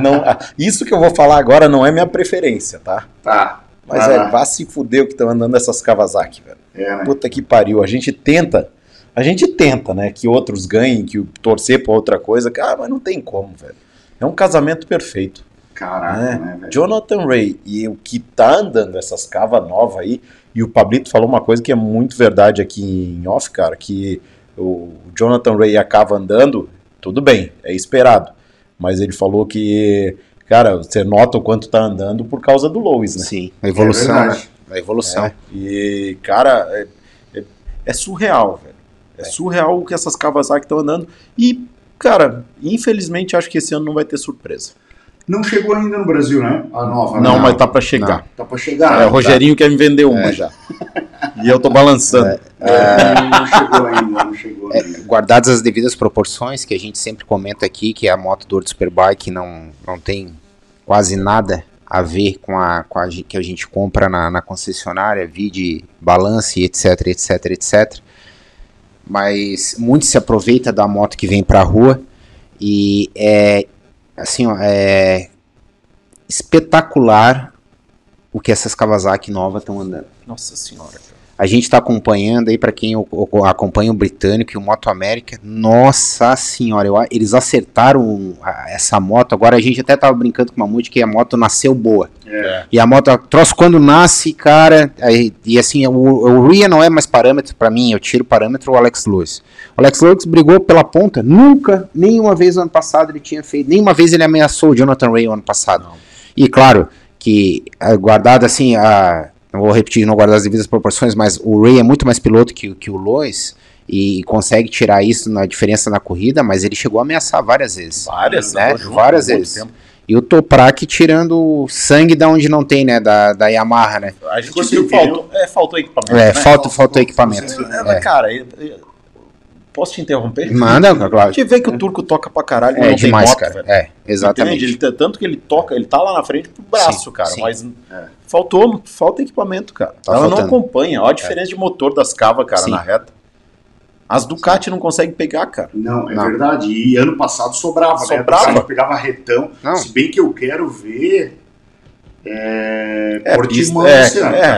Não, isso que eu vou falar agora não é minha preferência, tá? Tá. Mas é, vá se fuder o que estão andando essas Kawasaki, velho. É, né? Puta que pariu. A gente tenta, a gente tenta, né? Que outros ganhem, que torcer pra outra coisa. Cara, mas não tem como, velho. É um casamento perfeito. Caraca, né? né, velho? Jonathan Ray e o que tá andando essas cavas novas aí, e o Pablito falou uma coisa que é muito verdade aqui em off, cara, que o Jonathan Ray e a cava andando, tudo bem, é esperado. Mas ele falou que, cara, você nota o quanto tá andando por causa do Lois, né? Sim, a evolução, É né? A evolução. É, e, cara, é, é- é surreal, velho. É surreal o que essas Kawasaki estão andando. E, cara, infelizmente acho que esse ano não vai ter surpresa. Não chegou ainda no Brasil, né? A nova. Não, né? mas tá pra chegar. Tá pra chegar. É, o Rogerinho quer me vender uma É. já. E eu tô balançando. Não chegou ainda, não chegou É, ainda. guardadas as devidas proporções, que a gente sempre comenta aqui, que a moto do World Superbike não, não tem quase nada a ver com a, com a que a gente compra na, na concessionária, vide balance, etc, etc, etc. Mas muito se aproveita da moto que vem pra rua e é assim, ó, é espetacular o que essas Kawasaki novas estão andando. Nossa senhora. A gente está acompanhando aí, para quem o- o- acompanha o britânico e o Moto América, nossa senhora, eu eles acertaram a- essa moto. Agora a gente até tava brincando com o Mamute que a moto nasceu boa. É. E a moto, a troço quando nasce, cara, aí- e assim, o, o Ria não é mais parâmetro para mim, eu tiro parâmetro o Alex Lewis. O Alex Lewis brigou pela ponta, nunca, nenhuma vez no ano passado ele tinha feito, nenhuma vez ele ameaçou o Jonathan Ray no ano passado. E claro, que ah, guardado assim, a, não vou repetir, não guardar as devidas proporções, mas o Ray é muito mais piloto que, que o Lois e, consegue tirar isso na diferença na corrida, mas ele chegou a ameaçar várias vezes. Várias, né? junto Várias vezes. tempo. E o Toprak tirando sangue da onde não tem, né? Da, da Yamaha, né? A gente viu, sem faltou, é, faltou equipamento. É, né? falta, faltou equipamento. É, É. Cara, eu- eu- posso te interromper? Manda, claro. A gente vê que o turco toca pra caralho, É não demais, tem moto, cara. velho. É, exatamente. Entende? Ele tá- tanto que ele toca, ele tá lá na frente pro braço, Sim, cara, sim. mas faltou, falta equipamento, cara. Tá Ela não faltando. acompanha, olha a diferença de motor das cavas, cara, Sim. na reta. As Ducati não conseguem pegar, cara. Não, é Não. verdade. E ano passado sobrava, né? Sobrava. A Ducati pegava retão. Não. Se bem que eu quero ver. É, É, Portimão é, é,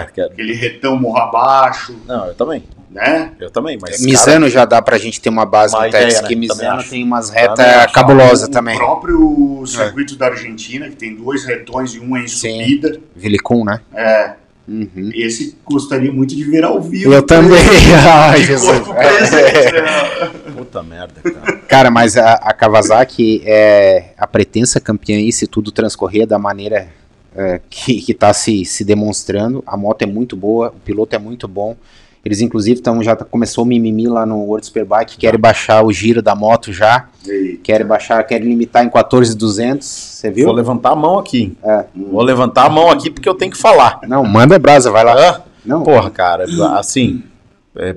cara. Aquele retão morro abaixo, Não, eu também. Né? Eu também, mas. Misano já dá pra gente ter uma base Uma no ideia, né? que Misano tem umas retas cabulosas o também. próprio circuito da Argentina, que tem dois retões e um é em Sim. subida. Vilicum, né? É, Uhum. esse gostaria muito de ver ao vivo. Eu também. Ai, Jesus. presente, né? Puta merda, cara. Cara, mas a, a Kawasaki é a pretensa campeã aí, se tudo transcorrer da maneira é, que, que tá se, se demonstrando. A moto é muito boa, o piloto é muito bom. Eles, inclusive, tão, já começou o mimimi lá no World Superbike, querem baixar o giro da moto já, Eita. querem baixar, querem limitar em 14,200, você viu? Vou levantar a mão aqui. É. Vou levantar a mão aqui porque eu tenho que falar. Não, manda brasa, vai lá. Hã? Não, Porra, cara, assim. é,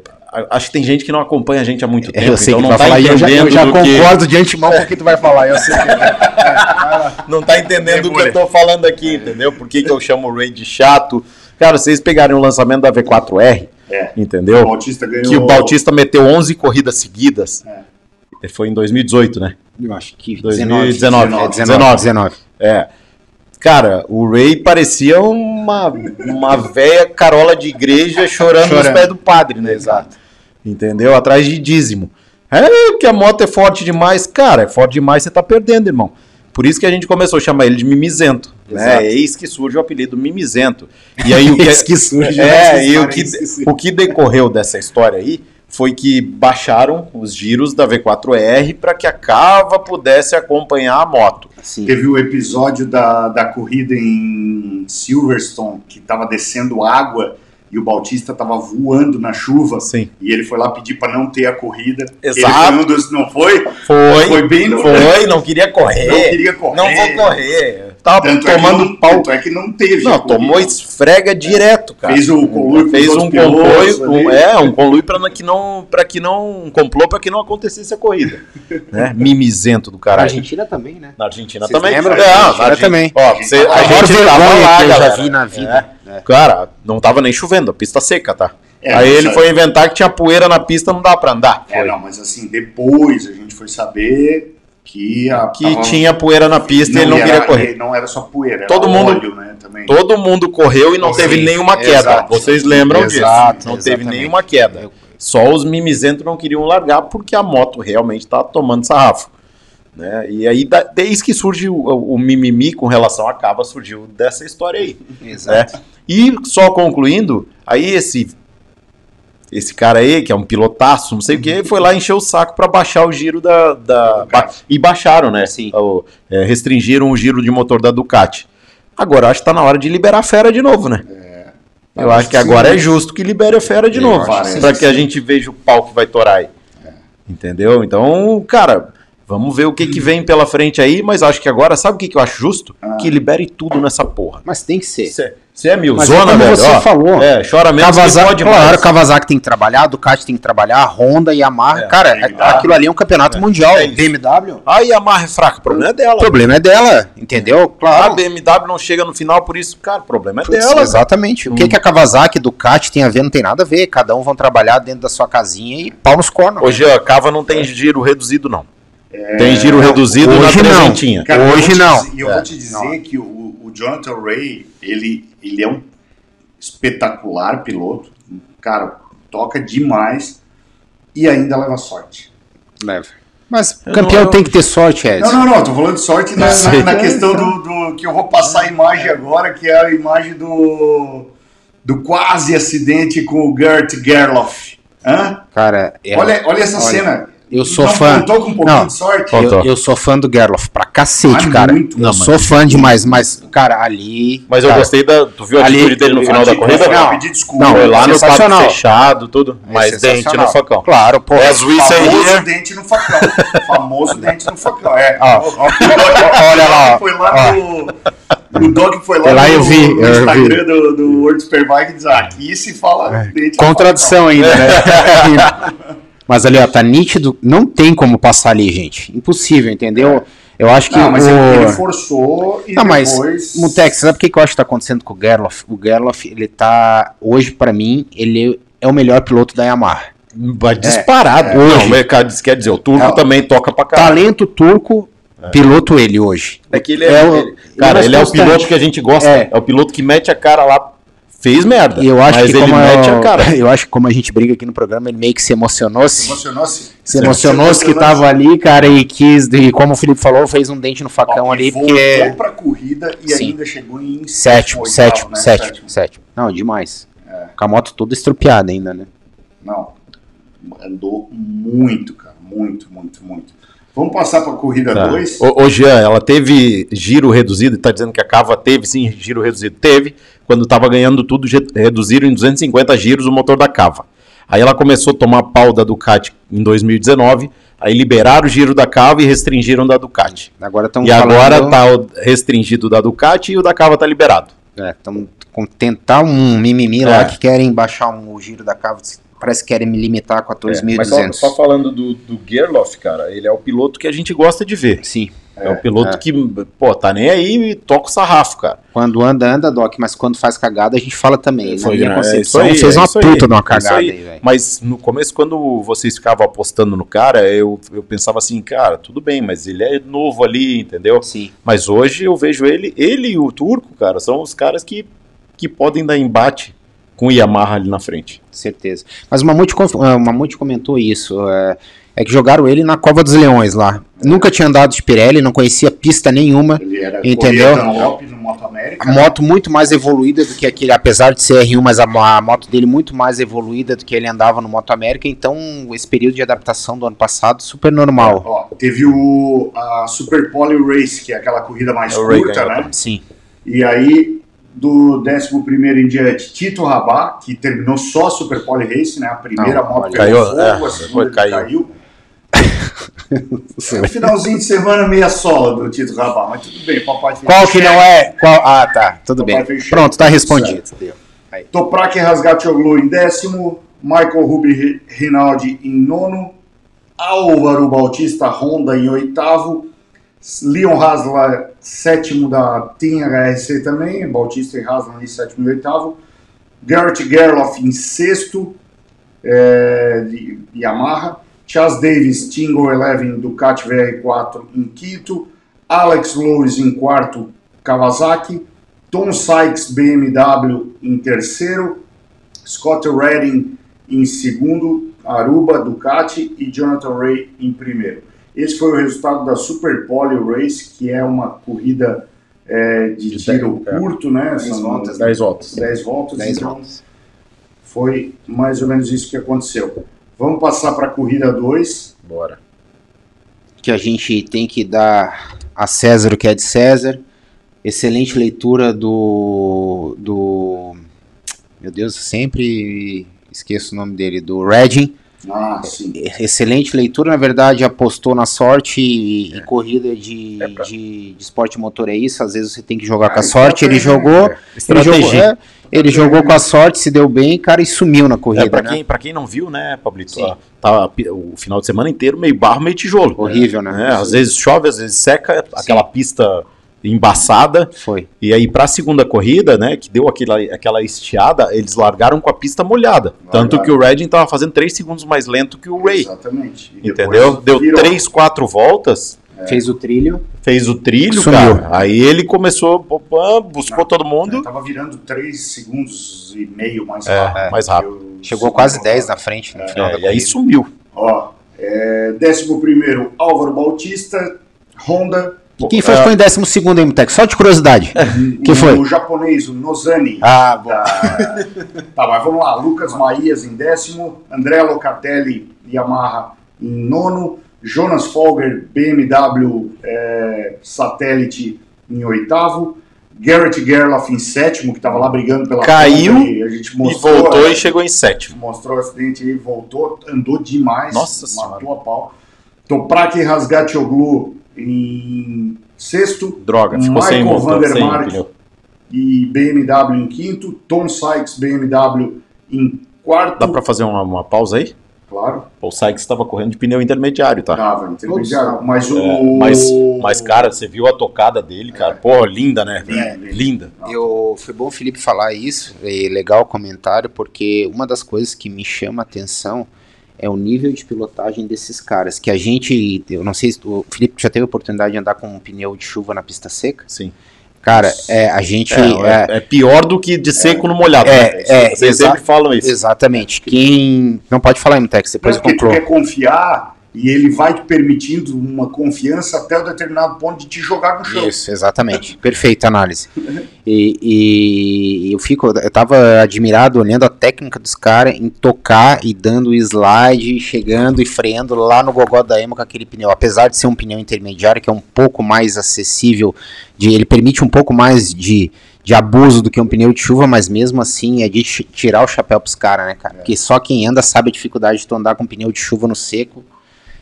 acho que tem gente que não acompanha a gente há muito tempo. eu sei então que não tá falar, e eu já, eu entendendo já do que- concordo de antemão com o que tu vai falar, eu sei que... não tá entendendo o que eu tô falando aqui, entendeu? Por que, que eu chamo o Ray de chato? Cara, vocês pegarem o lançamento da V4R, É. entendeu? O Bautista ganhou. Que o Bautista meteu 11 corridas seguidas. Foi em 2018, né? Eu acho que 2019. 19, é 19, 19. É. Cara, o Ray parecia uma, uma velha carola de igreja chorando, nos Chorando. pés do padre, né? Exato. Entendeu? Atrás de dízimo. É que a moto é forte demais. Cara, é forte demais, você tá perdendo, irmão. Por isso que a gente começou a chamar ele de mimizento. Né? Eis que surge o apelido mimizento. E aí o que, Eis que surge é, e o que, o que decorreu dessa história aí foi que baixaram os giros da V4R para que a Cava pudesse acompanhar a moto. Teve o episódio da, da corrida em Silverstone, que tava descendo água e o Bautista tava voando na chuva. Sim. E ele foi lá pedir para não ter a corrida. Exato. Ele foi um dos, não foi? Foi, Foi bem no. foi, não queria correr. Não queria correr. Não vou correr. Tava Tanto é tomando não- pau. tanto é que não teve Não, tomou esfrega direto, cara. Fez o conluio Fez um conluio, um, é, um conluio para que não, para que não, um complô para que não acontecesse a corrida, né? Mimizento do Na caralho. Argentina também, né? Na Argentina Vocês também. lembram? É, Na na Argentina também. Ó, você, a A gente tava lá, eu já vi na vida. É. Cara, não tava nem chovendo, a pista seca, tá? É, Aí ele aí- foi inventar que tinha poeira na pista, não dava pra andar. É, não, mas assim, depois a gente foi saber que a, Que tinha poeira na pista e ele não era- queria correr. Não era só poeira, era Todo mundo, óleo, né, também. todo mundo correu e não Sim, teve nenhuma queda. exato. Vocês lembram disso? Exato, Não teve exatamente. nenhuma queda. Só os mimizentos não queriam largar porque a moto realmente estava tomando sarrafo. Né? E aí, da- desde que surge o, o mimimi com relação à cava, surgiu dessa história aí. Exato. né? E só concluindo, aí esse esse cara aí, que é um pilotaço, não sei o que, foi lá encher o saco para baixar o giro da. da ba- e baixaram, né? Sim. O- é, restringiram o giro de motor da Ducati. Agora acho que tá na hora de liberar a fera de novo, né? Eu acho que agora é justo que libere a fera de Eu novo, que para sim. que a gente veja o pau que vai torar aí. Entendeu? Então, cara, vamos ver o que, que vem pela frente aí, mas acho que agora, sabe o que, que eu acho justo? Que libere tudo nessa porra. Mas tem que ser. Você é Mas milzona, como velho. você ó. falou, É, chora que Kawasaki, pode claro, mais. Kawasaki tem que trabalhar, Ducati tem que trabalhar, a Honda e a Yamaha. cara, aquilo ali é um campeonato mundial. BMW. A Yamaha é fraca, o problema é dela. O problema é dela, entendeu? A Claro. BMW não chega no final por isso, cara, o problema é Putz, dela. exatamente. O que, que a Kawasaki e Ducati tem a ver? Não tem nada a ver. Cada um vão trabalhar dentro da sua casinha e pau nos cornos. Hoje a Cava não tem giro reduzido, não. Tem giro reduzido hoje na não. Hoje não. E eu É. vou te dizer que o, o Jonathan Ray, ele, ele é um espetacular piloto. Cara, toca demais e ainda leva sorte. Leva. Mas Eu campeão não- tem que ter sorte, Edson. Não, não, não, tô falando de sorte na, na, na questão do, do- que eu vou passar a imagem agora, que é a imagem do, do quase acidente com o Gert Gerloff. Hã? Cara, é- olha, olha essa cena. Eu sou Não fã. contou com um pouquinho Não, de sorte? Eu, eu sou fã do Gerloff pra cacete, Ah, cara. muito. eu Não, sou fã demais, mas, cara, ali. Mas eu cara, gostei da. Tu viu a ali- atitude dele no final da corrida? não, pedir desculpa. não, Foi lá no papo fechado, tudo. É Mas dente no facão. Claro, pô. Say Famoso dente no facão. Famoso dente no facão. É. Ó, olha lá, ó. Foi lá no. O Dog foi lá, Foi lá, no, eu vi, no eu Instagram do, do World Superbike e diz: ah, aqui se fala dente no Contradição ainda, né? Mas ali, ó, tá nítido. Não tem como passar ali, gente. Impossível, entendeu? Eu acho que Não, mas o... ele forçou e Não, mas, depois. Mutex, sabe o que, que eu acho que tá acontecendo com o Gerloff? O Gerloff, ele tá, hoje, pra mim, ele é o melhor piloto da Yamaha. Vai disparado. é. Não, Hoje. o mercado quer dizer, o turco É. também toca pra caralho. Talento turco, piloto ele hoje. É que ele é. o- ele- cara, mais ele é o piloto que a gente gosta. É. É, o piloto que mete a cara lá. Fez merda. E eu acho mas que ele como mete eu, a cara. eu acho que como a gente briga aqui no programa, ele meio que se emocionou-se. Emocionou-se? Se emocionou-se que tava ali, cara, e quis, e como o Felipe falou, fez um dente no facão ali, Voltou porque. pra corrida e Sim. ainda chegou em Sétimo, oitavo, sétimo, né? sétimo, sétimo. Não, demais. É. Com a moto toda estrupiada ainda, né? Não. Andou muito, cara. Muito, muito, muito. Vamos passar pra corrida Tá. 2. Ô, ô, Jean, ela teve giro reduzido, tá dizendo que a Cava teve sim giro reduzido. Teve, quando tava ganhando tudo, reduziram em 250 giros o motor da Cava. Aí ela começou a tomar pau da Ducati em 2019, aí liberaram o giro da Cava e restringiram da Ducati. Agora E agora tá o restringido da Ducati e o da Cava tá liberado. É, estão tentar um mimimi lá É. que querem baixar um, o giro da cava, parece que querem me limitar com a É, mas só, 2.200. só falando do, do Gerloff, cara, ele é o piloto que a gente gosta de ver. Sim. É, o piloto é. que, pô, tá nem aí e toca o sarrafo, cara. Quando anda, anda, Doc, mas quando faz cagada a gente fala também. Na minha né? concepção, É isso aí, fez é uma aí, puta de uma é cagada aí. aí. Mas no começo, quando vocês ficavam apostando no cara, eu, eu pensava assim, cara, tudo bem, mas ele é novo ali, entendeu? Sim. Mas hoje eu vejo ele, ele e o Turco, cara, são os caras que, que podem dar embate com o Yamaha ali na frente. Certeza. Mas o Mamute, o Mamute comentou isso. É, é que jogaram ele na Cova dos Leões lá. Nunca tinha andado de Pirelli, não conhecia pista nenhuma. Ele era Entendeu? Dunlop no Moto América. A moto muito mais evoluída do que aquele, apesar de ser R1, mas a, a moto dele muito mais evoluída do que ele andava no Moto América, então esse período de adaptação do ano passado, super normal. Ó, teve o a Super Poly Race, que é aquela corrida mais O Ray curta, ganhou né? Sim. E aí, do 11 em diante, Tito Rabá, que terminou só a Super Poly Race, né? A primeira Não, moto caiu, é, a segunda depois caiu. caiu. É um finalzinho de semana meia sola do Tito Rabá, mas tudo bem, papai Qual que não é? Qual? Ah, tá. Tudo Papai bem. Pronto, tá respondido. Toprak Rasgatoglu em décimo, Michael Rubi Rinaldi em nono, Álvaro Bautista Honda em oitavo, Leon Hasler sétimo da Team HRC também, Bautista e Hasler em sétimo e oitavo, Garrett Gerloff em sexto, é, de Yamaha, Chas Davis Tingo Eleven Ducati VR4 em quinto, Alex Lewis em quarto, Kawasaki, Tom Sykes BMW em terceiro, Scott Redding em segundo, Aruba Ducati e Jonathan Ray em primeiro. Esse foi o resultado da Super Poly Race, que é uma corrida é, de, tiro dez- é. curto, né? Dez São voltas. Dez voltas. 10 voltas. Dez então voltas. Foi mais ou menos isso que aconteceu. Vamos passar para a corrida 2. Bora. Que a gente tem que dar a César o que é de César. Excelente leitura do. do. Meu Deus, eu sempre esqueço o nome dele, do Redding. Ah, sim. Excelente leitura, na verdade, apostou na sorte e, e corrida de, de, de esporte motor é isso. Às vezes você tem que jogar com a sorte. Ele jogou, ele Estratégia. jogou, é, ele jogou com a sorte, se deu bem, cara, e sumiu na corrida. É, pra, né? quem, pra quem não viu, né, Pablito? ó, Tá, o final de semana inteiro meio barro, meio tijolo. Horrível, né? É, às vezes chove, às vezes seca, aquela pista embaçada. Foi. E aí, pra segunda corrida, né, que deu aquela, aquela estiada, eles largaram com a pista molhada. Tanto que o Redding tava fazendo 3 segundos mais lento que o Ray. Exatamente. E Entendeu? Deu virou. 3, 4 voltas. Fez o trilho. Fez o trilho, Sumiu. cara. Aí ele começou, pô, buscou todo mundo. Tava virando 3 segundos e meio mais É, rápido. mais rápido. Chegou quase 10 na frente no final É, da e aí corrida. sumiu. Ó, é, 11 Álvaro Bautista, Honda. Quem foi que foi em décimo segundo aí, Mutex? Só de curiosidade. Quem foi? O japonês, o Nozani. Ah, bom. Da- tá, mas vamos lá. Lucas Maías em décimo, André Locatelli Yamaha em nono, Jonas Folger BMW é, Satélite em oitavo, Garrett Gerloff em sétimo, que estava lá brigando pela Caiu e a gente E mostrou, voltou né? e chegou em sétimo. mostrou o acidente e voltou, andou demais, Nossa matou a pau. Toprak Rasgatoglu em sexto, Droga, ficou sem Michael sem Vandermark pneu. e BMW em quinto, Tom Sykes BMW em quarto. Dá pra fazer uma, uma pausa aí? Claro. O Sykes estava correndo de pneu intermediário, tá? Tava intermediário, mas o... É, mas, mas, cara, você viu a tocada dele, cara? Pô, linda, né? É. Linda. Eu, foi bom o Felipe falar isso, e legal o comentário, porque uma das coisas que me chama a atenção é o nível de pilotagem desses caras, que a gente, eu não sei se o Felipe já teve a oportunidade de andar com um pneu de chuva na pista seca? Sim. Cara, é, a gente... É, é- é pior do que de seco no molhado. É, né? é, Vocês exa- sempre falam isso. Exatamente. Quem... Não pode falar, Mutex, depois eu porque tu concluo. quer confiar e ele vai te permitindo uma confiança até um determinado ponto de te jogar no chão. Isso, exatamente. Perfeita análise. E, e eu fico, eu tava admirado olhando a técnica dos caras em tocar e dando slide, chegando e freando lá no gogó da Emo com aquele pneu. Apesar de ser um pneu intermediário, que é um pouco mais acessível, de, ele permite um pouco mais de, de abuso do que um pneu de chuva, mas mesmo assim é de tirar o chapéu pros caras, né, cara? Porque só quem anda sabe a dificuldade de tu andar com pneu de chuva no seco.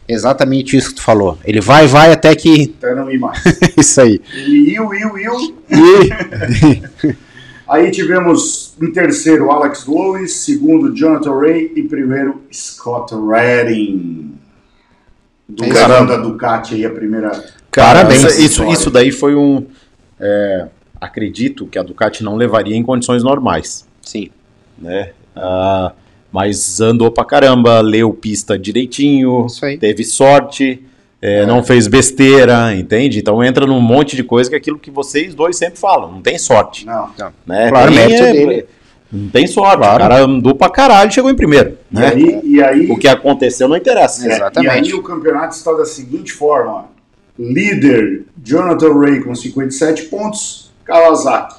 Exatamente isso que tu falou. Ele vai, vai até que. Até não ir mais. isso aí. Ele iu, iu, iu. Aí tivemos em terceiro Alex Lewis, segundo Jonathan Ray e primeiro Scott Redding. Do É caramba da Ducati aí, a primeira. Cara, Parabéns. Isso, isso, isso daí foi um. é, acredito que a Ducati não levaria em condições normais. Sim. Né? Ah, mas andou pra caramba, leu pista direitinho, teve sorte, é, não fez besteira, entende? Então entra num monte de coisa que é aquilo que vocês dois sempre falam, não tem sorte. Não. Né? Claro, é, dele. Não tem sorte, o cara andou pra caralho e chegou em primeiro. E Né? aí, e aí, O que aconteceu não interessa. É, E aí o campeonato está da seguinte forma: líder Jonathan Ray com 57 pontos, Kawasaki.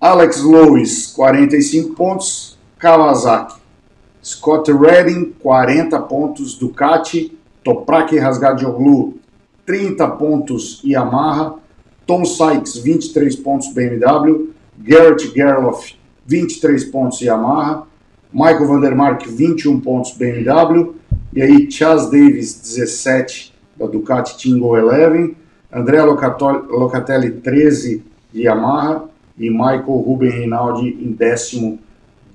Alex Lewis, 45 pontos. Kawasaki. Scott Redding, 40 pontos. Ducati. Toprak Razgatoglu, 30 pontos. Yamaha. Tom Sykes, 23 pontos. BMW. Garrett Gerloff, 23 pontos. Yamaha. Michael Vandermark, 21 pontos. BMW. E aí, Chas Davis, 17 da Ducati Tingo Eleven. André Locatelli, 13 de Yamaha e Michael Ruben Rinaldi em décimo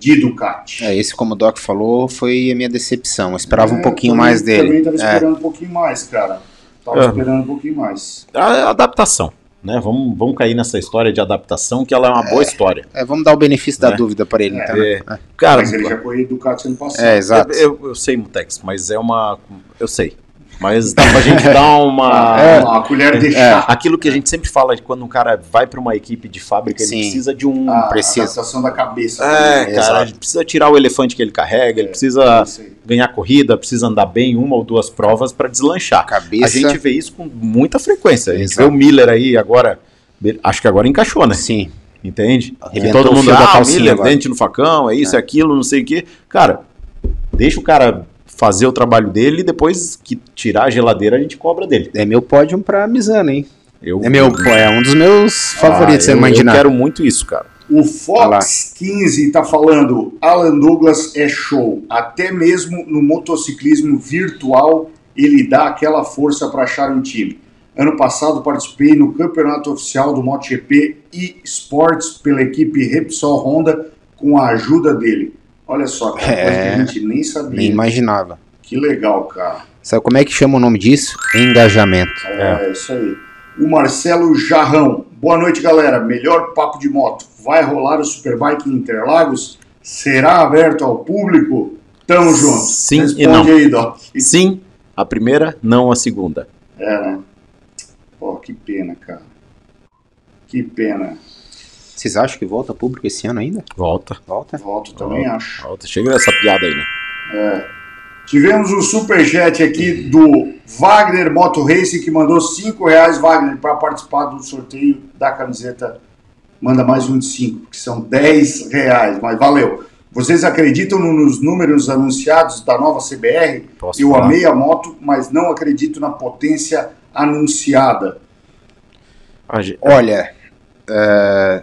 de Ducati. É, esse, como o Doc falou, foi a minha decepção. Eu esperava É, um pouquinho também- mais dele. Também estava É. esperando um pouquinho mais, cara. Tava É. esperando um pouquinho mais. A adaptação, né? Vamos, vamos cair nessa história de adaptação, que ela é uma boa história. É, vamos dar o benefício da É. dúvida para ele, então. É. né? Cara, Mas ele já correu Ducati ano passado. É, exato. Eu, eu, eu sei, Mutex, mas é uma. Eu sei. Mas dá pra gente dar uma. É, uma colher de chá. Aquilo que a gente sempre fala de quando um cara vai pra uma equipe de fábrica, Sim. ele precisa de um. A precisa. adaptação da cabeça. É, cara, ele precisa tirar o elefante que ele carrega, ele precisa isso aí. ganhar corrida, precisa andar bem uma ou duas provas pra deslanchar. Cabeça. A gente vê isso com muita frequência. A gente Exato. vê o Miller aí agora, acho que agora encaixou, né? Sim. Entende? Que todo mundo, da ah, Miller, agora." dente no facão, é isso, é aquilo, não sei o quê. Cara, deixa o cara fazer o trabalho dele e depois que tirar a geladeira a gente cobra dele. É meu pódio pra Mizano, hein? Eu, É meu, é um dos meus favoritos, Ah, eu, eu quero muito isso, cara. O Fox 15 tá falando, Alan Douglas é show. Até mesmo no motociclismo virtual ele dá aquela força para achar um time. Ano passado participei no campeonato oficial do MotoGP e Sports pela equipe Repsol Honda com a ajuda dele. Olha só, cara, coisa que É, a gente nem sabia. Nem imaginava. Que legal, cara. Sabe como é que chama o nome disso? Engajamento. É, isso aí. O Marcelo Jarrão. Boa noite, galera. Melhor papo de moto. Vai rolar o Superbike em Interlagos? Será aberto ao público? Tamo junto. Sim e Responde não. aí, Doc. Sim, a primeira, não a segunda. É, né? Pô, que pena, cara. Que pena. Vocês acham que volta público esse ano ainda? Volta. Volta? Volto, também Volta, acho. Volta. Chega nessa piada aí, né? É. Tivemos um superchat aqui do Wagner Moto Racing que mandou 5 reais, Wagner, para participar do sorteio da camiseta. Manda mais um de 5, que são 10 reais, mas valeu. Vocês acreditam no- nos números anunciados da nova CBR? Posso Eu falar? amei a moto, mas não acredito na potência anunciada. Olha,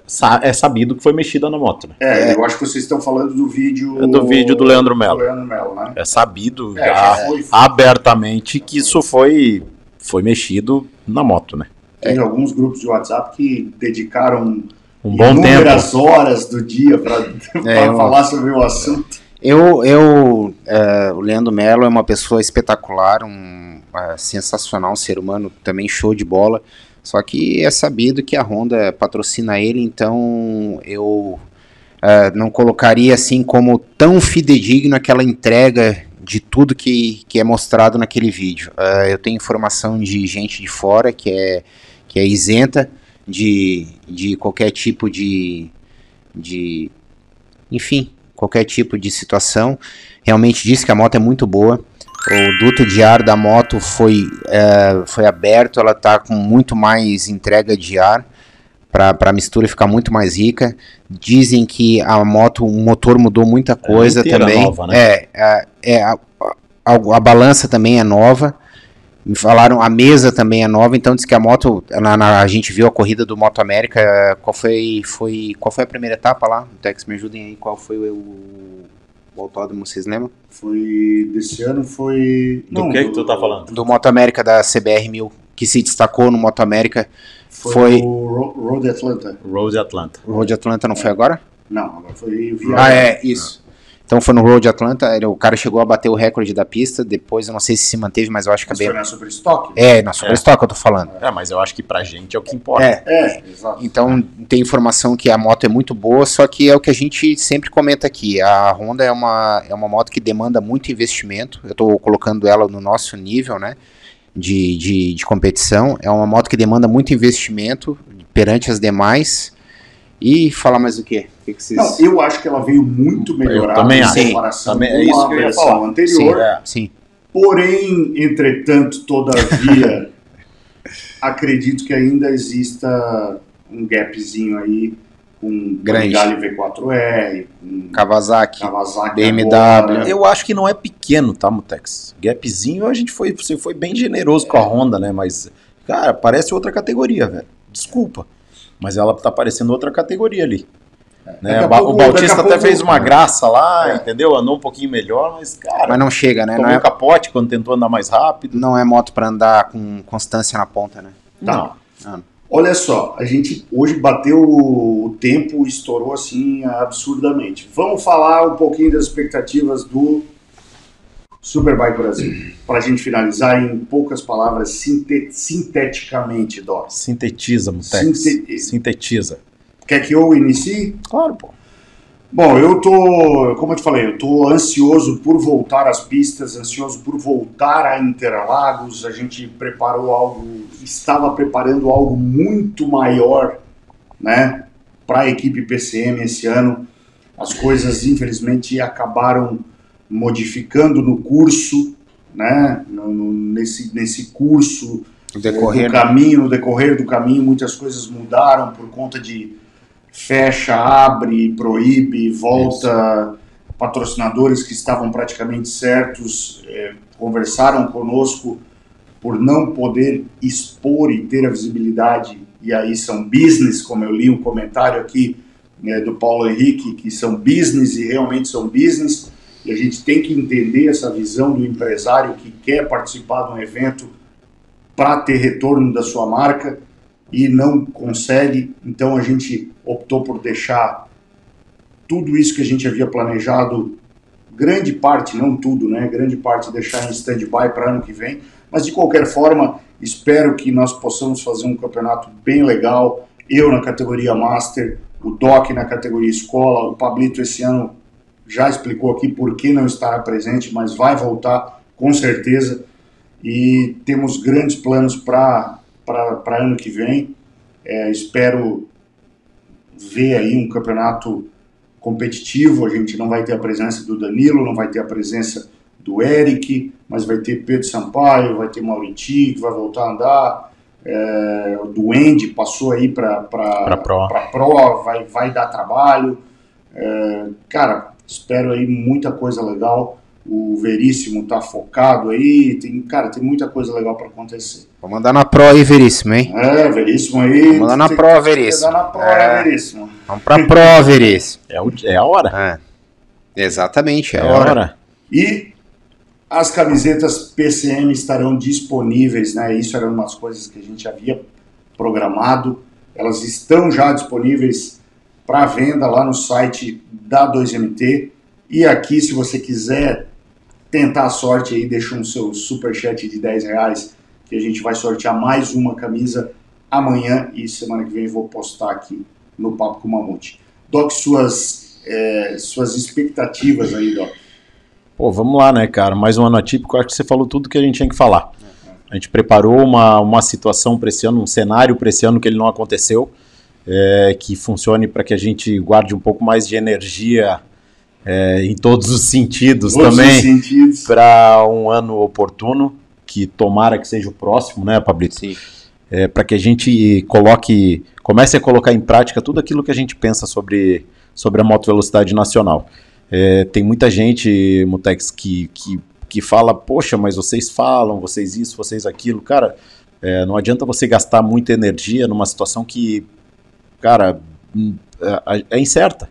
sa- é sabido que foi mexida na moto, né? É, eu acho que vocês estão falando do vídeo. É do vídeo do Leandro Melo. Do Leandro Melo, né? É sabido É, já foi- abertamente que isso foi, foi mexido na moto, né? Tem alguns grupos de WhatsApp que dedicaram Um bom inúmeras tempo. horas do dia para É, eu- falar sobre o assunto. Eu, eu é, o Leandro Mello é uma pessoa espetacular, um é, sensacional, um ser humano também show de bola. Só que é sabido que a Honda patrocina ele, então eu é, não colocaria assim como tão fidedigno aquela entrega de tudo que, que é mostrado naquele vídeo. É, eu tenho informação de gente de fora que é, que é isenta de, de qualquer tipo de, de enfim, qualquer tipo de situação. Realmente disse que a moto é muito boa. O duto de ar da moto foi, é, foi aberto, ela está com muito mais entrega de ar para a mistura ficar muito mais rica. Dizem que a moto, o motor mudou muita coisa inteira também. nova, né? É, é, é, a, a, a balança também é nova. Me falaram, a mesa também é nova, então diz que a moto, na, na- a gente viu a corrida do Moto América, qual foi, foi, qual foi a primeira etapa lá? Tex, me ajudem aí, qual foi o, o autódromo, vocês lembram? Foi. Desse ano foi. Do não, que que tu tá falando? Do Moto América da CBR 1000, que se destacou no Moto América, Foi, foi, o Ro- Road Atlanta. Rose Atlanta. o Road Atlanta, não foi agora? Não, agora foi via. Ah, é, isso. Então foi no Road Atlanta, ele- o cara chegou a bater o recorde da pista, depois eu não sei se se manteve, mas eu acho que Mas é foi bem... na Super Stock? É, na Superstock eu tô falando. É, mas eu acho que pra gente é o que importa. É, É, exato. Então tem informação que a moto é muito boa, só que é o que a gente sempre comenta aqui. A Honda é uma, é uma moto que demanda muito investimento. Eu estou colocando ela no nosso nível, né? De, de, de competição. É uma moto que demanda muito investimento perante as demais. E falar mais o quê? Que, que vocês. Não, eu acho que ela veio muito melhorada também em comparação Também- é com isso a que eu ia versão falar. anterior. Sim, é. Sim. Porém, entretanto, todavia, acredito que ainda exista um gapzinho aí com Grande. Panigale V4R, com Kawasaki, Kawasaki BMW. agora. Eu acho que não é pequeno, tá, Mutex? Gapzinho a gente foi, você foi bem generoso com a Honda, né? Mas, cara, parece outra categoria, velho. Desculpa. Mas ela tá parecendo outra categoria ali. Né? A Ba- pouco- o Bautista até fez uma graça lá, entendeu? Andou um pouquinho melhor, mas, cara. Mas não chega, né? Tomou Não é, um capote quando tentou andar mais rápido. não é moto pra andar com constância na ponta, né? Tá. Ah. Olha só, a gente hoje bateu o tempo, estourou assim absurdamente. Vamos falar um pouquinho das expectativas do Superbike Brasil. Para a gente finalizar em poucas palavras, sinte- sinteticamente, Doc. Sintetiza, Mutex. Sinte- Sintetiza. Quer que eu inicie? Claro, pô. Bom, eu tô, como eu te falei, eu tô ansioso por voltar às pistas, ansioso por voltar a Interlagos. A gente preparou algo, estava preparando algo muito maior, né, para a equipe PCM esse ano. As coisas, infelizmente, acabaram modificando no curso, né, no- no- nesse, nesse curso, No decorrer, do caminho, no decorrer do caminho, muitas coisas mudaram por conta de fecha, abre, proíbe, volta. Patrocinadores que estavam praticamente certos eh, conversaram conosco por não poder expor e ter a visibilidade, e aí são business, como eu li um comentário aqui eh, do Paulo Henrique, que são business e realmente são business, e a gente tem que entender essa visão do empresário que quer participar de um evento para ter retorno da sua marca e não consegue, então a gente optou por deixar tudo isso que a gente havia planejado, grande parte, não tudo, né? Grande parte deixar em stand-by para ano que vem, mas de qualquer forma, espero que nós possamos fazer um campeonato bem legal. Eu na categoria Master, o Doc na categoria Escola, o Pablito esse ano já explicou aqui por que não estará presente, mas vai voltar com certeza. E temos grandes planos para ano que vem. É, espero ver aí um campeonato competitivo. A gente não vai ter a presença do Danilo, não vai ter a presença do Eric, mas vai ter Pedro Sampaio, vai ter Mauriti, que vai voltar a andar. É, o Duende passou aí para Pra Pro. pra Pro, vai, vai dar trabalho. É, cara, espero aí muita coisa legal. O Veríssimo tá focado aí, tem, cara, tem muita coisa legal para acontecer. Vou mandar na Pro aí, Veríssimo, hein? É, Veríssimo aí. Vamos lá na tem- Pro, Veríssimo. na Pro, É. né, Veríssimo? Vamos pra Pro, Veríssimo. É, o- é a hora. É. Exatamente, é, É a a hora. hora. E as camisetas PCM estarão disponíveis, né? Isso era umas coisas que a gente havia programado. Elas estão já disponíveis para venda lá no site da 2MT. E aqui, se você quiser tentar a sorte aí, deixa um seu super chat de 10 reais, que a gente vai sortear mais uma camisa amanhã e semana que vem vou postar aqui no Papo com o Mamute. Doc, suas, eh, suas expectativas aí, Doc. Pô, vamos lá, né, cara? Mais um ano atípico. Acho que você falou tudo que a gente tinha que falar. A gente preparou uma, uma situação para esse ano, um cenário para esse ano que ele não aconteceu, é, que funcione para que a gente guarde um pouco mais de energia é, em todos os sentidos Todos os também sentidos. para um ano oportuno, que tomara que seja o próximo, né, Pablito? Sim. É, para que a gente coloque, comece a colocar em prática tudo aquilo que a gente pensa sobre, sobre a moto velocidade nacional. É, tem muita gente, Mutex, que, que, que fala, poxa, mas vocês falam, vocês isso, vocês aquilo. Cara, é, não adianta você gastar muita energia numa situação que, cara, hum, é, é incerta.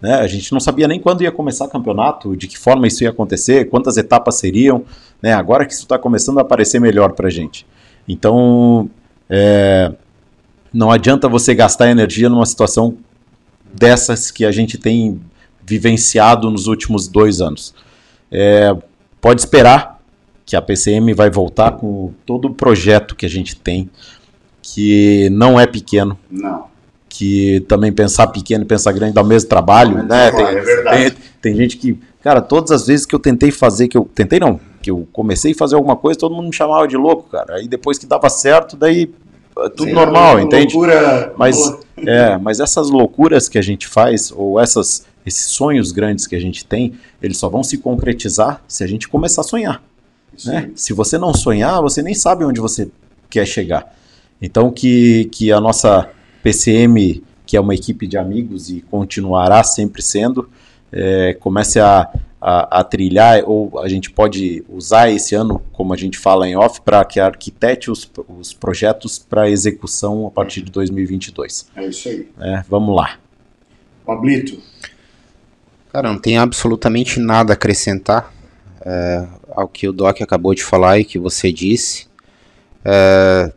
Né? A gente não sabia nem quando ia começar o campeonato, de que forma isso ia acontecer, quantas etapas seriam. Né? Agora que isso está começando a aparecer melhor para a gente. Então, é, não adianta você gastar energia numa situação dessas que a gente tem vivenciado nos últimos dois anos. É, pode esperar que a PCM vai voltar com todo o projeto que a gente tem, que não é pequeno. Não. Que também pensar pequeno e pensar grande dá o mesmo trabalho, né? Tem, é verdade. tem- tem gente que, cara, todas as vezes que eu tentei fazer, que eu tentei não, que eu comecei a fazer alguma coisa, todo mundo me chamava de louco, cara. Aí depois que dava certo, daí é tudo Sim, normal, uma entende? loucura mas boa. é, mas essas loucuras que a gente faz ou essas esses sonhos grandes que a gente tem, eles só vão se concretizar se a gente começar a sonhar. Né? Se você não sonhar, você nem sabe onde você quer chegar. Então que, que a nossa PCM que é uma equipe de amigos e continuará sempre sendo, é, comece a, a, a, trilhar, ou a gente pode usar esse ano, como a gente fala em off, para que arquitete os, os projetos para execução a partir de 2022. É isso aí. É, vamos lá. Pablito. Cara, não tem absolutamente nada a acrescentar é, ao que o Doc acabou de falar e que você disse. É,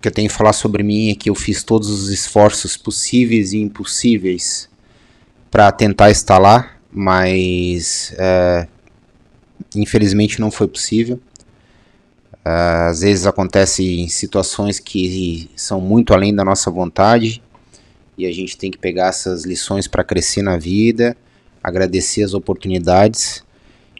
que eu tenho que falar sobre mim é que eu fiz todos os esforços possíveis e impossíveis para tentar lá, mas é, infelizmente não foi possível. É, às vezes acontecem situações que são muito além da nossa vontade e a gente tem que pegar essas lições para crescer na vida, agradecer as oportunidades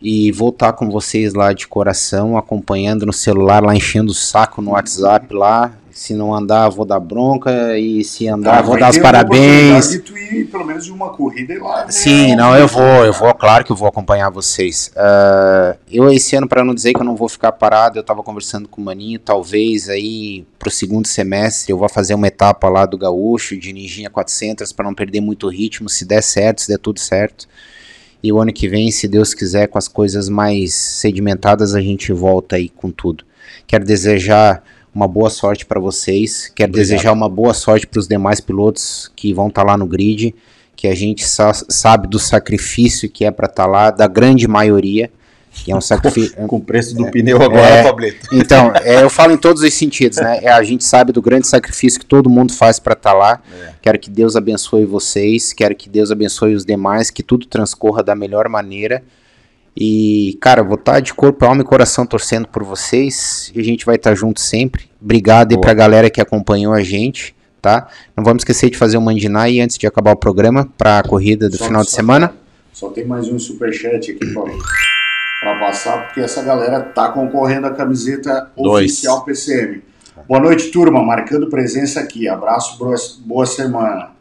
e voltar com vocês lá de coração, acompanhando no celular, lá enchendo o saco no WhatsApp lá. Se não andar, vou dar bronca, e se andar, vou dar os parabéns. De tu ir, pelo menos de uma corrida e lá. Sim, não, eu vou, eu vou, claro que eu vou acompanhar vocês. Uh, eu esse ano, para não dizer que eu não vou ficar parado, eu estava conversando com o Maninho, talvez aí pro segundo semestre eu vou fazer uma etapa lá do Gaúcho, de Ninjinha 400, para não perder muito ritmo, se der certo, se der tudo certo. E o ano que vem, se Deus quiser, com as coisas mais sedimentadas, a gente volta aí com tudo. Quero desejar uma boa sorte para vocês. Quero Obrigado. desejar uma boa sorte para os demais pilotos que vão estar tá lá no grid, que a gente sa sabe do sacrifício que é para estar tá lá, da grande maioria. Que é um sacrifício. Com o preço do é, pneu agora, é, Pablito. Então, é, eu falo em todos os sentidos, né? É, a gente sabe do grande sacrifício que todo mundo faz para estar tá lá. É. Quero que Deus abençoe vocês, quero que Deus abençoe os demais, que tudo transcorra da melhor maneira. E, cara, vou estar tá de corpo, alma e coração torcendo por vocês. E a gente vai estar tá junto sempre. Obrigado Boa. aí pra galera que acompanhou a gente, tá? Não vamos esquecer de fazer o Mandinai antes de acabar o programa para a corrida do só, final de só, semana. Só tem mais um superchat aqui, Paulo para passar, porque essa galera tá concorrendo à camiseta Dois. oficial PCM. Boa noite, turma. Marcando presença aqui. Abraço, boa semana.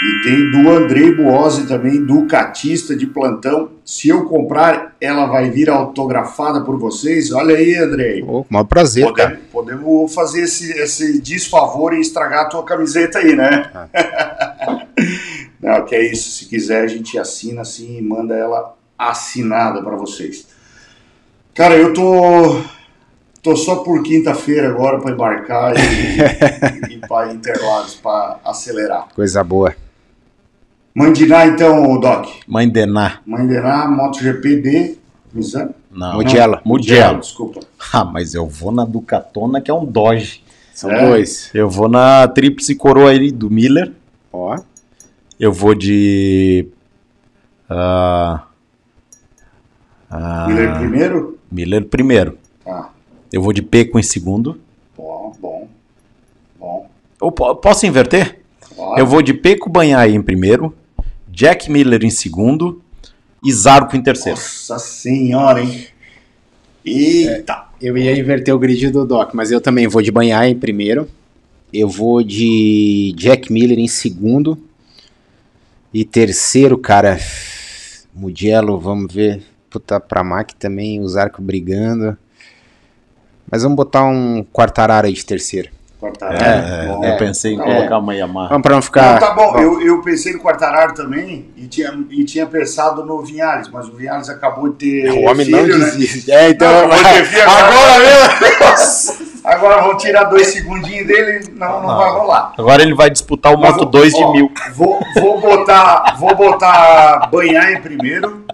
E tem do Andrei Buozzi também, do Catista de plantão. Se eu comprar, ela vai vir autografada por vocês. Olha aí, Andrei. Oh, maior prazer, podemos, cara. Podemos fazer esse, esse desfavor e estragar a tua camiseta aí, né? Ah. Não, que é isso. Se quiser, a gente assina assim e manda ela assinada para vocês. Cara, eu tô tô só por quinta-feira agora para embarcar e, e, para Interlagos para acelerar. Coisa boa. Mandiná então, Doc. Mandená. Mandená, MotoGP de Misano? Não. Mugello. Mugello. Desculpa. Ah, mas eu vou na Ducatona, que é um Dodge. São é. dois. Eu vou na Tríplice Coroa aí do Miller. Ó. Eu vou de... Uh, ah, Miller primeiro? Miller primeiro. Ah. Eu vou de Peco em segundo. Bom, bom. Bom. Eu posso inverter? Eu vou de Peco Banhai em primeiro, Jack Miller em segundo e Zarco em terceiro. Nossa senhora, hein? Eita! É, eu ia inverter o grid do Doc, mas eu também vou de Banhai em primeiro. Eu vou de Jack Miller em segundo. E terceiro, cara, Mugello, vamos ver puta pra Mac também, os arcos brigando. Mas vamos botar um Quartararo aí de terceiro. Quartararo. É, é, eu pensei em colocar é. uma Yamaha. Vamos pra não ficar. Não, tá bom, bom. Eu, eu pensei no Quartararo também e tinha, e tinha pensado no Vinhares, mas o Vinhares acabou de ter. O homem filho, não né? desiste. É, então. Não, agora mesmo! Agora vão tirar dois segundinhos dele, não, não, não, vai rolar. Agora ele vai disputar o Moto 2 de mil. Vou, vou botar, vou botar banhar em primeiro.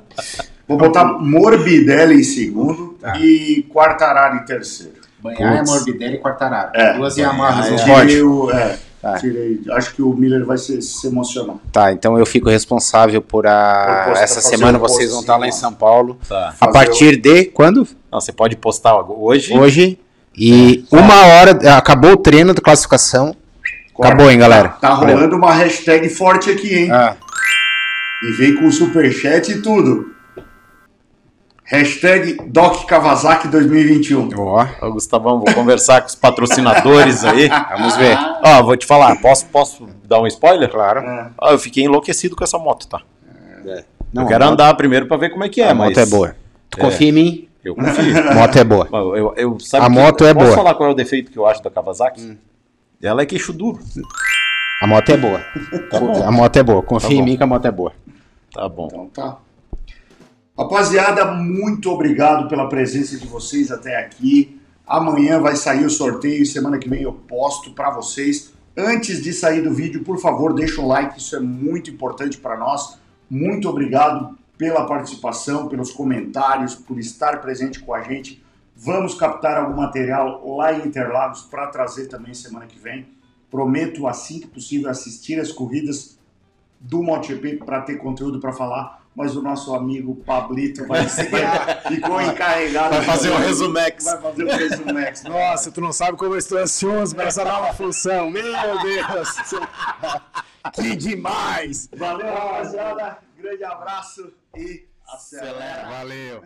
Vou botar Morbidelli em segundo tá. e Quartararo em terceiro. Banhar é Morbidelli e Quartararo. É. Duas Yamahas no pódio. É, tá. tirei. Acho que o Miller vai se, se, emocionar. Tá, então eu fico responsável por a. Essa semana vocês vão estar lá em São Paulo. Tá. A partir o... de quando? Não, você pode postar hoje. Hoje. E é. uma hora. Acabou o treino da classificação. Corta. Acabou, hein, galera? Tá, tá rolando uma hashtag forte aqui, hein? Ah. E veio com superchat e tudo. Hashtag Doc Kawasaki 2021. Ó, oh. Gustavão, vou conversar com os patrocinadores aí. Vamos ver. Ó, vou te falar, posso, posso dar um spoiler? Claro. É. Ó, eu fiquei enlouquecido com essa moto, tá? É. Não, eu quero andar moto... primeiro pra ver como é que é, a mas... moto é boa. Tu confia em mim? Eu confio. a moto é boa. Eu, eu, a moto é posso boa. Posso falar qual é o defeito que eu acho da Kawasaki? Hum. Ela é queixo duro. A moto é boa. Tá. A moto é boa. Confia Tá em mim que a moto é boa. Tá bom. Então tá. Rapaziada, muito obrigado pela presença de vocês até aqui. Amanhã vai sair o sorteio e semana que vem eu posto para vocês. Antes de sair do vídeo, por favor, deixa o like, isso é muito importante para nós. Muito obrigado pela participação, pelos comentários, por estar presente com a gente. Vamos captar algum material lá em Interlagos para trazer também semana que vem. Prometo, assim que possível, assistir as corridas do MotoGP para ter conteúdo para falar, mas o nosso amigo Pablito vai ser, ficou encarregado. Vai fazer o de- resumex. Vai fazer o resumex. Nossa, tu não sabe como eu estou ansioso para essa nova função. Meu Deus! que demais! Valeu, rapaziada. Grande abraço e acelera. Valeu!